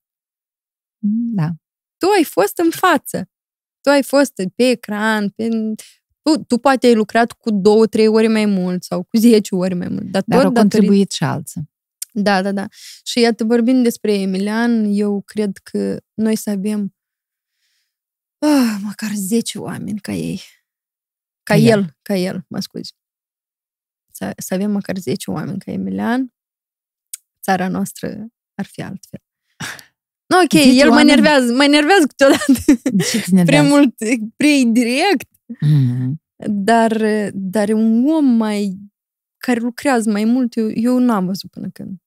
Da. tu ai fost în față. Tu ai fost pe ecran, pe... Tu, tu poate ai lucrat cu două, trei ori mai mult sau cu zece ori mai mult. Dar, Dar tot au contribuit și alții. Da, da, da. Și iată, vorbind despre Emilian, eu cred că noi să avem ah, măcar 10 oameni ca ei. Ca, Ca el. el. ca el, mă scuzi. Să, să avem măcar 10 oameni ca Emilian, țara noastră ar fi altfel. No, ok, 10 el mă oameni? enervează, mă enervează câteodată Ce ține prea mult, prea indirect, mm dar, dar un om mai care lucrează mai mult, eu, eu n-am văzut până când.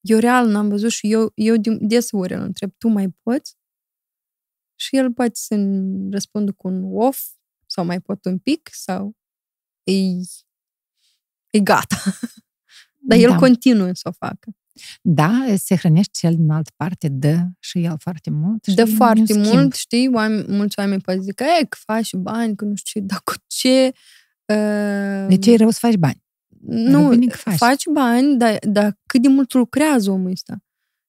Eu real n-am văzut și eu, eu de- deseori îl întreb, tu mai poți? Și el poate să răspundă cu un off sau mai pot un pic sau e, e gata. Dar el Da. continuă să o facă. Da, se hrănește cel din altă parte, dă și el foarte mult. și Dă nu foarte schimb. mult, știi, oameni, mulți oameni poate zic, e, că faci bani, că nu știu ce, dar cu ce... Uh, De ce e rău să faci bani? Nu, bine că faci. faci bani, dar, dar cât de mult lucrează omul ăsta?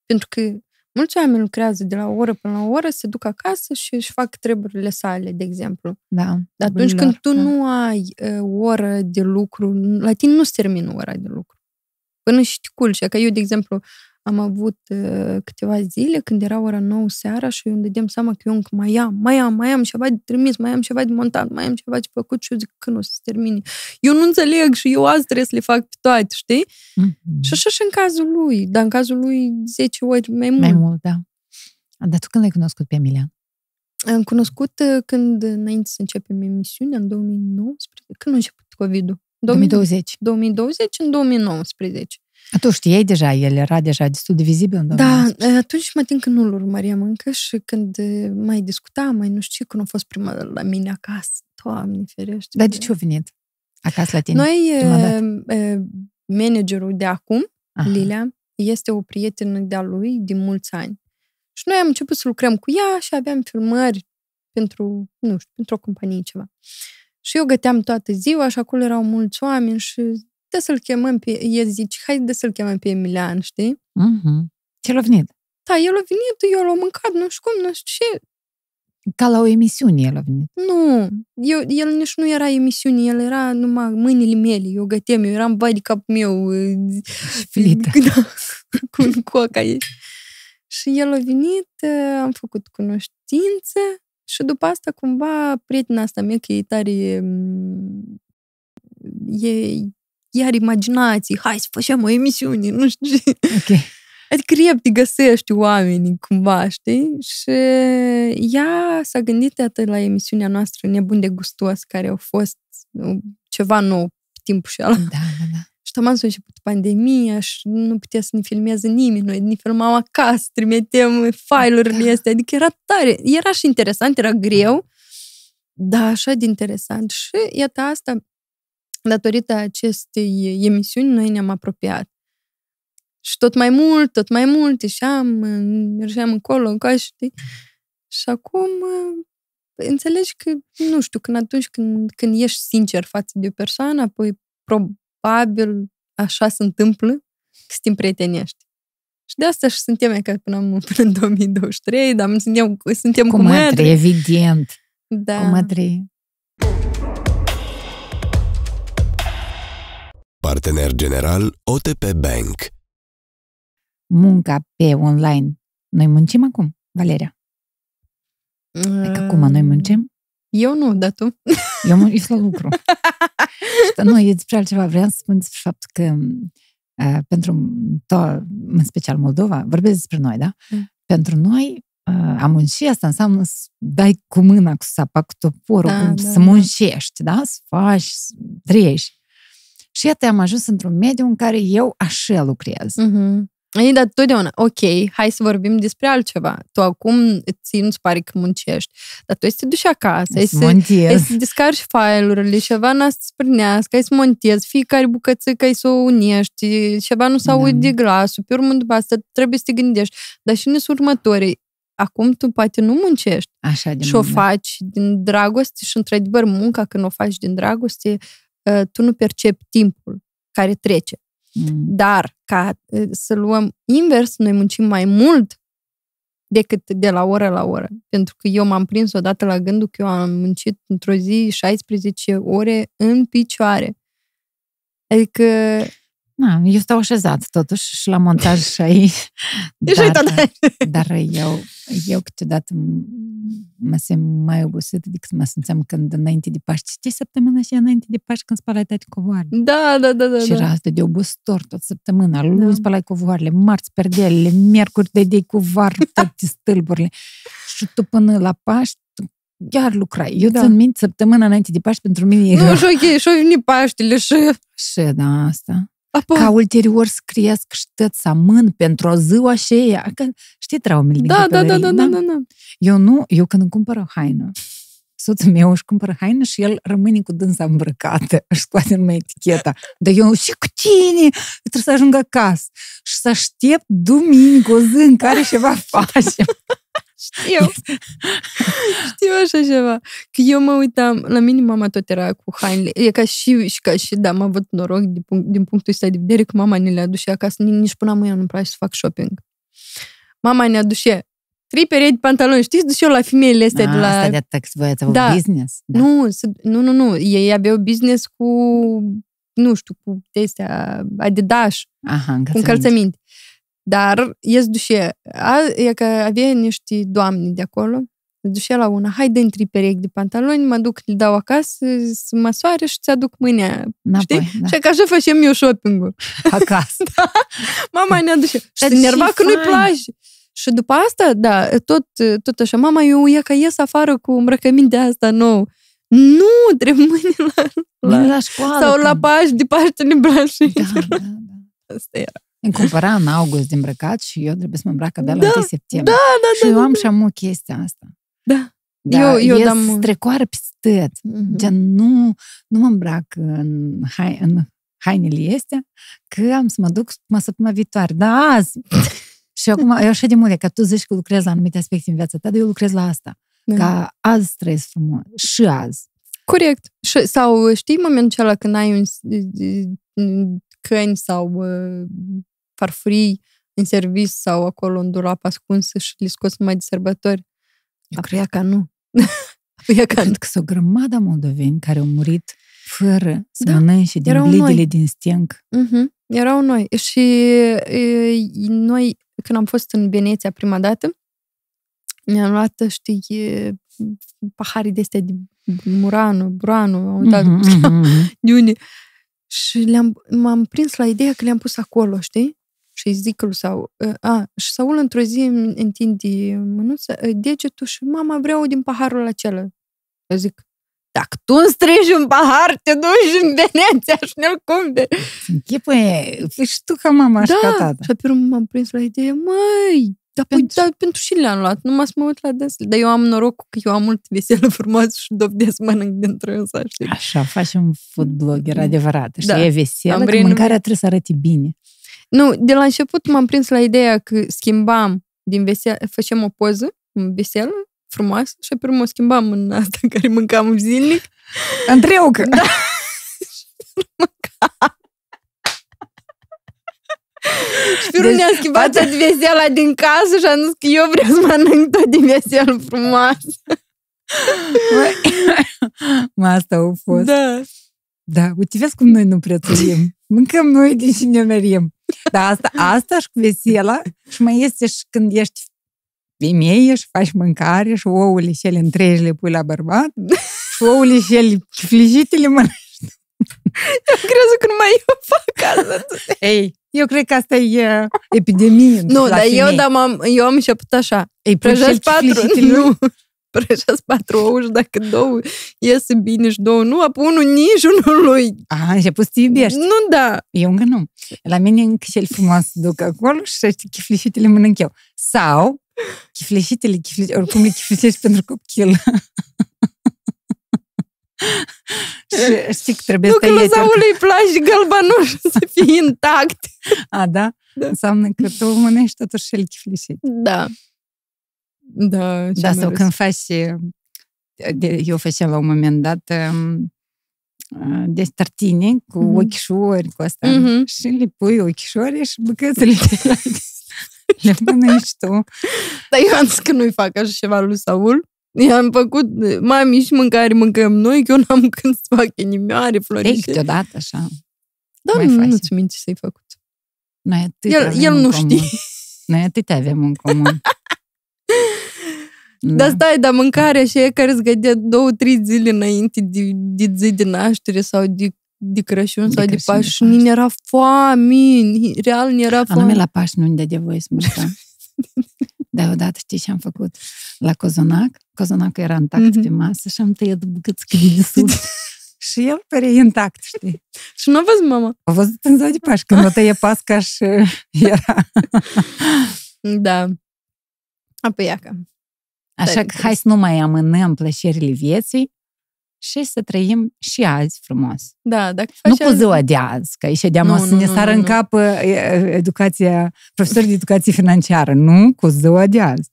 Pentru că mulți oameni lucrează de la o oră până la o oră, se duc acasă și își fac treburile sale, de exemplu. Da. Dar atunci Lor, când tu da. nu ai uh, o oră de lucru, la tine nu se termină ora de lucru. Până și te culci. Că eu, de exemplu, am avut uh, câteva zile când era ora 9 seara și eu îmi dădeam seama că eu încă mai am, mai am, mai am ceva de trimis, mai am ceva de montat, mai am ceva de făcut și eu zic că nu o să se termine. Eu nu înțeleg și eu azi trebuie să le fac pe toate, știi? Mhm. Și așa și în cazul lui, dar în cazul lui 10 ori mai mult. Mai mult, da. Dar tu când l-ai cunoscut pe Emilian? Am cunoscut uh, când, înainte să începem emisiunea, în 2019, când a început COVID-ul? 2020. 2020, în 2019. Tu știai deja, el era deja destul de vizibil în Da, 2019. atunci mă tin că nu-l urmăream încă și când uh, mai discutam, mai nu știu, când a fost prima dată la mine acasă, Doamne ferește. Dar de ce a venit acasă la tine? Noi, prima uh, dată? uh, managerul de acum, Aha. Lilia, este o prietenă de-a lui din mulți ani. Și noi am început să lucrăm cu ea și aveam filmări pentru, nu știu, pentru o companie ceva. Și eu găteam toată ziua și acolo erau mulți oameni și de să-l chemăm pe, el zice, hai de să-l chemăm pe Emilian, știi? Mhm. Ce l-a venit? Da, el a venit, eu l-am mâncat, nu știu cum, nu știu ce. Ca la o emisiune el a venit. Nu, eu, el nici nu era emisiune, el era numai mâinile mele, eu găteam, eu eram vai de capul meu. Filită. Da, cu un coca ei. Și el a venit, am făcut cunoștință și după asta cumva prietena asta mea, că e tare, mm, e, iar imaginații, hai să facem o emisiune, nu știu ce. Ok. Adică repede găsești oamenii cumva, știi? Și ea s-a gândit atât la emisiunea noastră Nebun de gustos, care au fost uh, ceva nou pe timpul și ăla. Da, da, da. Și taman s-a început pandemia și nu putea să ne filmeze nimeni. Noi ne filmam acasă, trimitem file-urile Da. astea. Adică era tare. Era și interesant, era greu, dar așa de interesant. Și iată asta, datorită acestei emisiuni, noi ne-am apropiat. Și tot mai mult, tot mai mult, ieșeam, mergeam încolo, încoace, știi? Și acum înțelegi că, nu știu, când atunci când, când ești sincer față de o persoană, apoi probabil așa se întâmplă că să te împrietenești. Și de asta și suntem e ca până, am- până în 2023, dar suntem, suntem Cu cu mătri, mătri. evident. Da. Cu mătri. Partener general OTP Bank. Munca pe online. Noi muncim acum, Valeria. Adică acum noi muncim? Eu nu, dar tu. Eu mă eu sunt la lucru. Și, nu, e despre altceva. Vreau să spun despre faptul că uh, pentru to- în special Moldova, vorbesc despre noi, da? Mm. Pentru noi, uh, a munci asta înseamnă să dai cu mâna, cu sapa, cu toporul, Da, cu, da, să da. muncești, da? Să faci, să trăiești. Și iată, am ajuns într-un mediu în care eu așa lucrez. Mhm. Ei, dar totdeauna, ok, hai să vorbim despre altceva. Tu acum ți nu-ți pare că muncești, dar tu ai să te duci acasă, ai Să să, ai montez. să descarci file-urile, ceva n-a să sprânească, ai să montezi, fiecare bucățică ai să o unești, ceva nu s-a Da. da. de glasul, pe urmă după asta trebuie să te gândești. Dar și în următorii, acum tu poate nu muncești Așa de și o mult. faci din dragoste și, într-adevăr, munca când o faci din dragoste, uh, tu nu percepi timpul care trece. Mm. Dar, ca uh, să luăm invers, noi muncim mai mult decât de la oră la oră. Pentru că eu m-am prins odată la gândul că eu am muncit într-o zi 16 ore în picioare. Adică Na, eu stau așezat totuși și la montaj și aici. Ești Dar, uitat. dar eu, eu câteodată m- mă simt mai obosită decât mă simțeam când înainte de Paști. Știi săptămâna și înainte de Paști când spalai toate covoarele? Da, da, da, da. și da. era asta de obositor tot săptămâna. Luni Da. spalai covoarele, marți perdelele, miercuri de dei covar toate stâlburile. Și tu până la Paști tu chiar lucrai. Eu Da. țin minte săptămâna înainte de Paști pentru mine Nu, era și ok, și-o veni Paștele și... și da, asta. Apoi, ca ulterior să cresc și tot să amân pentru o ziua și aia. Că, știi traumele din da, da, da, copilărie, da, da, da, da. Eu nu, eu când îmi cumpăr o haină, soțul meu își cumpără haină și el rămâne cu dânsa îmbrăcată, își scoate numai eticheta. Dar eu și cu tine trebuie să ajung acasă și să aștept duminică, o zi în care ceva facem. Știu. Știu așa ceva. Că eu mă uitam, la mine mama tot era cu hainele. E ca și, și ca și, da, am avut noroc din, punct, din punctul ăsta de vedere că mama ne le aduce acasă. Nici, nici până mâine nu-mi place să fac shopping. Mama ne aduce trei perechi de pantaloni. Știți, duce eu la femeile astea de la... Asta de atac, voi ați avut Da. business. Da. Nu, să- nu, nu, nu. Ei aveau business cu, nu știu, cu astea, Adidas, Aha, cu încălțăminte. Încălțăminte. Dar ies dușe, a, e că avea niște doamne de acolo, dușe la una, hai dă trei perechi de pantaloni, mă duc, le dau acasă, să măsoare și ți aduc mâinea. Înapoi, da. Și că așa facem eu shopping-ul. Acasă. Mama ne aduce. Și Dar se nerva ce că nu-i fain! place. Și după asta, da, tot, tot așa, mama, eu ia ca ies afară cu îmbrăcămintea asta nou. Nu, trebuie mâine la, Vine la, la școală. sau la când- Paști, de Paștele Brașului. Da, da, da. Asta era. Îmi cumpăra în august de îmbrăcat și eu trebuie să mă îmbrac abia la Da, 1 septembrie. Da, da, și eu am și amu chestia asta. Da. Da, Eu- eu ies dam- strecoară peste tot. Mhm. Gen, nu, nu mă îmbrac în, hai, în hainele astea, că am să mă duc mă săptămâna viitoare. Da, azi! și acum, eu așa de mult, că tu zici că lucrezi la anumite aspecte în viața ta, dar eu lucrez la asta. Da. Ca azi trăiesc frumos. Și azi. Corect. Și, sau știi momentul acela când ai un un câini sau uh, farfurii în serviciu sau acolo în dulap ascuns și le scoți numai de sărbători? Eu Apoi ca nu. Apoi ca nu. Cred că sunt o grămadă moldoveni care au murit fără să Da, mănânce din erau blidele noi. din stenc. Mhm. Erau noi. Și e, noi, când am fost în Veneția prima dată, ne-am luat, știi, e, pahare de astea de Murano, Burano, am uitat Mhm, mhm, mhm. de unde. Și le-am, m-am prins la ideea că le-am pus acolo, știi? Și îi zic lui sau a, și Saul într-o zi îmi întinde mânuța, degetul și mama vreau din paharul acela. Eu zic, dacă tu îmi strângi un pahar, te duci în Veneția și ne-l cumperi. Închipuie, fii și tu ca mama și ca Da, tata. și pe urmă m-am prins la idee, măi, dar pentru, Pentru- dar pentru și le-am luat, numai să mă uit la des. Dar eu am norocul că eu am mult veselă frumoasă și dovedesc mănânc dintr-o însă, știi? Așa, faci un food blogger adevărat. Și Da. e veselă, Am că renumit. mâncarea trebuie să arăte bine. Nu, de la început m-am prins la ideea că schimbam din veselă, făceam o poză în veselă, frumoasă, și pe urmă o schimbam în asta care mâncam zilnic. Întreucă! Da. Și pe urmă Deci, ne-am schimbat face- tot vesela din casă și am zis că eu vreau să mănânc tot din veselă frumoasă. Măi, Mă, asta au fost. Da. Da, uite, vezi cum noi nu prețuim. Mâncăm noi din și ne merim. Dar asta, asta și cu vesela și mai este și când ești femeie și faci mâncare și ouăle și ele întregi le pui la bărbat și ouăle și ele chiflijite le mănânci. Am crezut că numai eu fac asta. Ei, eu cred că asta e uh, epidemie Nu, la dar eu, femei. da, m-am, eu am început așa. Ei, pui și Prăjesc el patru. chiflijitele lui. Nu. Prăjesc patru ouă și dacă două iese bine și două nu, apoi unul nici unul lui. A, început să te iubești. Nu, da. Eu încă nu. La mine încă cel frumos se duc acolo și știi, chiflișitele mănânc eu. Sau chiflișitele, chifli, oricum le chiflișești pentru copil. și știi că trebuie Nu să că lui iei Saul îi place gălbanuș să fie intact. A, da? Da. Înseamnă că tu mănânci totuși și el chiflișit. Da. Da, ce Da, am sau râs. când faci... de- Eu făceam la un moment dat um, uh, de tartine cu Mhm. ochișori, cu asta. Mhm. Și le pui ochișori și bucățele de la le mănânci tu. Dar eu am zis că nu-i fac așa ceva lui Saul. I-am făcut, mami, și mâncare mâncăm noi, că eu n-am când să fac inimioare, Ei, florișe. câteodată așa. Dar mai nu, faci. nu-ți minte ce să-i făcut. Noi atât El, avem el în nu comun. știe. Noi atât avem în comun. Da. Dar stai, dar mâncarea și e care îți gădea două, trei zile înainte de, de zi de naștere sau de, de Crăciun De sau de Crăciun, de Paști, nu era foame, ni- real nu era Anume foame. la Paști nu-mi dă de voie să mâncăm. Dar odată știi ce am făcut? La cozonac, cozonacul era intact Mhm. pe masă și am tăiat bucăți de sus. și el părea intact, știi? Și nu a văzut mama. A văzut în ziua de Paști, când o tăie pasca și era. Da. Apoi iaca. Așa Tare că hai să nu mai amânăm plăcerile vieții și să trăim și azi frumos. Da, dacă faci Nu cu azi- ziua de azi, că aici de Nu, o să nu, ne nu, sară nu, în nu. cap e, e, educația, profesorii de educație financiară. Nu cu ziua de azi.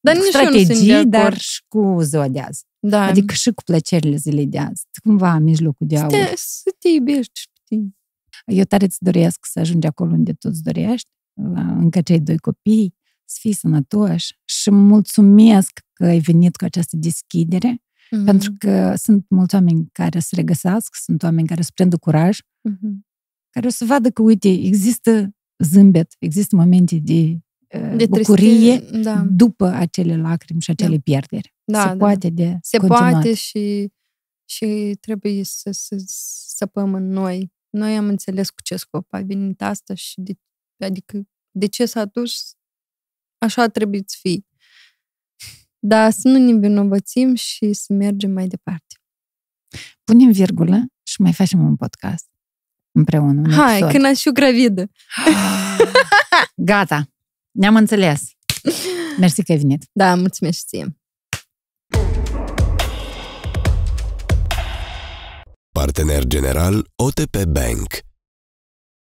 Dar cu nici eu nu sunt de strategii, acord. dar și cu ziua de azi. Da. Adică și cu plăcerile zilei de azi. Cumva în mijlocul de să aur. te, să te iubești și pe tine. Eu tare îți doresc să ajungi acolo unde tu îți dorești, la încă cei doi copii, să fii sănătoși și mulțumesc că ai venit cu această deschidere, Mhm. pentru că sunt mulți oameni care se regăsească, sunt oameni care se prindă curaj, Mhm. care o să vadă că, uite, există zâmbet, există momente de, uh, De bucurie tristețe, da. după acele lacrimi și acele pierderi. Da, se da, poate de Se continuat. poate și, și trebuie să, să săpăm în noi. Noi am înțeles cu ce scop a venit asta și de, adică de ce s-a dus, așa trebuie să fii. Dar să nu ne vinovățim și să mergem mai departe. Punem virgulă și mai facem un podcast împreună. Un Hai, episod. când aș fi gravidă. Gata, ne-am înțeles. Mersi că ai venit. Da, mulțumesc și ție. Partener general OTP Bank